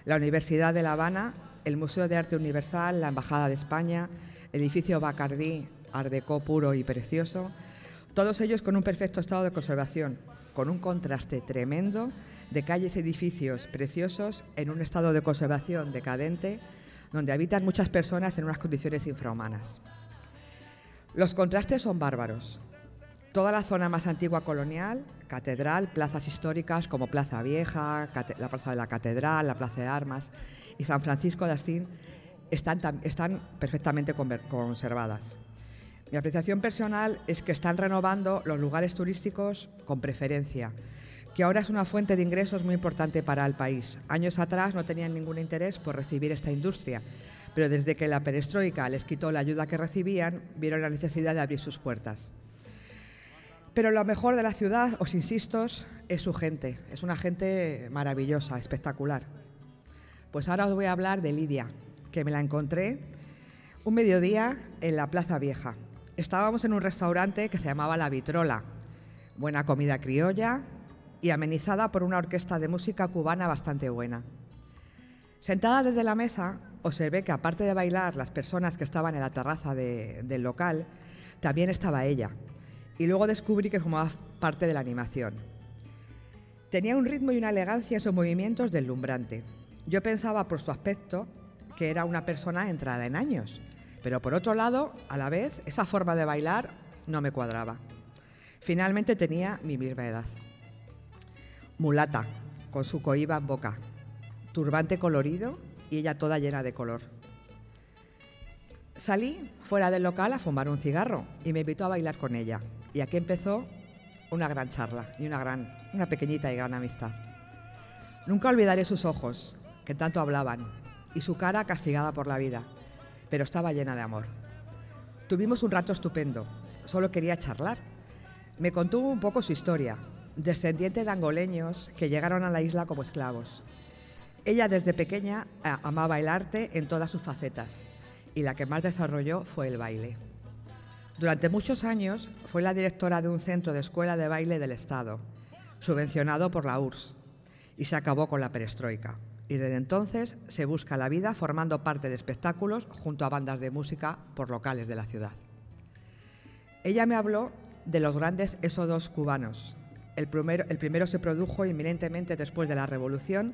la Universidad de La Habana, el Museo de Arte Universal, la Embajada de España, el edificio Bacardí, Art Deco puro y precioso, todos ellos con un perfecto estado de conservación, con un contraste tremendo de calles y edificios preciosos en un estado de conservación decadente, donde habitan muchas personas en unas condiciones infrahumanas. Los contrastes son bárbaros. Toda la zona más antigua colonial, catedral, plazas históricas como Plaza Vieja, la Plaza de la Catedral, la Plaza de Armas y San Francisco de Asís están, están perfectamente conservadas. Mi apreciación personal es que están renovando los lugares turísticos con preferencia, que ahora es una fuente de ingresos muy importante para el país. Años atrás no tenían ningún interés por recibir esta industria, pero desde que la perestroika les quitó la ayuda que recibían, vieron la necesidad de abrir sus puertas. Pero lo mejor de la ciudad, os insisto, es su gente. Es una gente maravillosa, espectacular. Pues ahora os voy a hablar de Lidia, que me la encontré un mediodía en la Plaza Vieja. Estábamos en un restaurante que se llamaba La Vitrola. Buena comida criolla y amenizada por una orquesta de música cubana bastante buena. Sentada desde la mesa, observé que aparte de bailar las personas que estaban en la terraza de- del local, también estaba ella. Y luego descubrí que formaba parte de la animación. Tenía un ritmo y una elegancia en sus movimientos deslumbrante. Yo pensaba por su aspecto que era una persona entrada en años, pero por otro lado, a la vez, esa forma de bailar no me cuadraba. Finalmente tenía mi misma edad. Mulata, con su coiba en boca, turbante colorido y ella toda llena de color. Salí fuera del local a fumar un cigarro y me invitó a bailar con ella. Y aquí empezó una gran charla y una gran, una pequeñita y gran amistad. Nunca olvidaré sus ojos, que tanto hablaban, y su cara castigada por la vida, pero estaba llena de amor. Tuvimos un rato estupendo, solo quería charlar. Me contó un poco su historia, descendiente de angoleños que llegaron a la isla como esclavos. Ella desde pequeña amaba el arte en todas sus facetas y la que más desarrolló fue el baile. Durante muchos años fue la directora de un centro de escuela de baile del Estado, subvencionado por la URSS, y se acabó con la perestroika. Y desde entonces se busca la vida formando parte de espectáculos junto a bandas de música por locales de la ciudad. Ella me habló de los grandes éxodos cubanos. El primero, se produjo inminentemente después de la Revolución,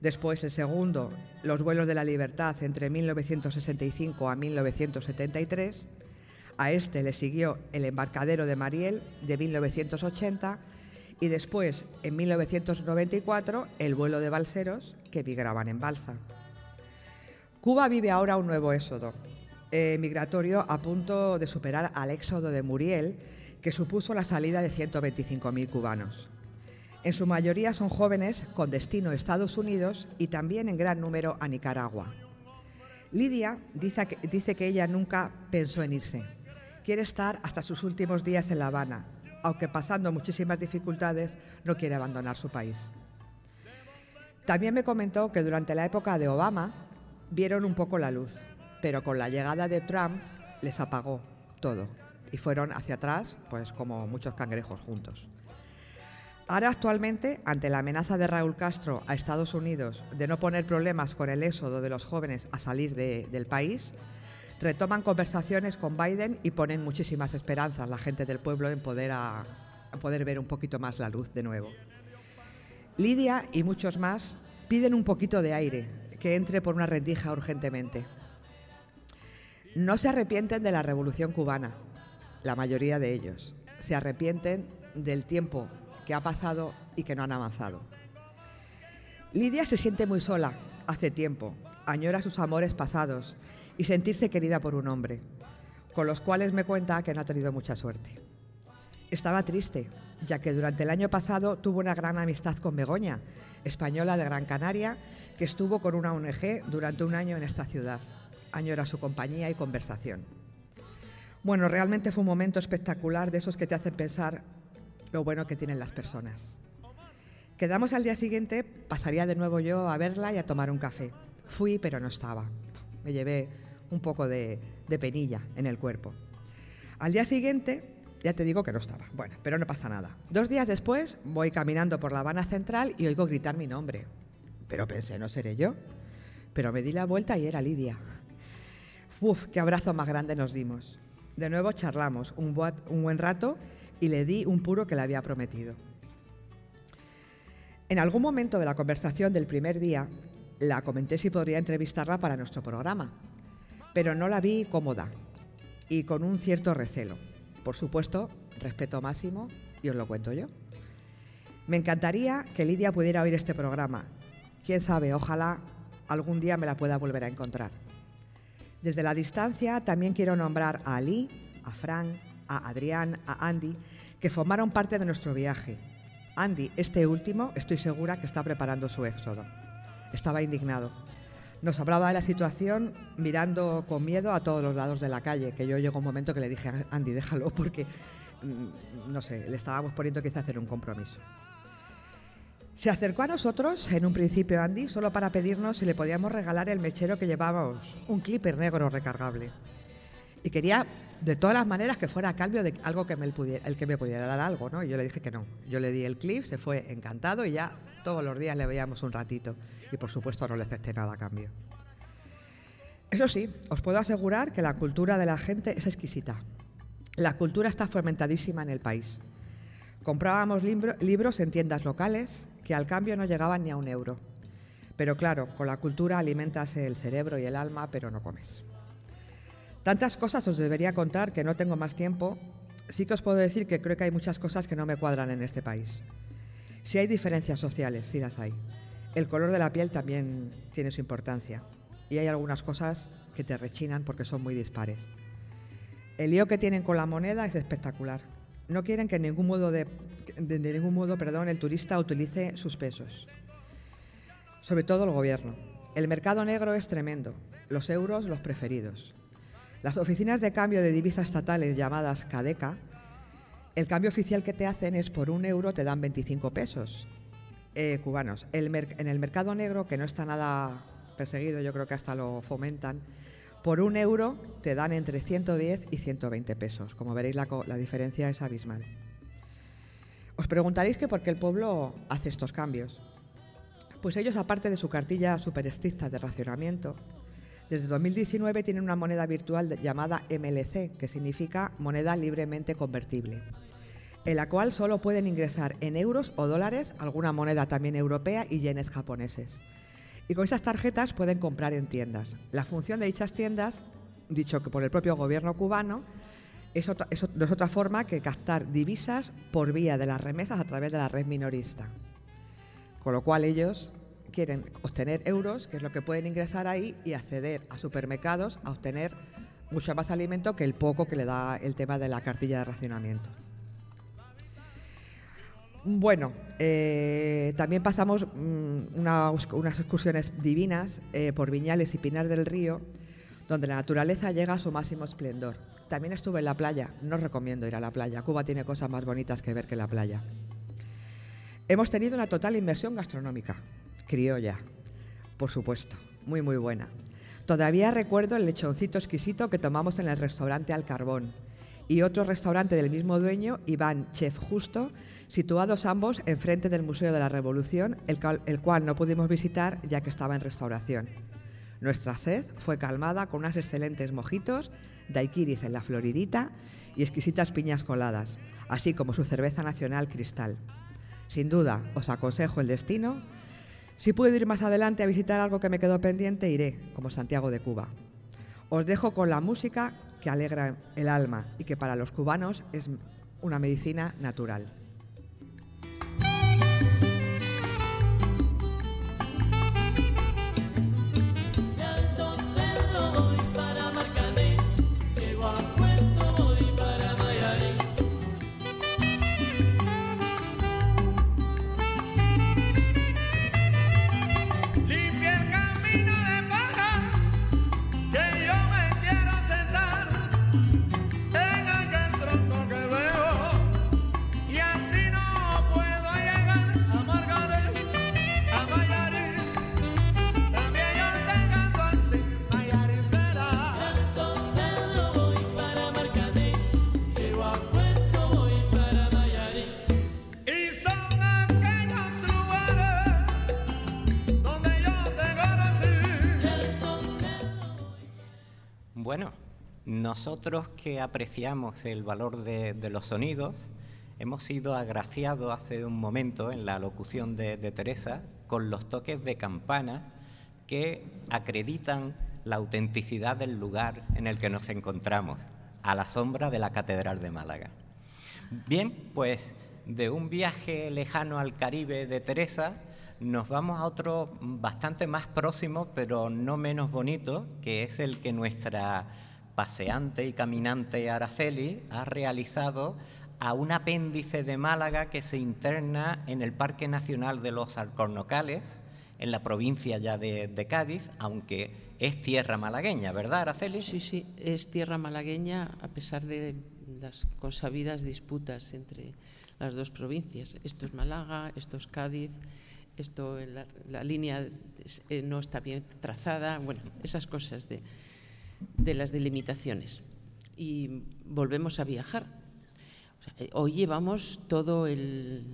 después el segundo, los vuelos de la libertad entre 1965 a 1973, a este le siguió el embarcadero de Mariel de 1980 y después, en 1994, el vuelo de balseros que migraban en balsa. Cuba vive ahora un nuevo éxodo eh, migratorio a punto de superar al éxodo de Muriel, que supuso la salida de 125.000 cubanos. En su mayoría son jóvenes con destino a Estados Unidos y también en gran número a Nicaragua. Lidia dice que, dice que ella nunca pensó en irse. Quiere estar hasta sus últimos días en La Habana, aunque pasando muchísimas dificultades no quiere abandonar su país. También me comentó que durante la época de Obama vieron un poco la luz, pero con la llegada de Trump les apagó todo y fueron hacia atrás, pues como muchos cangrejos juntos. Ahora actualmente, ante la amenaza de Raúl Castro a Estados Unidos de no poner problemas con el éxodo de los jóvenes a salir de, del país, retoman conversaciones con Biden y ponen muchísimas esperanzas la gente del pueblo en poder, a poder ver un poquito más la luz de nuevo. Lidia y muchos más piden un poquito de aire, que entre por una rendija urgentemente. No se arrepienten de la revolución cubana, la mayoría de ellos. Se arrepienten del tiempo que ha pasado y que no han avanzado. Lidia se siente muy sola hace tiempo, añora sus amores pasados y sentirse querida por un hombre, con los cuales me cuenta que no ha tenido mucha suerte. Estaba triste, ya que durante el año pasado tuvo una gran amistad con Begoña, española de Gran Canaria, que estuvo con una ONG durante un año en esta ciudad. Añora su compañía y conversación. Bueno, realmente fue un momento espectacular de esos que te hacen pensar lo bueno que tienen las personas. Quedamos al día siguiente, pasaría de nuevo yo a verla y a tomar un café. Fui, pero no estaba. Me llevé un poco de, penilla en el cuerpo. Al día siguiente, ya te digo que no estaba. Bueno, pero no pasa nada. Dos días después, voy caminando por la Habana Central y oigo gritar mi nombre. Pero pensé, no seré yo. Pero me di la vuelta y era Lidia. Uf, qué abrazo más grande nos dimos. De nuevo charlamos un, buen rato y le di un puro que le había prometido. En algún momento de la conversación del primer día, la comenté si podría entrevistarla para nuestro programa, pero no la vi cómoda y con un cierto recelo. Por supuesto, respeto máximo y os lo cuento yo. Me encantaría que Lidia pudiera oír este programa. Quién sabe, ojalá algún día me la pueda volver a encontrar. Desde la distancia también quiero nombrar a Ali, a Frank, a Adrián, a Andy, que formaron parte de nuestro viaje. Andy, este último, estoy segura que está preparando su éxodo. Estaba indignado. Nos hablaba de la situación mirando con miedo a todos los lados de la calle, que yo llegó un momento que le dije Andy, déjalo porque, mm, no sé, le estábamos poniendo quizá hacer un compromiso. Se acercó a nosotros en un principio Andy solo para pedirnos si le podíamos regalar el mechero que llevábamos, un clipper negro recargable. Y quería de todas las maneras que fuera a cambio de algo que me pudiera, el que me pudiera dar algo, ¿no? Y yo le dije que no. Yo le di el clip, se fue encantado y ya todos los días le veíamos un ratito. Y por supuesto no le acepté nada a cambio. Eso sí, os puedo asegurar que la cultura de la gente es exquisita. La cultura está fomentadísima en el país. Comprábamos libro, libros en tiendas locales que al cambio no llegaban ni a un euro. Pero claro, con la cultura alimentas el cerebro y el alma, pero no comes. Tantas cosas os debería contar que no tengo más tiempo. Sí que os puedo decir que creo que hay muchas cosas que no me cuadran en este país. Sí hay diferencias sociales, sí las hay. El color de la piel también tiene su importancia. Y hay algunas cosas que te rechinan porque son muy dispares. El lío que tienen con la moneda es espectacular. No quieren que en ningún modo, de, de, de ningún modo perdón, el turista utilice sus pesos. sobre todo el gobierno. El mercado negro es tremendo, los euros los preferidos. Las oficinas de cambio de divisas estatales llamadas CADECA, el cambio oficial que te hacen es por un euro te dan 25 pesos eh, cubanos. en el mercado negro, que no está nada perseguido, yo creo que hasta lo fomentan, por un euro te dan entre 110 y 120 pesos. Como veréis, la, la diferencia es abismal. Os preguntaréis que por qué el pueblo hace estos cambios. Pues ellos, aparte de su cartilla súper estricta de racionamiento, desde 2019 tienen una moneda virtual llamada MLC, que significa moneda libremente convertible, en la cual solo pueden ingresar en euros o dólares, alguna moneda también europea y yenes japoneses. Y con estas tarjetas pueden comprar en tiendas. La función de dichas tiendas, dicho que por el propio gobierno cubano, es no es otra forma que captar divisas por vía de las remesas a través de la red minorista. Con lo cual ellos quieren obtener euros, que es lo que pueden ingresar ahí, y acceder a supermercados a obtener mucho más alimento que el poco que le da el tema de la cartilla de racionamiento. Bueno, eh, también pasamos mm, unas excursiones divinas eh, por Viñales y Pinar del Río, donde la naturaleza llega a su máximo esplendor. También estuve en la playa, no recomiendo ir a la playa. Cuba tiene cosas más bonitas que ver que la playa. Hemos tenido una total inversión gastronómica, criolla, por supuesto, muy muy buena. Todavía recuerdo el lechoncito exquisito que tomamos en el restaurante Al Carbón y otro restaurante del mismo dueño, Iván Chef Justo, situados ambos enfrente del Museo de la Revolución, el cual, no pudimos visitar ya que estaba en restauración. Nuestra sed fue calmada con unas excelentes mojitos, daiquiris en la Floridita y exquisitas piñas coladas, así como su cerveza nacional Cristal. Sin duda, os aconsejo el destino. Si puedo ir más adelante a visitar algo que me quedó pendiente, iré, como Santiago de Cuba. Os dejo con la música que alegra el alma y que para los cubanos es una medicina natural. Nosotros que apreciamos el valor de, los sonidos, hemos sido agraciados hace un momento en la locución de, Teresa con los toques de campana que acreditan la autenticidad del lugar en el que nos encontramos, a la sombra de la Catedral de Málaga. Bien, pues de un viaje lejano al Caribe de Teresa, nos vamos a otro bastante más próximo, pero no menos bonito, que es el que nuestra paseante y caminante Araceli ha realizado a un apéndice de Málaga que se interna en el Parque Nacional de los Alcornocales, en la provincia ya de, Cádiz, aunque es tierra malagueña, ¿verdad, Araceli? Sí, sí, es tierra malagueña a pesar de las consabidas disputas entre las dos provincias. Esto es Málaga, esto es Cádiz, esto la, línea eh, no está bien trazada, bueno, esas cosas de de las delimitaciones. Y volvemos a viajar. hoy llevamos todo el,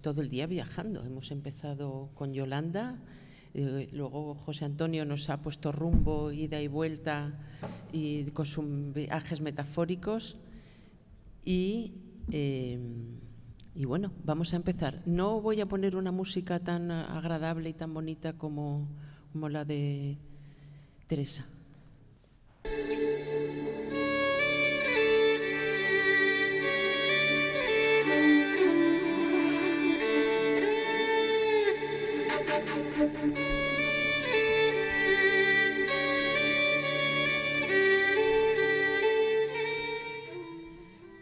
todo el día viajando. Hemos empezado con Yolanda, eh, luego José Antonio nos ha puesto rumbo, ida y vuelta, y con sus viajes metafóricos. Y, eh, y bueno, vamos a empezar. No voy a poner una música tan agradable y tan bonita como, como la de Teresa.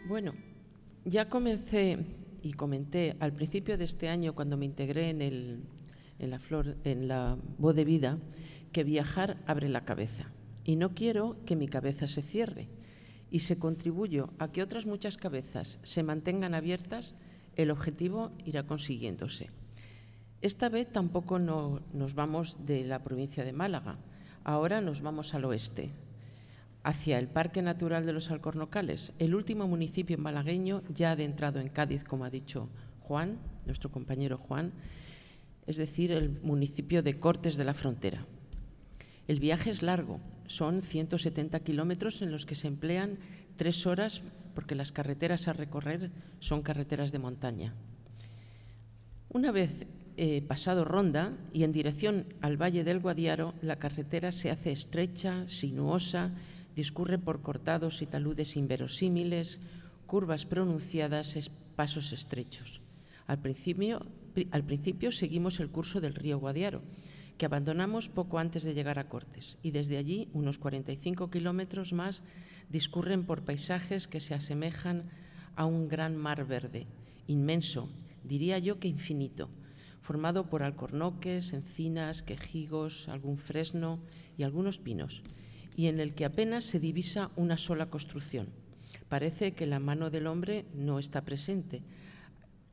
Bueno, ya comencé y comenté al principio de este año cuando me integré en el, en la, flor, en la voz de vida que viajar abre la cabeza. Y no quiero que mi cabeza se cierre. Y se contribuyo a que otras muchas cabezas se mantengan abiertas, el objetivo irá consiguiéndose. Esta vez tampoco no, nos vamos de la provincia de Málaga, ahora nos vamos al oeste, hacia el Parque Natural de los Alcornocales, el último municipio malagueño ya adentrado en Cádiz, como ha dicho Juan, nuestro compañero Juan, es decir, el municipio de Cortes de la Frontera. El viaje es largo, son 170 kilómetros en los que se emplean tres horas porque las carreteras a recorrer son carreteras de montaña. Una vez eh, pasado Ronda y en dirección al Valle del Guadiaro, la carretera se hace estrecha, sinuosa, discurre por cortados y taludes inverosímiles, curvas pronunciadas, pasos estrechos. Al principio, al principio seguimos el curso del río Guadiaro, que abandonamos poco antes de llegar a Cortes, y desde allí, unos 45 kilómetros más, discurren por paisajes que se asemejan a un gran mar verde, inmenso, diría yo que infinito, formado por alcornoques, encinas, quejigos, algún fresno y algunos pinos, y en el que apenas se divisa una sola construcción. Parece que la mano del hombre no está presente,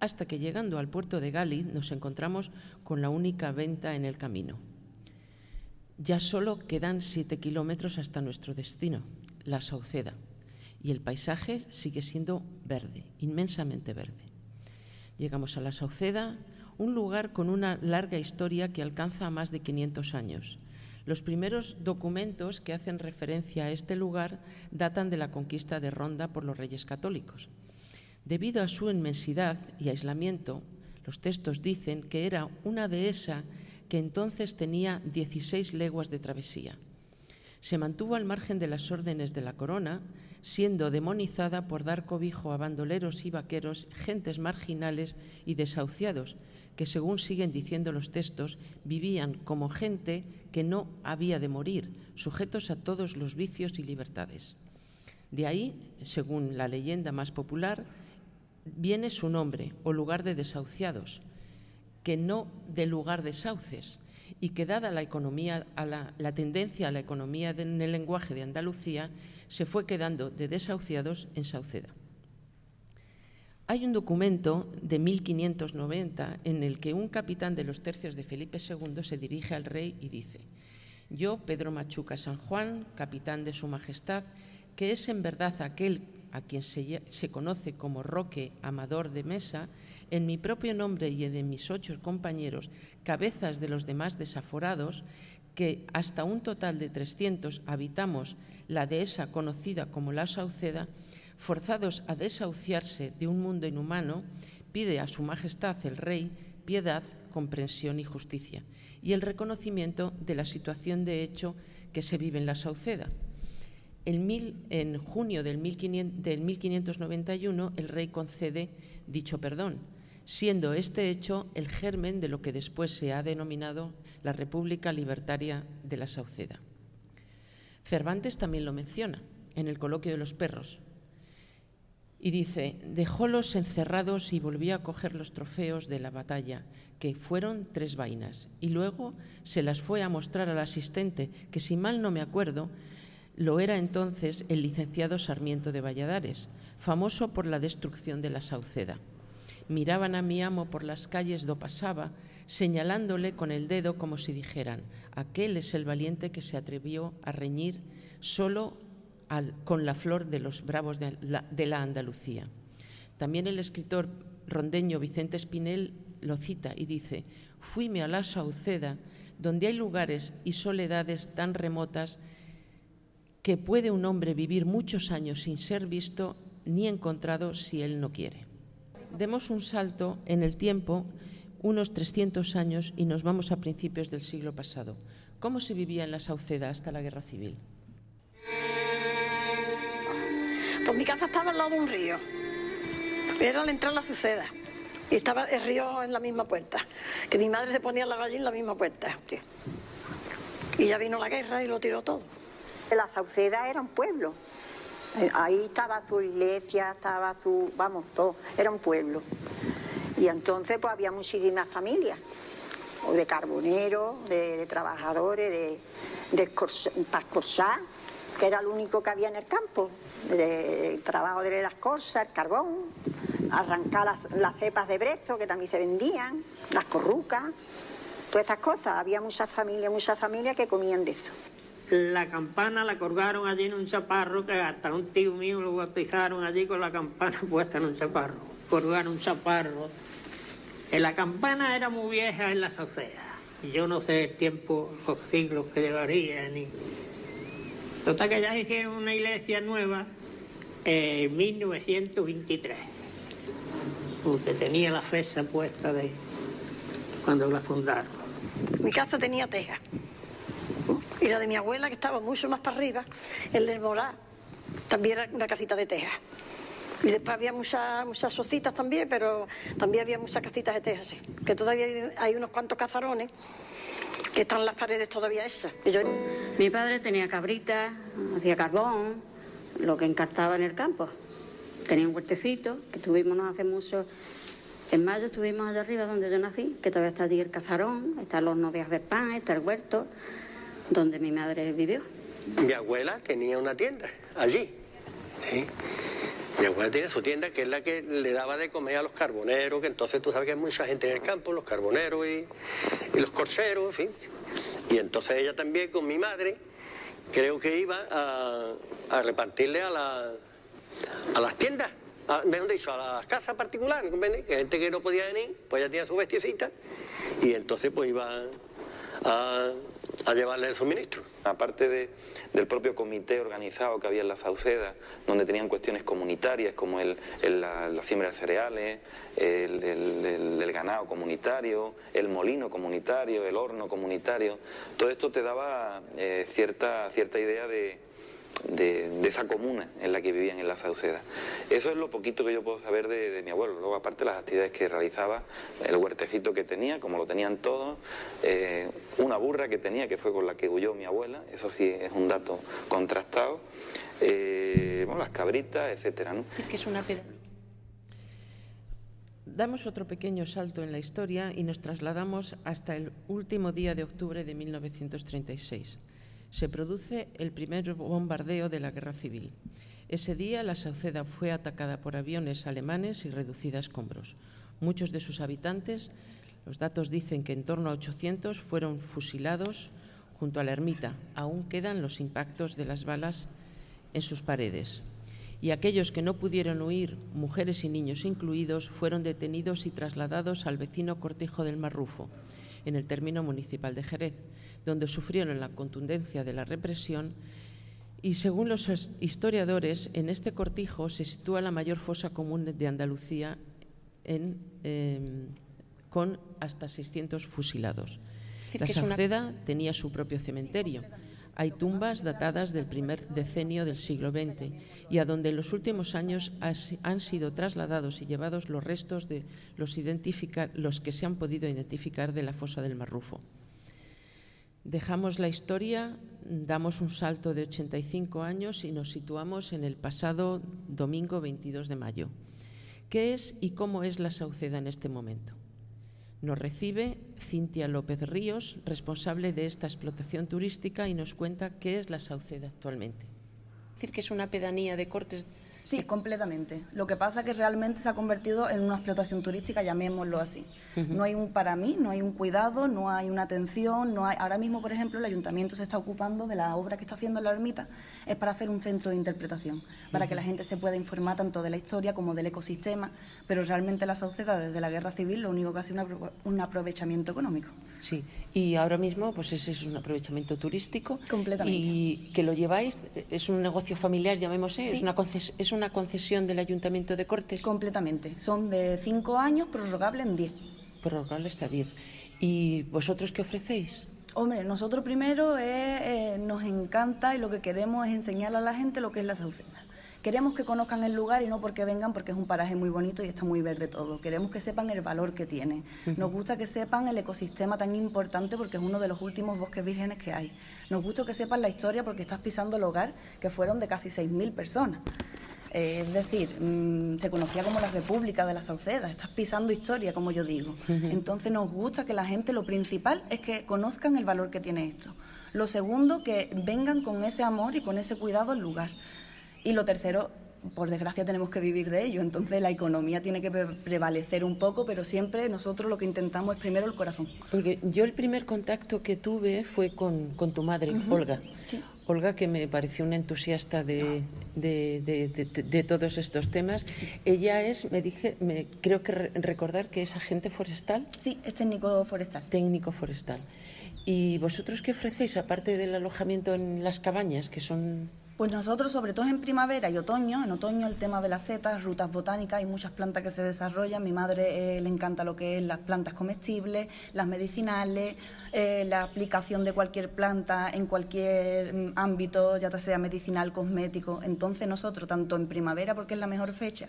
hasta que llegando al puerto de Gali nos encontramos con la única venta en el camino. Ya solo quedan siete kilómetros hasta nuestro destino, la Sauceda, y el paisaje sigue siendo verde, inmensamente verde. Llegamos a la Sauceda, un lugar con una larga historia que alcanza a más de 500 años. Los primeros documentos que hacen referencia a este lugar datan de la conquista de Ronda por los reyes católicos. Debido a su inmensidad y aislamiento, los textos dicen que era una dehesa que entonces tenía 16 leguas de travesía. Se mantuvo al margen de las órdenes de la corona, siendo demonizada por dar cobijo a bandoleros y vaqueros, gentes marginales y desahuciados, que según siguen diciendo los textos, vivían como gente que no había de morir, sujetos a todos los vicios y libertades. De ahí, según la leyenda más popular, viene su nombre o lugar de desahuciados, que no de lugar de sauces, y que dada la, economía, a la, tendencia a la economía en el lenguaje de Andalucía, se fue quedando de desahuciados en Sauceda. Hay un documento de 1590 en el que un capitán de los tercios de Felipe II se dirige al rey y dice, yo, Pedro Machuca San Juan, capitán de Su Majestad, que es en verdad aquel a quien se, conoce como Roque Amador de Mesa, en mi propio nombre y de mis ocho compañeros, cabezas de los demás desaforados, que hasta un total de 300 habitamos la dehesa conocida como la Sauceda, forzados a desahuciarse de un mundo inhumano, pide a Su Majestad el Rey piedad, comprensión y justicia, y el reconocimiento de la situación de hecho que se vive en la Sauceda. En, mil, en junio del, 1500, del 1591, el rey concede dicho perdón, siendo este hecho el germen de lo que después se ha denominado la República Libertaria de la Sauceda. Cervantes también lo menciona en el coloquio de los perros, y dice, dejólos encerrados y volvió a coger los trofeos de la batalla, que fueron tres vainas, y luego se las fue a mostrar al asistente, que si mal no me acuerdo, lo era entonces el licenciado Sarmiento de Valladares, famoso por la destrucción de la Sauceda. Miraban a mi amo por las calles do pasaba, señalándole con el dedo como si dijeran, aquel es el valiente que se atrevió a reñir solo con la flor de los bravos de la, de la Andalucía. También el escritor rondeño Vicente Espinel lo cita y dice, fuime a la Sauceda, donde hay lugares y soledades tan remotas que puede un hombre vivir muchos años sin ser visto ni encontrado si él no quiere. Demos un salto en el tiempo, unos 300 años, y nos vamos a principios del siglo pasado. ¿Cómo se vivía en la Sauceda hasta la Guerra Civil? Pues mi casa estaba al lado de un río. Era la entrada a la Suceda. Y estaba el río en la misma puerta. Que mi madre se ponía la gallina en la misma puerta. Y ya vino la guerra y lo tiró todo. La Sauceda era un pueblo. Eh, ahí estaba su iglesia, estaba su, vamos, todo. Era un pueblo. Y entonces pues había muchísimas familias. o de carboneros, de, trabajadores, de, de escorzar, que era lo único que había en el campo, de- el trabajo de la escorza, el carbón, arrancar las, las cepas de brezo que también se vendían, las corrucas, todas estas cosas. Había muchas familias, muchas familias que comían de eso. La campana la colgaron allí en un chaparro que hasta un tío mío lo bautizaron allí con la campana puesta en un chaparro. Colgaron un chaparro. Eh, La campana era muy vieja en la. Y Yo no sé el tiempo, los siglos que llevaría. Ni... Total que ya hicieron una iglesia nueva en 1923. Porque tenía la fecha puesta de cuando la fundaron. Mi casa tenía teja. Y la de mi abuela, que estaba mucho más para arriba, el del Morá, también era una casita de teja. Y después había muchas muchas socitas también, pero también había muchas casitas de teja, sí. Que todavía hay- unos cuantos cazarones que están las paredes todavía esas. Mi padre tenía cabritas, hacía carbón, lo que encartaba en el campo. Tenía un huertecito que tuvimos no hace mucho. En mayo estuvimos allá arriba donde yo nací, que todavía está allí el cazarón, están los horno de pan, está el huerto, donde mi madre vivió. Mi abuela tenía una tienda allí. Mi abuela tenía su tienda que es la que le daba de comer a los carboneros, que entonces tú sabes que hay mucha gente en el campo, los carboneros y, los corcheros, en fin. Y entonces ella también con mi madre creo que iba a, repartirle a, la, a las tiendas, a, mejor dicho, a las casas particulares. Que gente que no podía venir, pues ella tenía su bestiecita y entonces pues iba a, a llevarle el suministro. Aparte de- del propio comité organizado que había en la Sauceda, donde tenían cuestiones comunitarias como el, el- la, la siembra de cereales, el, el- ganado comunitario, el molino comunitario, el horno comunitario, todo esto te daba eh, cierta, cierta idea de, de- esa comuna en la que vivían en la Sauceda. Eso es lo poquito que yo puedo saber de, mi abuelo. Luego, aparte, las actividades que realizaba, el huertecito que tenía, como lo tenían todos, eh, una burra que tenía, que fue con la que huyó mi abuela, eso sí es un dato contrastado, eh, bueno, las cabritas, etcétera, ¿no? que es una. Damos otro pequeño salto en la historia y nos trasladamos hasta el último día de octubre de 1936. Se produce el primer bombardeo de la Guerra Civil. Ese día la Sauceda fue atacada por aviones alemanes y reducida a escombros. Muchos de sus habitantes, los datos dicen que en torno a 800, fueron fusilados junto a la ermita. Aún quedan los impactos de las balas en sus paredes y aquellos que no pudieron huir, mujeres y niños incluidos, fueron detenidos y trasladados al vecino cortijo del Marrufo, en el término municipal de Jerez, donde sufrieron la contundencia de la represión y según los his- historiadores, en este cortijo se sitúa la mayor fosa común de Andalucía en, eh, con hasta 600 fusilados. La Sauceda tenía su propio cementerio. Hay tumbas datadas del primer decenio del siglo XX y a donde en los últimos años han sido trasladados y llevados los restos de los, los que se han podido identificar de la fosa del Marrufo. Dejamos la historia, damos un salto de 85 años y nos situamos en el pasado domingo 22 de mayo. ¿Qué es y cómo es la Sauceda en este momento? Nos recibe Cintia López Ríos, responsable de esta explotación turística, y nos cuenta qué es la Sauceda actualmente. decir que es una pedanía de cortes. Sí, completamente. Lo que pasa es que realmente se ha convertido en una explotación turística, llamémoslo así. No hay un para mí, no hay un cuidado, no hay una atención, no hay... Ahora mismo, por ejemplo, el ayuntamiento se está ocupando de la obra que está haciendo en la ermita, es para hacer un centro de interpretación, para que la gente se pueda informar tanto de la historia como del ecosistema, pero realmente la Sauceda desde la Guerra Civil lo único que ha sido un apro- un aprovechamiento económico. Sí, y ahora mismo pues ese es un aprovechamiento turístico. Completamente. Y que lo lleváis, es un negocio familiar, llamémosle, Sí. es, una es una concesión del Ayuntamiento de Cortes. Completamente. Son de cinco años, prorrogable en diez. Prorrogable hasta 10. ¿Y vosotros qué ofrecéis? Hombre, nosotros primero es, eh, nos encanta y lo que queremos es enseñar a la gente lo que es la Sauceda. Queremos que conozcan el lugar y no porque vengan porque es un paraje muy bonito y está muy verde todo. Queremos que sepan el valor que tiene. Nos gusta que sepan el ecosistema tan importante porque es uno de los últimos bosques vírgenes que hay. Nos gusta que sepan la historia porque estás pisando el hogar que fueron de casi 6.000 personas. Eh, es decir, mm, se conocía como la República de la Sauceda, estás pisando historia, como yo digo. Entonces nos gusta que la gente, lo principal es que conozcan el valor que tiene esto. Lo segundo, que vengan con ese amor y con ese cuidado al lugar. Y lo tercero, por desgracia tenemos que vivir de ello, entonces la economía tiene que prevalecer un poco, pero siempre nosotros lo que intentamos es primero el corazón. Porque yo el primer contacto que tuve fue con, tu madre, Olga. Olga, que me pareció una entusiasta de, de, todos estos temas. Ella es, me dije, me, creo que recordar que es agente forestal. Sí, es técnico forestal. Técnico forestal. ¿Y vosotros qué ofrecéis, aparte del alojamiento en las cabañas, que son pues nosotros, sobre todo en primavera y otoño, en otoño el tema de las setas, rutas botánicas, hay muchas plantas que se desarrollan. Mi madre eh, le encanta lo que es las plantas comestibles, las medicinales, eh, la aplicación de cualquier planta en cualquier mm, ámbito, ya sea medicinal, cosmético. Entonces nosotros, tanto en primavera, porque es la mejor fecha,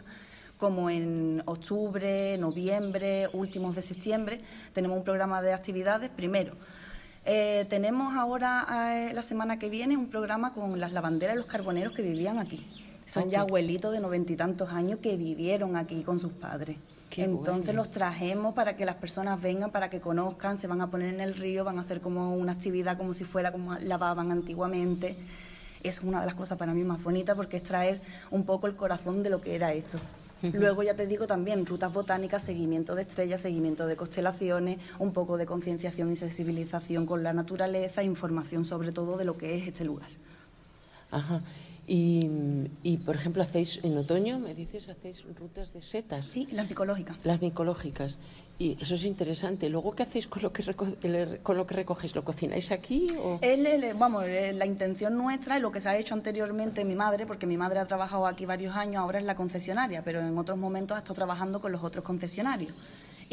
como en octubre, noviembre, últimos de septiembre, tenemos un programa de actividades. Primero, eh, tenemos ahora, eh, la semana que viene, un programa con las lavanderas y los carboneros que vivían aquí. Son ya abuelitos de noventa y tantos años que vivieron aquí con sus padres. Entonces los trajemos para que las personas vengan, para que conozcan, se van a poner en el río, van a hacer como una actividad como si fuera como lavaban antiguamente. Es una de las cosas para mí más bonitas porque es traer un poco el corazón de lo que era esto. Luego ya te digo también rutas botánicas, seguimiento de estrellas, seguimiento de constelaciones, un poco de concienciación y sensibilización con la naturaleza, información sobre todo de lo que es este lugar. Ajá. Y, y, por ejemplo, hacéis en otoño, me dices, hacéis rutas de setas. Sí, las micológicas. Las micológicas. Y eso es interesante. Luego, ¿qué hacéis con lo que, con lo que recogéis? ¿Lo cocináis aquí? O? vamos, la intención nuestra y lo que se ha hecho anteriormente mi madre, porque mi madre ha trabajado aquí varios años, ahora es la concesionaria, pero en otros momentos ha estado trabajando con los otros concesionarios.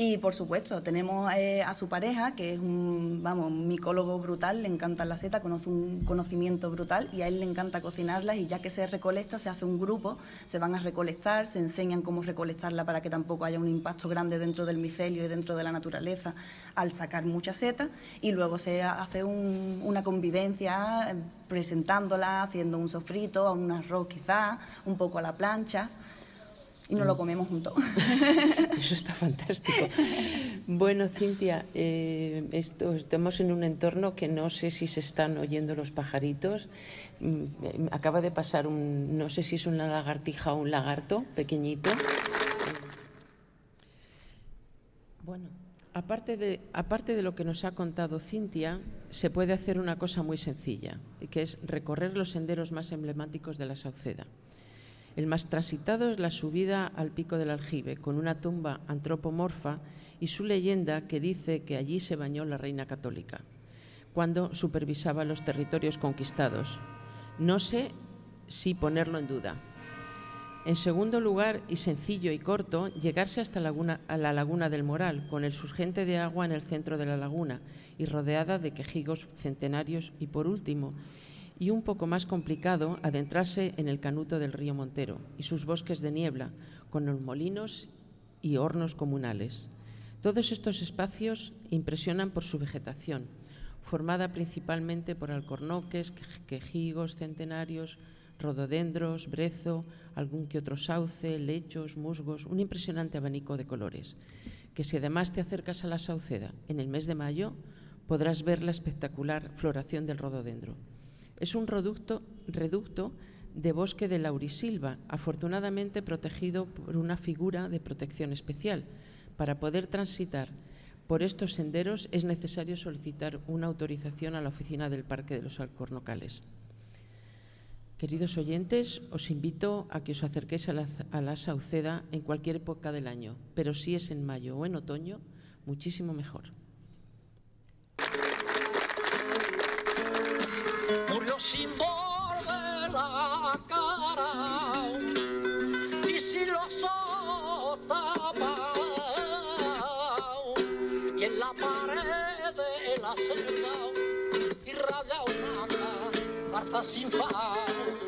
Y por supuesto, tenemos eh, a su pareja, que es un, vamos, micólogo brutal, le encanta la seta, conoce un conocimiento brutal y a él le encanta cocinarlas y ya que se recolecta, se hace un grupo, se van a recolectar, se enseñan cómo recolectarla para que tampoco haya un impacto grande dentro del micelio y dentro de la naturaleza al sacar mucha seta. Y luego se hace una convivencia presentándola, haciendo un sofrito, un arroz quizá, un poco a la plancha y nos lo mm. comemos juntos. Eso está fantástico. Bueno, Cintia, eh, esto, estamos en un entorno que no sé si se están oyendo los pajaritos. Mm, acaba de pasar un, no sé si es una lagartija o un lagarto pequeñito. Bueno, aparte de, aparte de lo que nos ha contado Cintia, se puede hacer una cosa muy sencilla, que es recorrer los senderos más emblemáticos de la Sauceda. El más transitado es la subida al pico del aljibe, con una tumba antropomorfa y su leyenda que dice que allí se bañó la reina católica, cuando supervisaba los territorios conquistados. No sé si ponerlo en duda. En segundo lugar, y sencillo y corto, llegarse hasta la laguna del Moral, con el surgente de agua en el centro de la laguna y rodeada de quejigos centenarios. Y por último, y un poco más complicado adentrarse en el canuto del río Montero y sus bosques de niebla, con los molinos y hornos comunales. Todos estos espacios impresionan por su vegetación, formada principalmente por alcornoques, quejigos centenarios, rododendros, brezo, algún que otro sauce, lechos, musgos, un impresionante abanico de colores, que si además te acercas a la sauceda en el mes de mayo, podrás ver la espectacular floración del rododendro. Es un reducto, reducto de bosque de laurisilva, afortunadamente protegido por una figura de protección especial. Para poder transitar por estos senderos es necesario solicitar una autorización a la oficina del Parque de los Alcornocales. Queridos oyentes, os invito a que os acerquéis a la, a la, Sauceda en cualquier época del año, pero si es en mayo o en otoño, muchísimo mejor. Murió sin volver la cara. Y si lo azotaba y en la pared de la celda y raya una carta sin par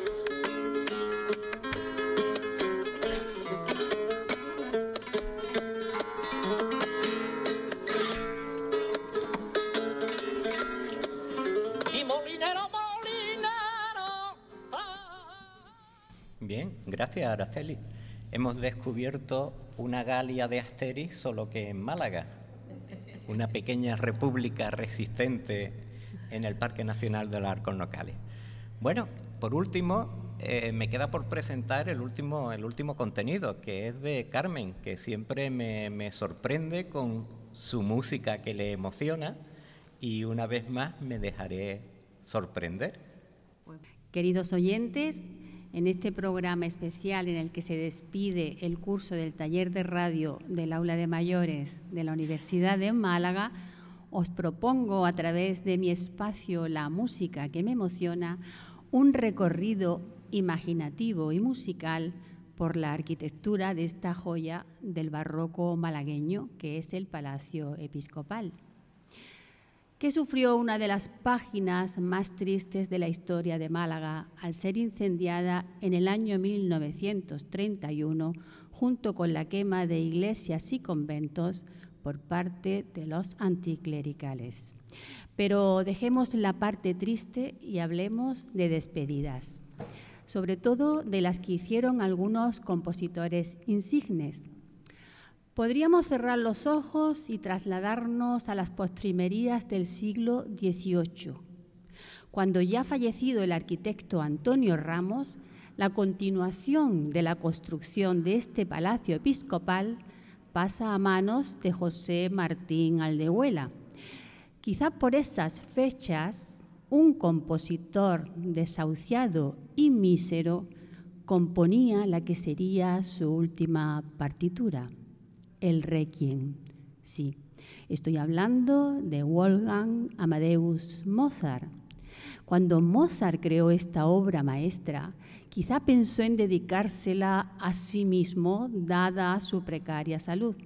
gracias Araceli. Hemos descubierto una Galia de Asterix, solo que en Málaga, una pequeña república resistente en el Parque Nacional de los Locales. Bueno, por último, eh, me queda por presentar el último, el último contenido, que es de Carmen, que siempre me, me sorprende con su música que le emociona y una vez más me dejaré sorprender. Queridos oyentes, en este programa especial en el que se despide el curso del taller de radio del aula de mayores de la Universidad de Málaga, os propongo a través de mi espacio La música que me emociona un recorrido imaginativo y musical por la arquitectura de esta joya del barroco malagueño que es el Palacio Episcopal, que sufrió una de las páginas más tristes de la historia de Málaga al ser incendiada en el año 1931 junto con la quema de iglesias y conventos por parte de los anticlericales. Pero dejemos la parte triste y hablemos de despedidas sobre todo de las que hicieron algunos compositores insignes. Podríamos cerrar los ojos y trasladarnos a las postrimerías del siglo XVIII, cuando ya fallecido el arquitecto Antonio Ramos, la continuación de la construcción de este palacio episcopal pasa a manos de José Martín Aldehuela. Quizá por esas fechas un compositor desahuciado y mísero componía la que sería su última partitura, el Requiem. Sí, estoy hablando de Wolfgang Amadeus Mozart. Cuando Mozart creó esta obra maestra, quizá pensó en dedicársela a sí mismo, dada su precaria salud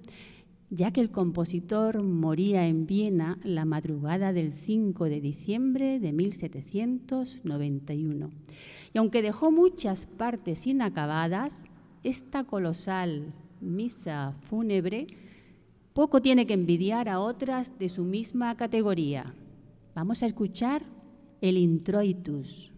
ya que el compositor moría en Viena la madrugada del 5 de diciembre de 1791. Y aunque dejó muchas partes inacabadas, esta colosal misa fúnebre poco tiene que envidiar a otras de su misma categoría. Vamos a escuchar el introitus.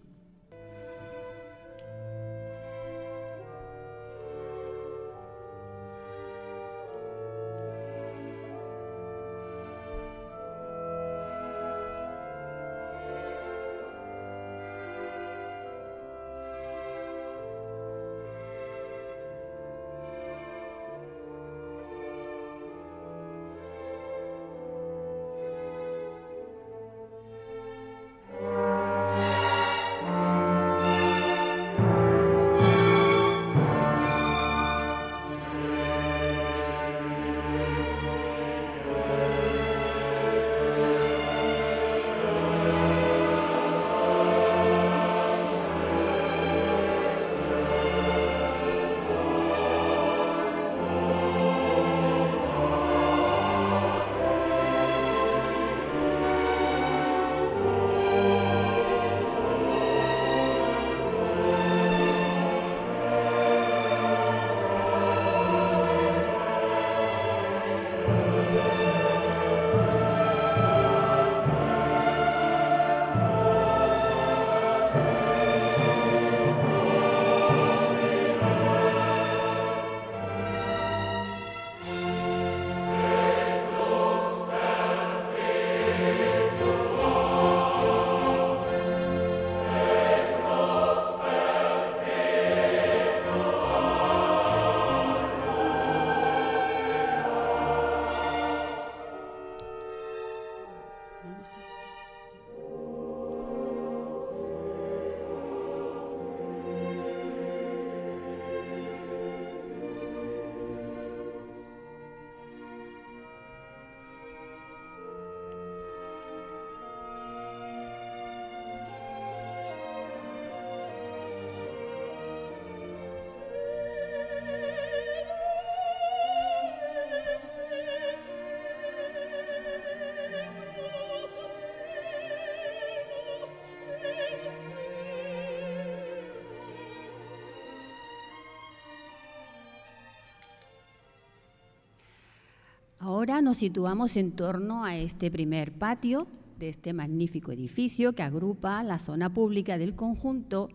Ahora nos situamos en torno a este primer patio de este magnífico edificio que agrupa la zona pública del conjunto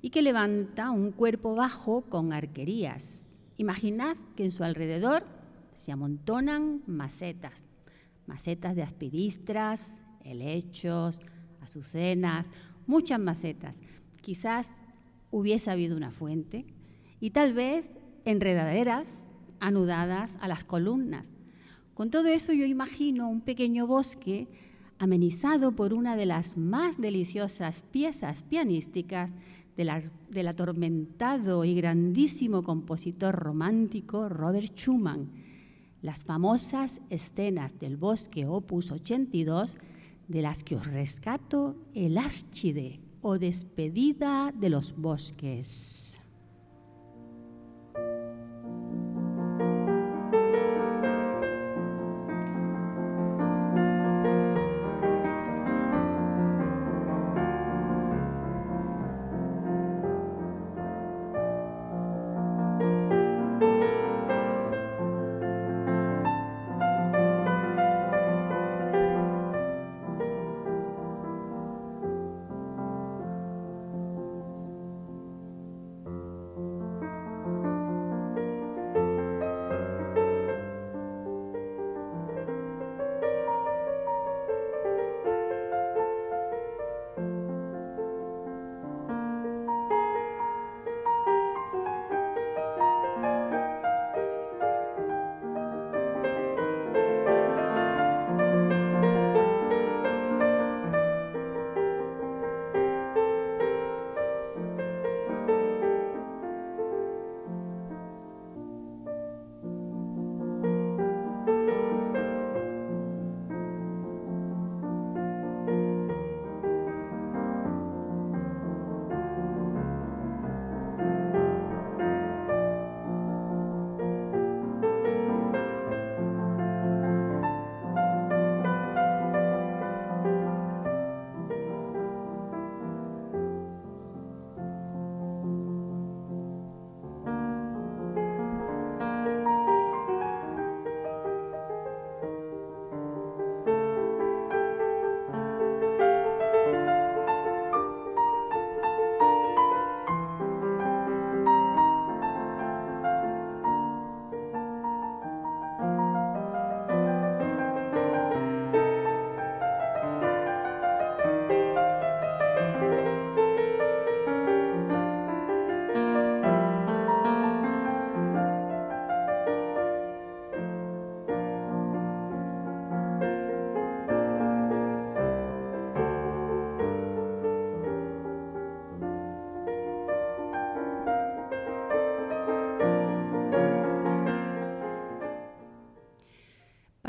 y que levanta un cuerpo bajo con arquerías. Imaginad que en su alrededor se amontonan macetas, macetas de aspidistras, helechos, azucenas, muchas macetas. Quizás hubiese habido una fuente y tal vez enredaderas anudadas a las columnas. Con todo eso yo imagino un pequeño bosque amenizado por una de las más deliciosas piezas pianísticas del, atormentado y grandísimo compositor romántico Robert Schumann, las famosas escenas del bosque opus 82, de las que os rescato el áschide o despedida de los bosques.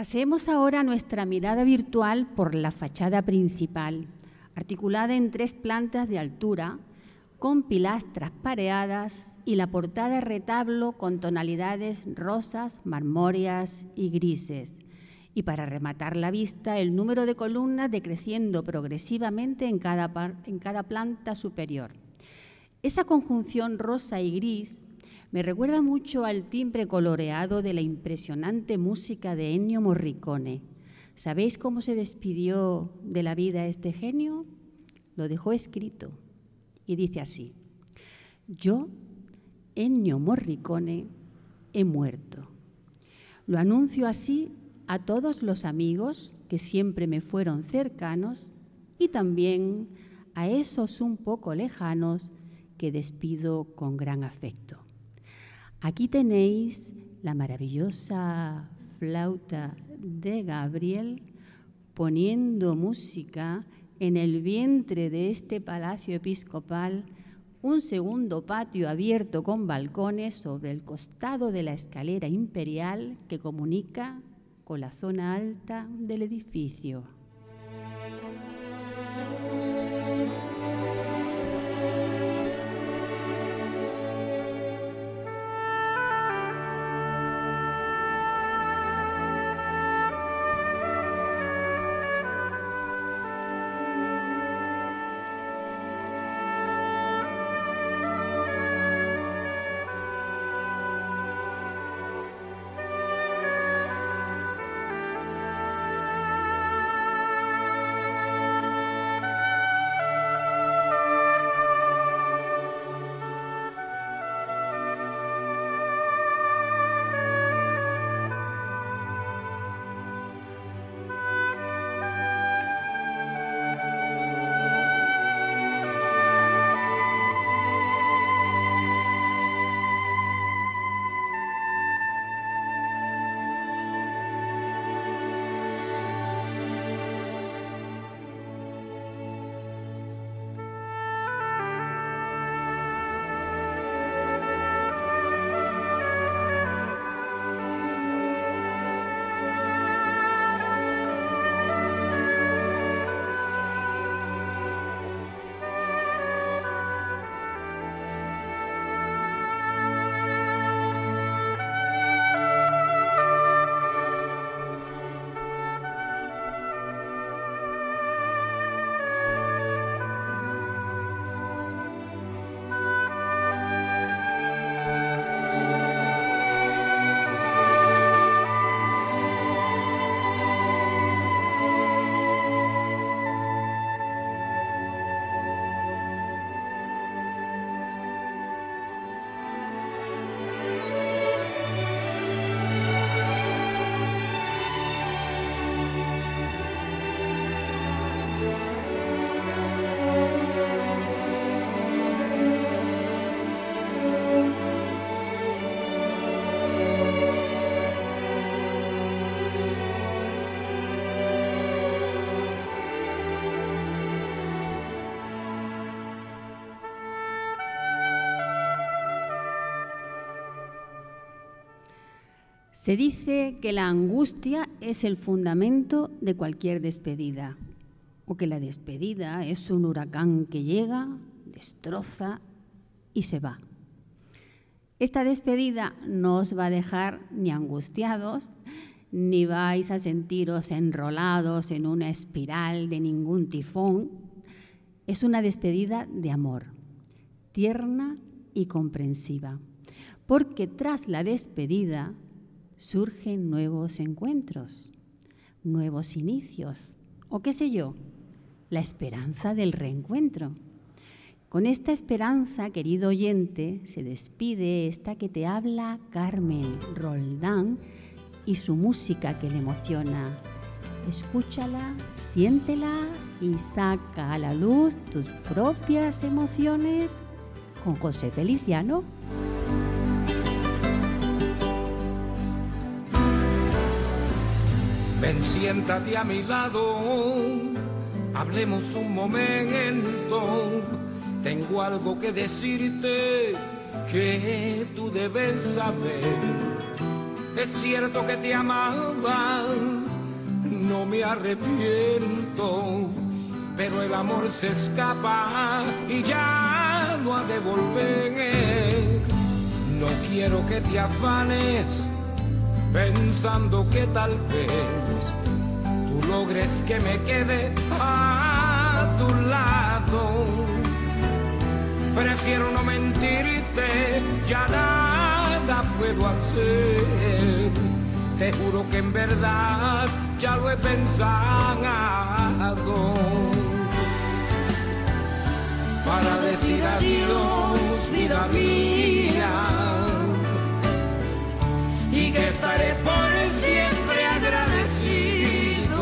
Pasemos ahora nuestra mirada virtual por la fachada principal, articulada en tres plantas de altura, con pilastras pareadas y la portada retablo con tonalidades rosas, marmóreas y grises. Y para rematar la vista, el número de columnas decreciendo progresivamente en cada, en cada planta superior. Esa conjunción rosa y gris me recuerda mucho al timbre coloreado de la impresionante música de Ennio Morricone. ¿Sabéis cómo se despidió de la vida este genio? Lo dejó escrito y dice así, yo, Ennio Morricone, he muerto. Lo anuncio así a todos los amigos que siempre me fueron cercanos y también a esos un poco lejanos que despido con gran afecto. Aquí tenéis la maravillosa flauta de Gabriel poniendo música en el vientre de este palacio episcopal, un segundo patio abierto con balcones sobre el costado de la escalera imperial que comunica con la zona alta del edificio. Se dice que la angustia es el fundamento de cualquier despedida, o que la despedida es un huracán que llega, destroza y se va. Esta despedida no os va a dejar ni angustiados, ni vais a sentiros enrolados en una espiral de ningún tifón. Es una despedida de amor, tierna y comprensiva, porque tras la despedida surgen nuevos encuentros, nuevos inicios, o qué sé yo, la esperanza del reencuentro. Con esta esperanza, querido oyente, se despide esta que te habla Carmen Roldán y su música que le emociona. Escúchala, siéntela y saca a la luz tus propias emociones con José Feliciano. Ven, siéntate a mi lado, hablemos un momento. Tengo algo que decirte que tú debes saber. Es cierto que te amaba, no me arrepiento, pero el amor se escapa y ya no ha de volver. No quiero que te afanes pensando que tal vez tú logres que me quede a tu lado. Prefiero no mentirte, ya nada puedo hacer. Te juro que en verdad ya lo he pensado. Para decir adiós, vida mía y que estaré por siempre agradecido.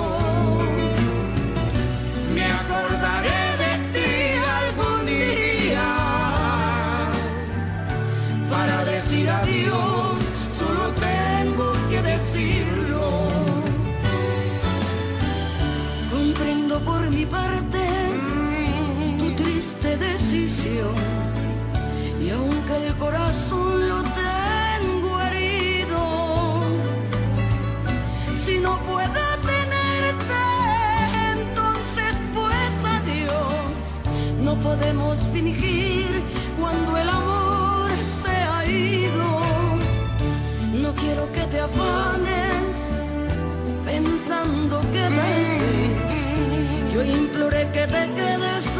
Me acordaré de ti algún día para decir adiós, solo tengo que decirlo. Comprendo por mi parte tu triste decisión y aunque el corazón podemos fingir cuando el amor se ha ido. No quiero que te afanes pensando que tal vez yo imploré que te quedes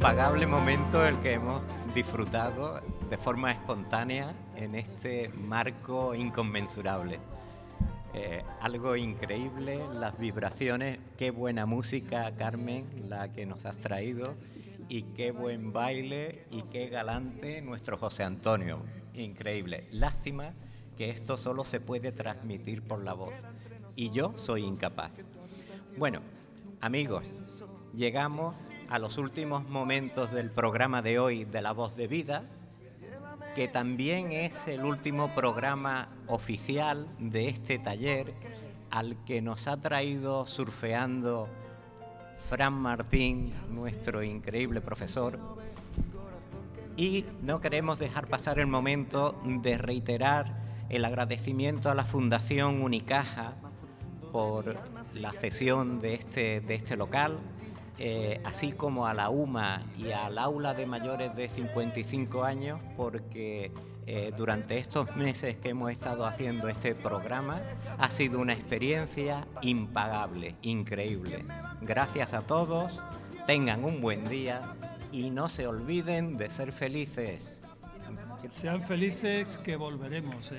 Impagable momento el que hemos disfrutado de forma espontánea en este marco inconmensurable. Eh, algo increíble, las vibraciones, qué buena música, Carmen, la que nos has traído, y qué buen baile y qué galante nuestro José Antonio. Increíble. Lástima que esto solo se puede transmitir por la voz. Y yo soy incapaz. Bueno, amigos, llegamos a los últimos momentos del programa de hoy de La Voz de Vida, que también es el último programa oficial de este taller al que nos ha traído surfeando Fran Martín, nuestro increíble profesor. Y no queremos dejar pasar el momento de reiterar el agradecimiento a la Fundación Unicaja por la cesión de este, de este local, eh, así como a la UMA y al aula de mayores de 55 años, porque eh, durante estos meses que hemos estado haciendo este programa ha sido una experiencia impagable, increíble. Gracias a todos, tengan un buen día y no se olviden de ser felices. Sean felices que volveremos, ¿eh?